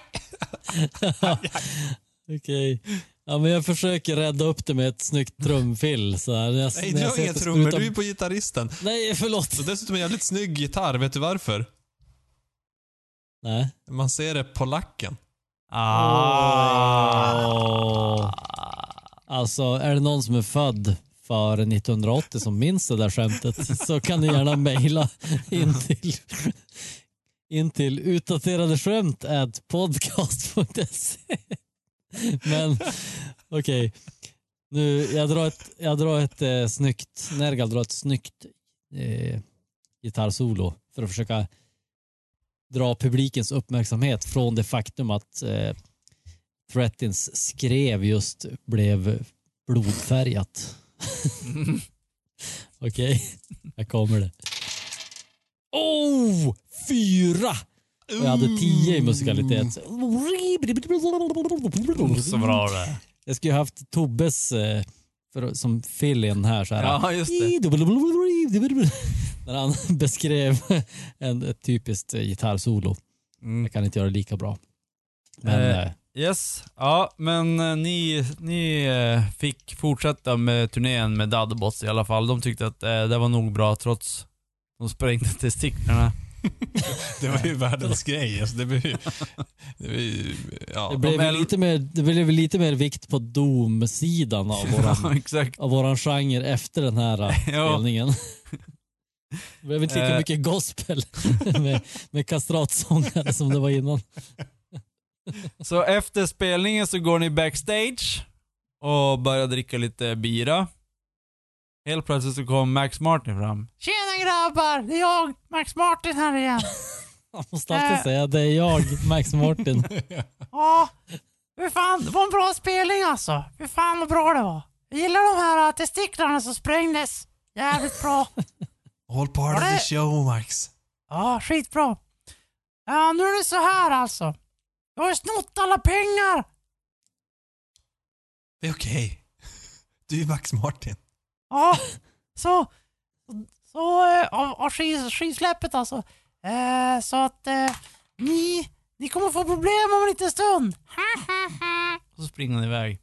(laughs) Okej. Ja, men jag försöker rädda upp det med ett snyggt trumfill. Så här. Jag, Nej, du har inga trummor, du är på gitarristen. Nej, förlåt. Så dessutom en jävligt snygg gitarr, vet du varför? Nej. Man ser det på lacken. Ah. Åh. Alltså, är det någon som är född före 1980 som minns det där skämtet (laughs) så kan ni gärna mejla in till, in till utdaterade skämt at podcast.se. Men okej, nu jag drar ett, jag drar ett eh, snyggt, Nergal drar ett snyggt eh, gitarrsolo för att försöka dra publikens uppmärksamhet från det faktum att eh, Threatins skrev just blev blodfärgat. (laughs) Okej, här kommer det. Oh! Fyra! Och jag hade tio i musikalitet. Så bra det. Jag skulle ju haft Tobbes eh, för, som fill-in här. Så här. Ja, just det. När han (laughs) beskrev en, ett typiskt eh, gitarrsolo. Mm. Jag kan inte göra det lika bra. Men Eh, eh, Yes, ja men eh, ni, ni eh, fick fortsätta med turnén med Dadbots i alla fall. De tyckte att eh, det var nog bra trots de sprängde testiklarna. (laughs) Det var ju världens grej. Alltså, det blev ju, det blev ju, ja. det, blev de lite mer, det blev lite mer vikt på Doom-sidan av (laughs) våran, Ja, av våran genre efter den här Ja. spelningen. Det blev inte lika Eh. mycket gospel (laughs) med, med kastratsångare som det var innan. Så efter spelningen så går ni backstage och börjar dricka lite bira. Helt plötsligt så kom Max Martin fram. Tjena grabbar, det är jag, Max Martin här igen. (laughs) Jag måste alltid Äh. säga det är jag, Max Martin. (laughs) Ja, hur fan, det var en bra spelning alltså. Hur fan vad bra det var. Jag gillar de här testiklarna som sprängdes. Jävligt bra. All part of the show, Max. Ja, skitbra. Ja, nu är det så här alltså. Jag har snott alla pengar. Det är okej. (laughs) Du är Max Martin. Ja, så, så eh, av, av skiv, skivsläppet alltså. Eh, så att eh, ni, ni kommer få problem om en liten stund. Och så springer han iväg.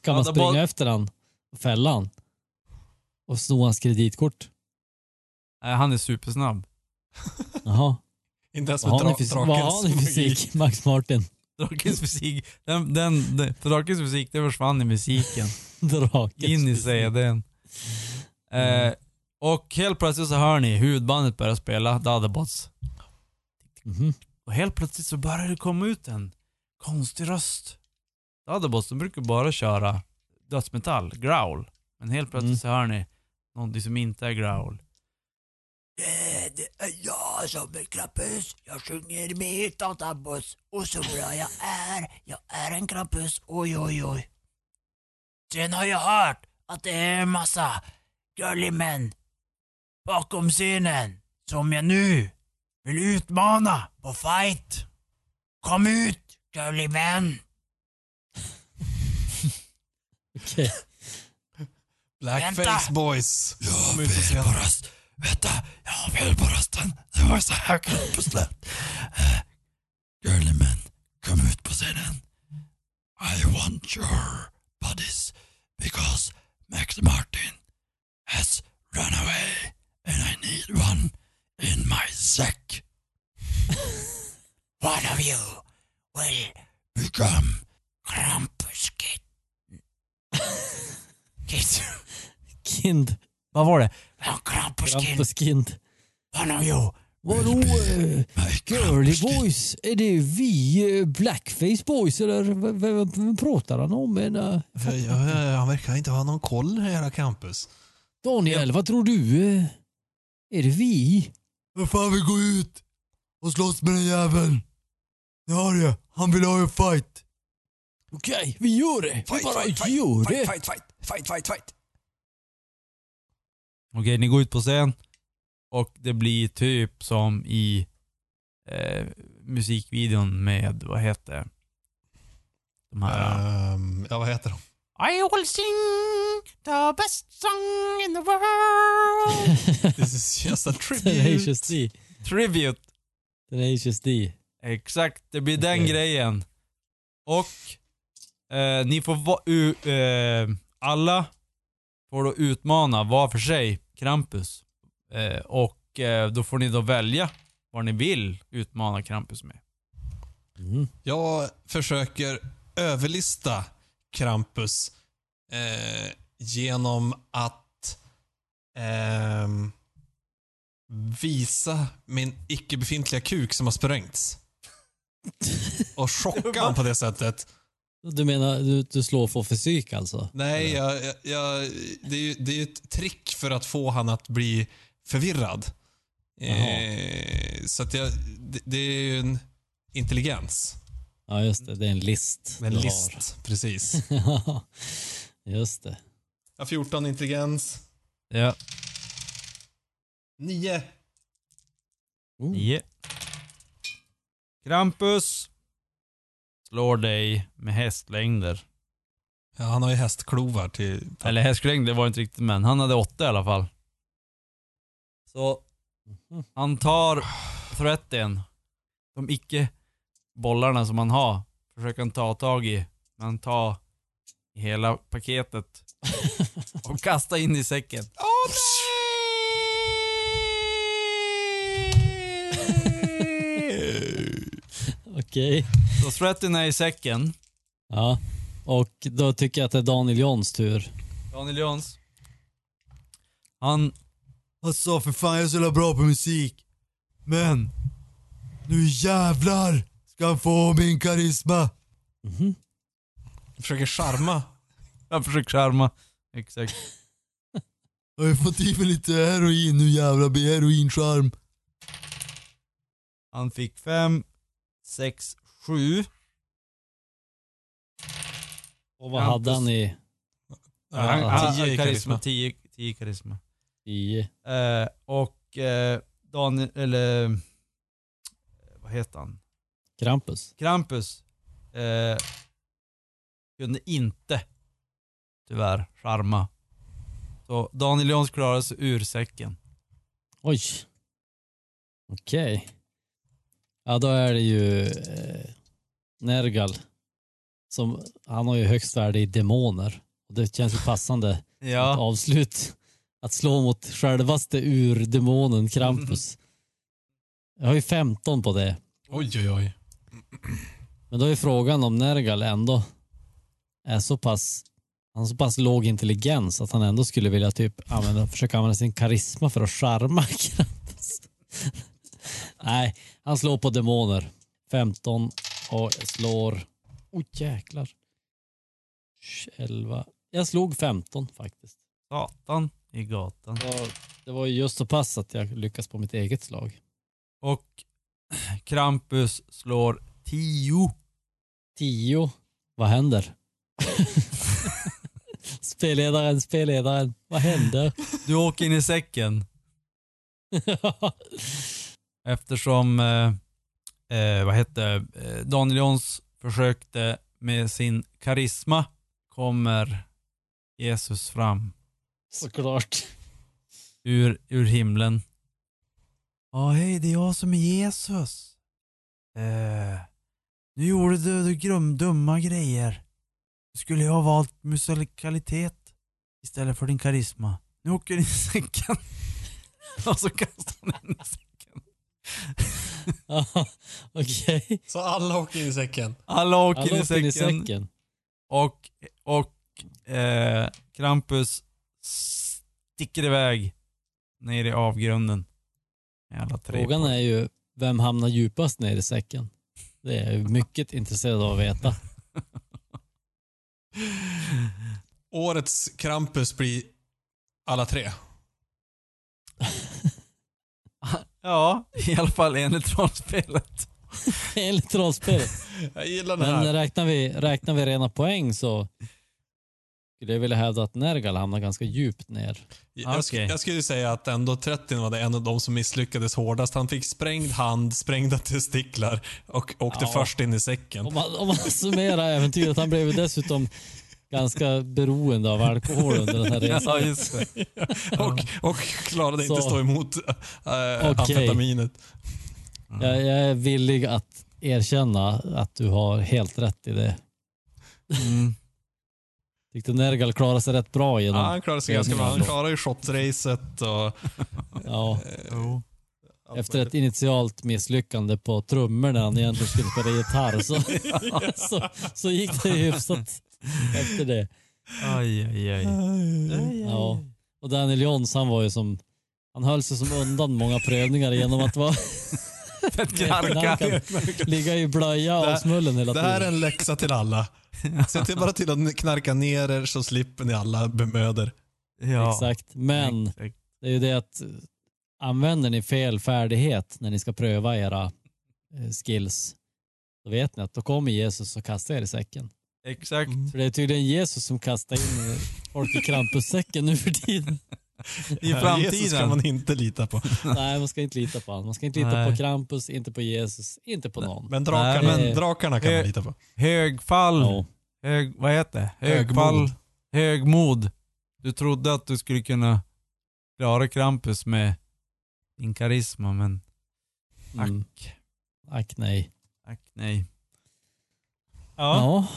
Kan man springa efter han och fälla han? Och sno hans kreditkort? Nej, han är supersnabb. (laughs) Jaha. Inte ens med dra- vad har drakens magi. fysik, Max Martin? (laughs) Drakens fysik, den, den, den, Drakens fysik, det försvann i musiken. (laughs) Drakens In i. CDn. Eh, och helt plötsligt så hör ni huvudbandet börja spela Daddabots. Mhm. Och helt plötsligt så börjar det komma ut en konstig röst. Daddabots, de brukar bara köra dödsmetall, growl. Men helt plötsligt Mm. så hör ni Någonting som inte är growl. Eh, Det är jag som är Krampus. Jag sjunger med i databuss. Och så bra jag är. Jag är en Krampus. Oj, oj, oj. Sen har jag hört att det är en massa girly män bakom scenen som jag nu vill utmana på fight. Kom ut, girly män. (laughs) Okej. Blackface Vänta. boys. Jag ut på bara... Vänta, jag vill bara stanna. Det var så här Krampus-lät. Uh, girly men, kom ut på scenen. I want your bodies because Max Martin has run away and I need one in my sack. (laughs) one of you will become Krampus Kid. (laughs) Kid. Kind. Vad var det? Krampus you Vadå? eh, My Girly boys? Är det vi eh, blackface boys eller vad, vad, vad pratar han om? Men, Ja, ja, Han verkar inte ha någon koll, den här campus. Daniel, vad tror du? Är det vi? Vad fan vill gå ut och slåss med den jäveln? Jag har det. Han vill ha en fight. Okej, vi gör det. Vi bara gör det. fight, fight, fight, fight, fight. Okej, ni går ut på scen och det blir typ som i eh, musikvideon med, vad heter? De här... Ehm, ja, vad heter de? I will sing the best song in the world. (laughs) This is (laughs) just a tribute. D. Tribute! Tenacious D. Exakt, det blir den Okej. grejen. Och eh, ni får va- u, eh, alla får då utmana var för sig Krampus. Eh, och eh, då får ni då välja vad ni vill utmana Krampus med. Mm. Jag försöker överlista Krampus eh, genom att ehm, visa min icke befintliga kuk som har sprängts. (laughs) Och chocka honom på det sättet. Du menar du, du slår för fysik alltså? Nej, jag, jag, jag, det är ju det är ju ett trick för att få han att bli förvirrad. Eh, så att jag, det, det är ju en intelligens. Ja, just det. Det är en list. En du har. list, precis. Ja, (laughs) just det. Jag har 14 intelligens. Ja. 9. Oh. Nio. Krampus slår dig med hästlängder. Ja, han har ju hästklovar till... Eller hästlängder var inte riktigt men han hade åtta i alla fall. Så han tar threaten, de icke bollarna som han har, försöker han ta tag i. Men han tar hela paketet (laughs) och kastar in i säcken. Åh nej! Okej. Så threaten är i säcken. Ja. Och då tycker jag att det är Daniel Johns tur. Daniel Jons. Han... Alltså för fan jag är så jävla bra på musik. Men... Nu jävlar ska han få min karisma. Mhm. Försöker charma. Jag försöker charma. Exakt. (laughs) Jag har fått i mig lite heroin, nu jävlar blir heroincharm. Han fick fem, sex, sju. Och vad Krampus. hade han i, Ja, han- Ja, tio i karisma. Tio, tio karisma. i Eh, och eh, Daniel, eller... eh, Vad heter han? Krampus? Krampus eh, kunde inte tyvärr charma. Så Daniel Jons klarade sig ur säcken. Oj. Okej. Ja, då är det ju eh, Nergal. Som, han har ju högst värde i demoner. Och det känns ju passande (laughs) Ja. avslut. Att slå mot självaste ur-demonen Krampus. Jag har ju 15 på det. Oj, oj, oj. Men då är frågan om Nergal ändå är så pass han har så pass låg intelligens att han ändå skulle vilja typ använda, försöka använda sin karisma för att charma (laughs) Krampus. Nej, han slår på demoner. 15 och jag slår... Oj oh, jäklar. 11. Jag slog 15 faktiskt. Satan. i gatan. Det var, det var ju just så pass att jag lyckas på mitt eget slag. Och Krampus slår 10. Tio. Vad händer? (laughs) spelledaren, spelledaren. Vad händer? Du åker in i säcken (laughs) eftersom eh, eh, vad hette eh, Daniel Jons försökte med sin karisma kommer Jesus fram Såklart. ur, ur himlen. Ja, hej, det är jag som är Jesus. Eh, nu gjorde du, du grum, dumma grejer. Skulle jag ha valt musikalitet istället för din karisma. Nu åker du in i säcken. (laughs) Och så kastar han in i säcken. (laughs) Okej. Så alla åker in i säcken. Alla åker Alla in i in i säcken. säcken. Och, och eh, Krampus sticker iväg ner i avgrunden. Alla tre. Frågan är ju, vem hamnar djupast ner i säcken? Det är jag mycket intresserad av att veta. (laughs) Årets Krampus blir alla tre. Ja, (laughs) i alla fall enligt rollspelet. (laughs) Enligt rollspelet. Jag gillar det Men här. räknar vi, räknar vi rena poäng så skulle jag vilja hävda att Nergal hamnar ganska djupt ner. Jag, sk- Okej. jag skulle säga att ändå 30 var det en av de som misslyckades hårdast. Han fick sprängd hand, sprängda testiklar och åkte Ja. först in i säcken. Om man, om man summerar äventyret, han blev dessutom ganska beroende av alkohol under den här (laughs) resan. Ja, just det. och, och klarade inte stå emot äh, Okej. amfetaminet. Jag, jag är villig att erkänna att du har helt rätt i det. Mm. Tyckte Nergal klarade sig rätt bra Ja, genom... han klarade sig ganska bra. Han klarade ju shotracet och... (laughs) Ja, Jo. efter ett initialt misslyckande på trummor när han egentligen skulle spela gitarr så, (laughs) så, så gick det hyfsat (laughs) efter det. Aj, aj, aj. Ja. Och Daniel Johns han var ju som, han höll sig som undan många prövningar genom att vara (laughs) Fett knarkad. ligga i blöja och smullen hela Det här är tiden. en läxa till alla. Se till bara till att knarka ner er så slipper ni alla bemöder. Ja. Exakt. Men Exakt. det är ju det att eh, använder ni fel färdighet när ni ska pröva era eh, skills, då vet ni att då kommer Jesus och kastar er i säcken. Exakt. För det är tydligen Jesus som kastar in folk i Krampussäcken nu för tiden. I Jesus framtiden. kan man inte lita på. (laughs) Nej, man ska inte lita på honom. Man ska inte lita Nej. på Krampus, inte på Jesus, inte på någon. Men drakarna, Nej, men- drakarna kan man lita på. Högfall. Ja. Hög, vad heter det? Högfall. Högmod. Högmod. Du trodde att du skulle kunna klara Krampus med din karisma, men Mm. ack. Ack nej. Ack nej. Ja, Ja.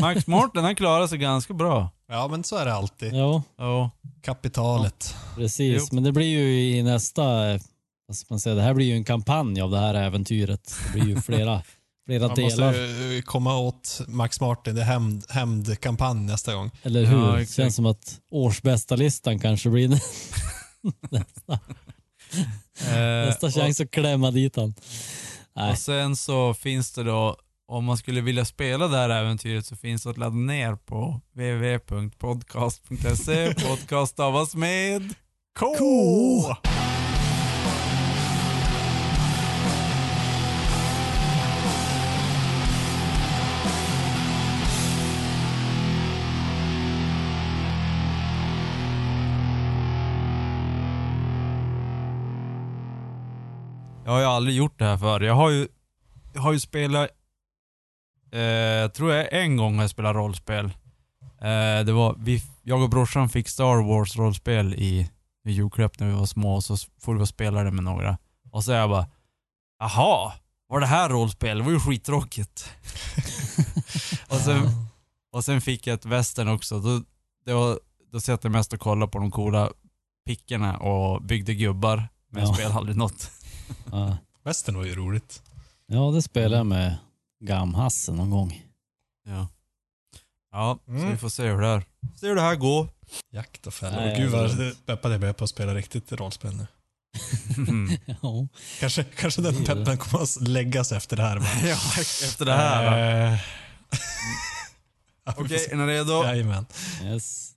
Max Morten han klarar sig ganska bra. Ja, men så är det alltid. Ja, Ja. Kapitalet. precis. Jo. Men det blir ju i nästa, eh, vad ska man säga, det här blir ju en kampanj av det här äventyret. Det blir ju flera, (laughs) flera Man delar. måste ju komma åt Max Martin. Det är hämnd- hämndkampanj nästa gång. Eller hur? Ja, det exakt. känns som att årsbästa listan kanske blir (laughs) nästa, Eh, nästa chans att klämma dit han. och, Nej. och sen så finns det då, om man skulle vilja spela det här äventyret så finns det att ladda ner på www.podcast.se. (laughs) Podcast stavas med K! Jag har ju aldrig gjort det här förr. Jag har ju, jag har ju spelat, eh, tror jag en gång har jag spelat rollspel. Eh, det var, vi, jag och brorsan fick Star Wars rollspel i, i julklapp när vi var små och så får vi spela det med några. Och så är jag bara, jaha, var det här rollspel? Det var ju skittråkigt. (laughs) och, sen, och sen fick jag ett västern också. Då, det var, då satt jag mest och kollade på de coola pickorna och byggde gubbar. Men jag Ja. spelade aldrig något. Ja. Västern var ju roligt. ja, det spelade jag med Gamhasse någon gång. Ja. Ja, så Mm. vi får se hur det här, se hur det här går. Jakt och fällor. Nej, Gud vad det- peppad jag blev på att spela riktigt rollspel nu. (laughs) Ja. Kanske, kanske den är peppen kommer att läggas efter det här. va? (laughs) ja, efter det här. Eh, Okej, är ni redo? Jajamän. Yes.